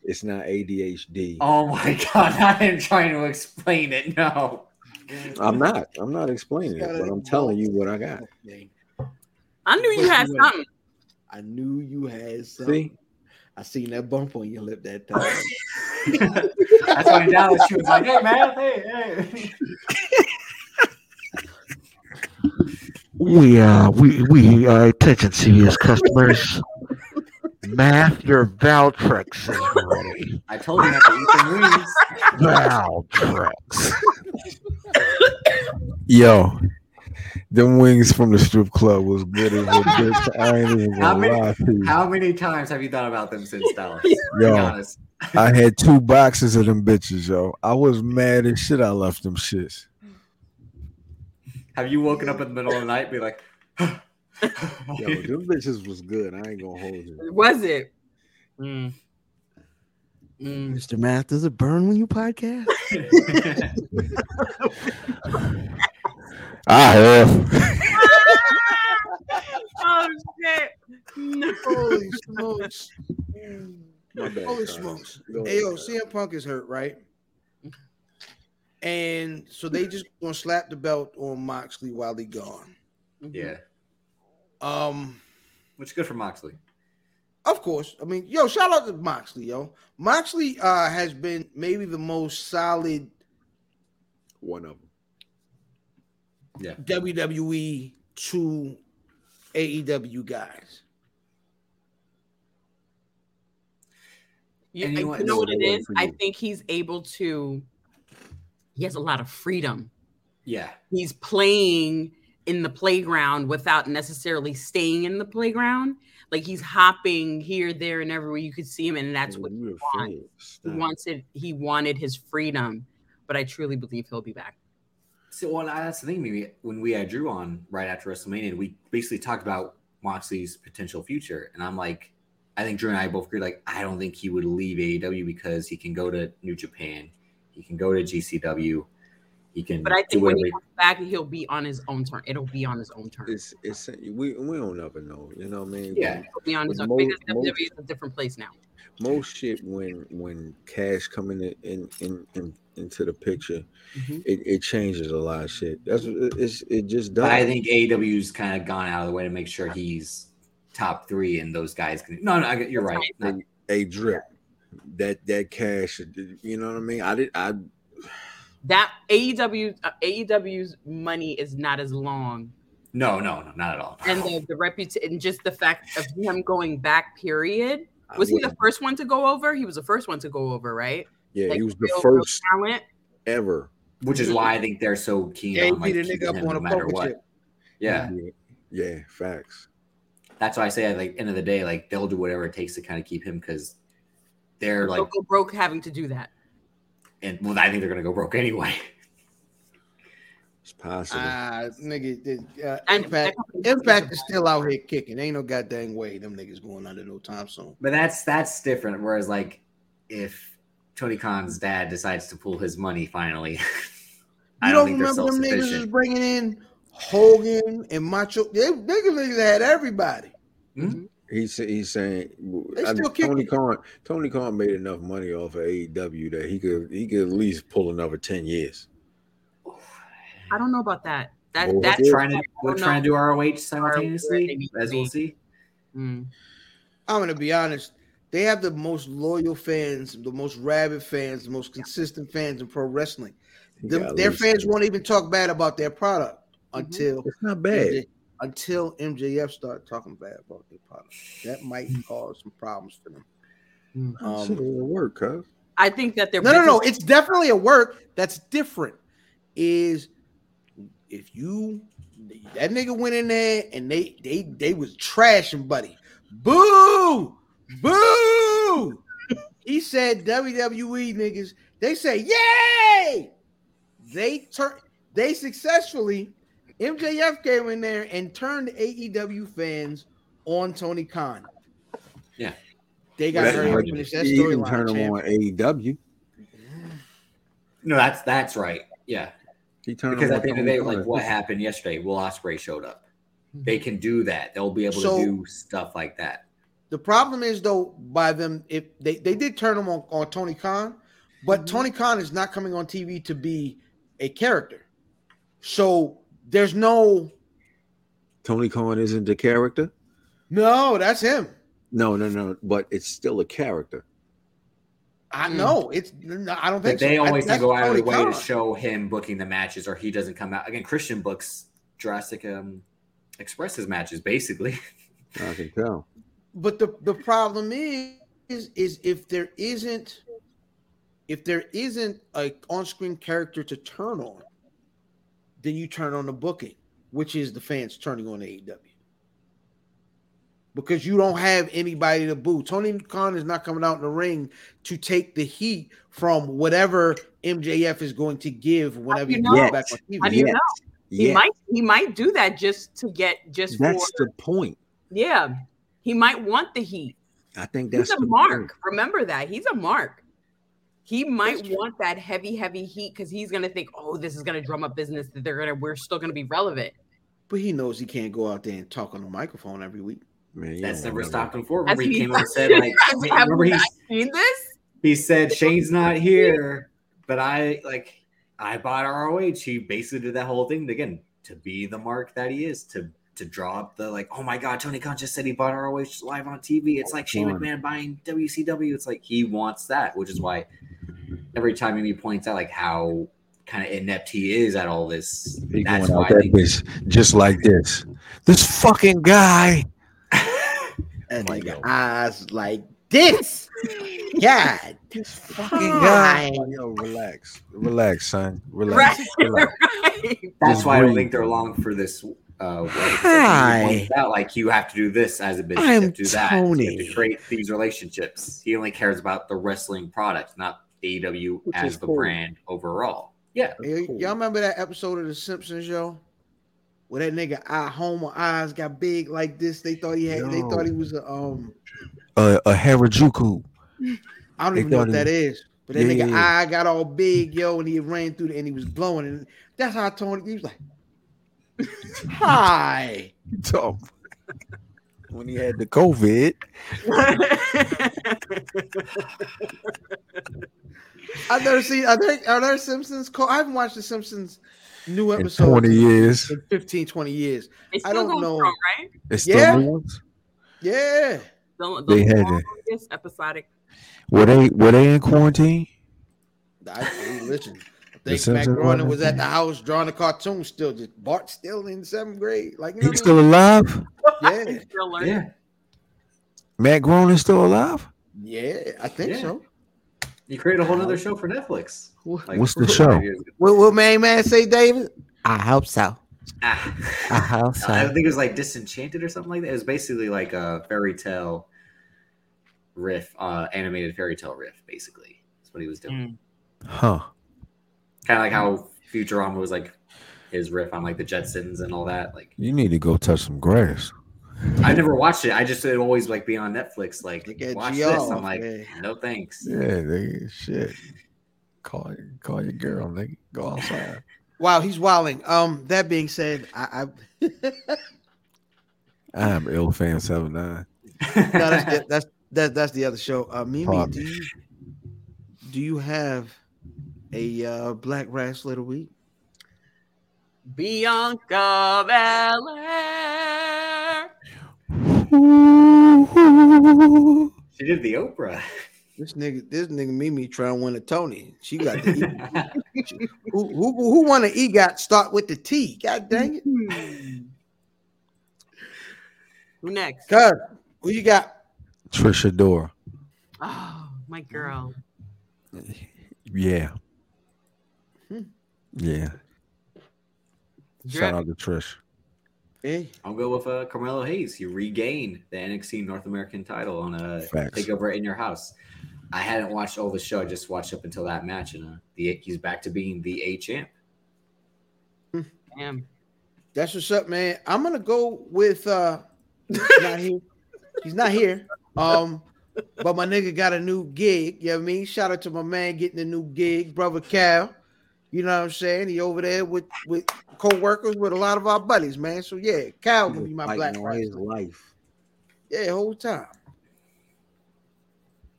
It's not ADHD. Oh my god, I am trying to explain it. No. I'm not. I'm not explaining it, but I'm telling you what I got. I knew you had something. I knew you had something. See? I seen that bump on your lip that time. That's why in Dallas she was like, hey man, hey, hey. We uh we we uh attention serious customers. Math, your Valtrex is ready. I told you not to eat them wings. Valtrex. Yo, them wings from the strip club was good as a bitch. I ain't even How gonna many- lie to you. How many times have you thought about them since Dallas? Be Yo, honest. I had two boxes of them bitches, yo. I was mad as shit. I left them shits. Have you woken up in the middle of the night and be like, Yo, them bitches was good. I ain't gonna hold you. Was it? Mm. Mm. Mr. Math, does it burn when you podcast? I have. Oh shit! No. Holy smokes. My bad, Holy smokes. Go Hey, yo. CM Punk is hurt, right? And so they just gonna slap the belt on Moxley while he gone. yeah, Um, which is good for Moxley. of course. I mean, yo, shout out to Moxley, yo. Moxley uh has been maybe the most solid One of them. WWE to AEW guys. You, you you know know, what? what it That's is? what I I want for you. think he's able to. He has a lot of freedom. Yeah, He's playing in the playground without necessarily staying in the playground. Like he's hopping here, there, and everywhere you could see him, and that's what he a wants. He wants it. He wanted his freedom, but I truly believe he'll be back. So well, that's the thing. Maybe when we had Drew on right after WrestleMania, we basically talked about Moxley's potential future, and I'm like, I think Drew and I both agree. Like, I don't think he would leave AEW because he can go to New Japan, he can go to GCW, he can. But I think when he comes back, he'll be on his own turn. It'll be on his own turn. It's it's we we don't never know. You know what I mean? Yeah. He'll be on his own most- because most- is a different place now. Most shit when when cash coming in, in, in, in into the picture, Mhm. it, it changes a lot of shit. That's it's it just does. But I think AEW's kind of gone out of the way to make sure he's top three, and those guys can. No, no, you're right. Not- a drip that that cash. You know what I mean? I did. I That AEW uh, AEW's money is not as long, no, no, no, not at all. and the the reputation, and just the fact of him going back. Period. Was he the first one to go over? He was the first one to go over, right? Yeah, Like, he was the real- real first talent. ever. Which is why I think they're so keen Yeah, on like beat a keeping nigga up him on no a matter what. chip. Yeah, Yeah, facts. that's why I say at the end of the day, like they'll do whatever it takes to kind of keep him because they're They'll like go broke having to do that. and well, I think they're gonna go broke anyway. It's possible. Ah, nigga, uh, And Impact, Impact is still out here kicking. Ain't no goddamn way them niggas going under no time soon. But that's that's different. Whereas like if Tony Khan's dad decides to pull his money finally, I You don't don't think they're remember them niggas was bringing in Hogan and Macho? They niggas, niggas had everybody. He's he's saying They I- still Tony. Khan Tony Khan made enough money off of AEW that he could he could at least pull another ten years. I don't know about that. That Well, that Yeah. Trying to we're don't trying to do ROH simultaneously, as we'll see. Mm. I'm gonna be honest. They have the most loyal fans, the most rabid fans, the most consistent fans in pro wrestling. He Them- got their least- fans won't even talk bad about their product until It's not bad. MJ until MJF start talking bad about their product. That might cause some problems for them. Mm. Um, Shit, it'll work, cuz. I think that they're no, no, no. It's definitely a work that's different. Is if you that nigga went in there and they they they was trashing buddy. Boo! Boo! he said WWE niggas, they say, yay! They turn they successfully MJF came in there and turned AEW fans on Tony Khan. Yeah. They got That's hurry up hard and to finish that He even turn them him on AEW. No, that's that's right. Yeah, He turned because him at the end of the day, Tony like what happened yesterday, Will Ospreay showed up. They can do that. They'll be able So- to do stuff like that. The problem is though, by them, if they, they did turn him on, on Tony Khan, but Tony Khan is not coming on TV to be a character. So there's no Tony Khan isn't a character. no, that's him. No, no, no. But it's still a character. I Mm. know it's. no, I don't But think they so. I- always that's go out of the Tony way to show him booking the matches, or he doesn't come out. Again, Christian books Jurassic um, Express his matches basically. I can tell. But the the problem is, is is if there isn't if there isn't a on-screen character to turn on, then you turn on the booking, which is the fans turning on the AEW. Because you don't have anybody to boo. Tony Khan is not coming out in the ring to take the heat from whatever MJF is going to give whenever you he know? comes back on TV. How do you Yes. know? He Yeah, might he might do that just to get just that's for the point. yeah. He might want the heat. I think He's that's a mark. point. Remember that. He's a mark. He might want that heavy, heavy heat because he's gonna think, oh, this is gonna drum up business that they're gonna we're still gonna be relevant. But he knows he can't go out there and talk on the microphone every week. Man, That's don't never wanna- stopped him before. Remember he he- came out and said like, Have remember we he seen this? he said Shane's not here, but I like I bought ROH. He basically did that whole thing again to be the mark that he is to to draw up the like, oh my god, Tony Khan just said he bought ROH live on TV. It's like Shane. McMahon buying WCW. It's like he wants that, which is why every time he points out like how kind of inept he is at all this. He that's why that bitch just like this. This fucking guy. And God. eyes like this. God. This fucking guy. Yo, relax, relax, son. Relax. Right. relax. right. That's why I don't think they're long for this. Uh. Hi. He points out, like you have to do this as a business. I'm you have to do that. You Tony. to create these relationships. He only cares about the wrestling product, not AEW Which as the cool. brand overall. Yeah, Y- Y'all remember that episode of The Simpsons show? Where that nigga eye Homer eyes got big like this. They thought he had they thought he was a um Uh, a Harajuku. I don't They even know what that he- is. But that Yeah, nigga yeah, yeah. eye got all big, yo, and he ran through the, and he was glowing. And that's how Tony he was like, Hi. So, when he had the COVID, I've never seen are there are there Simpsons call I haven't watched the Simpsons new in episode 20 years, in 15, 20 years. It's I don't going know. strong, right? it's still Yeah. new ones. Yeah. The, They had it. episodic. Were they were they in quarantine? I, hey, listen, I The think Matt Groening was at the house drawing a cartoon still. Just Bart still in seventh grade. Like, you know He's what I still alive. mean? yeah, He's still learning. yeah. Matt Groening's still alive. yeah, I think Yeah. so. You created a whole other show for Netflix. Like, What's the show? years ago. what, what main man say, David? I hope so. Ah. I hope so. I think it was like Disenchanted or something like that. It was basically like a fairy tale riff, uh, animated fairy tale riff. Basically, that's what he was doing. Huh. Kind of like how Futurama was like his riff on like the Jetsons and all that. Like You need to go touch some grass. I never watched it. I just it always like be on Netflix. Like Look at watch G this. off, I'm like, man. no thanks. Yeah, they shit. Call call your girl, nigga. Go outside. Wow, he's wilding. Um, that being said, I, I I'm ill fan seven nine. no, that's that's that, that's the other show. Uh, Mimi, do you do you have a uh, black wrestler of the week? Bianca Belair. she did the Oprah. This nigga, this nigga Mimi trying to win a Tony. She got the E- who who who won an EGOT? Start with the T. God dang it, Who next? God, who you got? Trisha Dora. Oh, my girl. Yeah. Hmm. Yeah. Shout out to Trish. Hey, I'll go with uh, Carmelo Hayes. He regained the NXT North American title on a Facts. takeover in your house. I hadn't watched all the show. I just watched up until that match, and uh, the he's back to being the A champ. Damn. that's what's up, man. I'm gonna go with uh, he's not here. He's not here. Um, but my nigga got a new gig. You know what I mean? Shout out to my man getting a new gig, brother Cal. You know what I'm saying? He over there with with co-workers with a lot of our buddies, man. So yeah, Cal gonna be my black Fighting on his life. Yeah, whole time.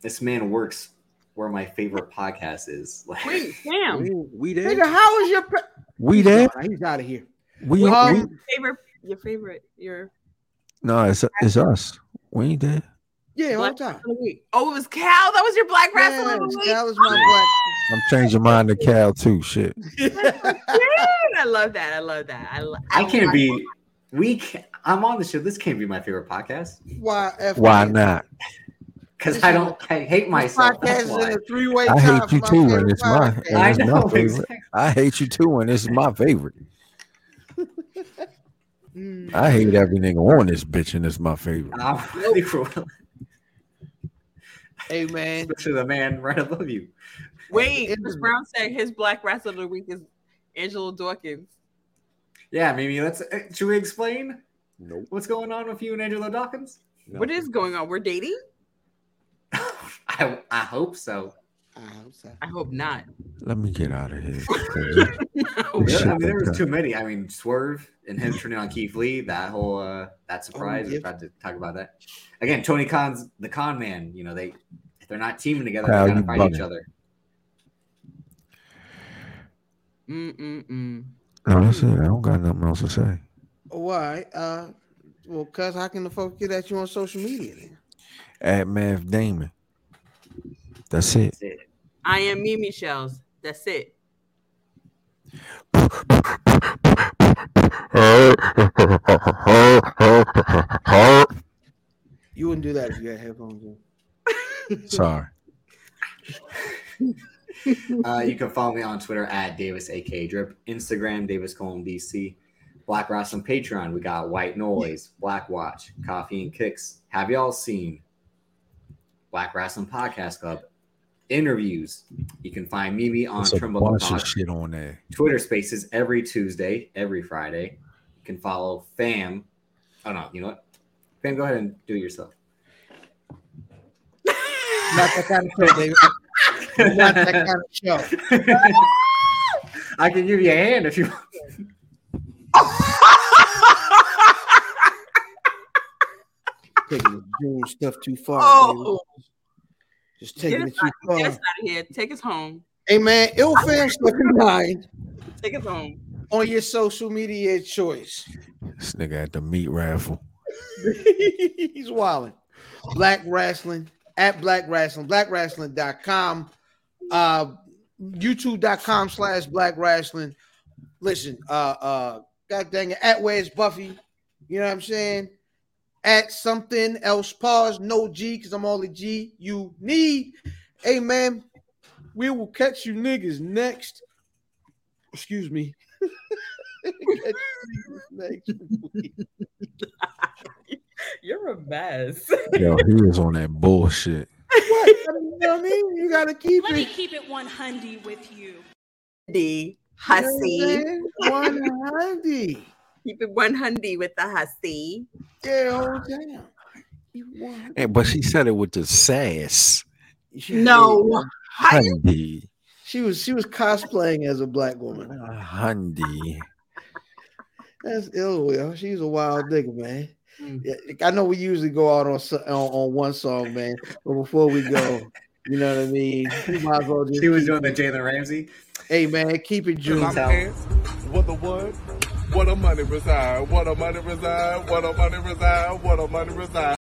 This man works where my favorite podcast is. Like, Wait, Sam. We, we there. Nigga, how is your pre- We He's there? He's out of here. We, Um, we Favorite, your favorite, your no, it's it's us. We ain't there. Yeah, whole black time. wrestler of the week. Oh, it was Cal. That was your black wrestler of the week. Cal is my black. I'm changing mine to Cal too. Shit. black. I love that. I love that. I, lo- I can't love- be. We. Can, I'm on the show. This can't be my favorite podcast Why? F- Why not? because I don't. I hate This myself. podcast is in a three-way I hate you too, and it's my podcast. and I it's my favorite. exactly. I hate you too, and this is my favorite. Mm. I hate every nigga on this bitch, and it's my favorite. I'm ready for Hey man, especially the man right above you. Wait, It Chris Brown said his black wrestler of the week is Angelo Dawkins. Yeah, maybe let's. uh, Should we explain Nope. what's going on with you and Angelo Dawkins? What is going on? We're dating? I I hope so. I'm sorry. I hope not. Let me get out of here. There- Shit I mean, there was that. too many. I mean, Swerve and him turning on Keith Lee. That whole uh, that surprise. yeah. We're about to talk about that again. Tony Khan's the con man. You know they if they're not teaming together, Kyle, they're you gonna fight each bugging. other. Mm-mm-mm. no, that's it. I don't got nothing else to say. Why? Uh, well, cuz how can the folks get at you on social media then? At Math Damon. That's it. That's it. I am Mimi Shells. That's it. You wouldn't do that if you had headphones in. Sorry. Uh, you can follow me on Twitter at Davis AK Drip, Instagram Davis Colon DC, Black Rasslin' Patreon. We got White Noise, Black Watch, Coffee and Kicks. Have y'all seen Black Rasslin' Podcast Club? Interviews. You can find Mimi on There's Trimble bunch Pod. of shit on there. Twitter Spaces every Tuesday, every Friday. You can follow Fam. Oh no, you know what? Fam, go ahead and do it yourself. Not that kind of show, David. Not that kind of show. I can give you a hand if you. want. Taking the June stuff too far. Oh, David. Just get taking us, it too out, far. get us out of here. Take us home. Hey man, ill fam stuff in mind Take us home. on your social media choice. This nigga at the meat raffle. He's wilding. Black Rasslin' at Black Rasslin', blackrasslin.com, uh, youtube.com slash Black Rasslin'. Listen, uh, uh, God dang it, at Where's Buffy? You know what I'm saying? at something else pause. No G, because I'm all the G you need. Hey, man, We will catch you niggas next. Excuse me. next You're a mess. Yo, he was on that bullshit. What? You know what I mean? You gotta keep Let it. Let me keep it 100 with you. D. Hussy. You know 100. Keep it 100 with the hussy. Yeah, oh damn. Hey, but she said it with the sass. She- No. Hundy. She was she was cosplaying as a black woman. Hundy. That's ill, Will. She's a wild nigga, man. Mm. Yeah, I know we usually go out on, on on one song, man. But before we go, you know what I mean. We might as well just She was keep- doing the Jalen Ramsey. Hey, man, keep it June. What the what? What a money reside? What a money reside? What a money reside? What a money reside?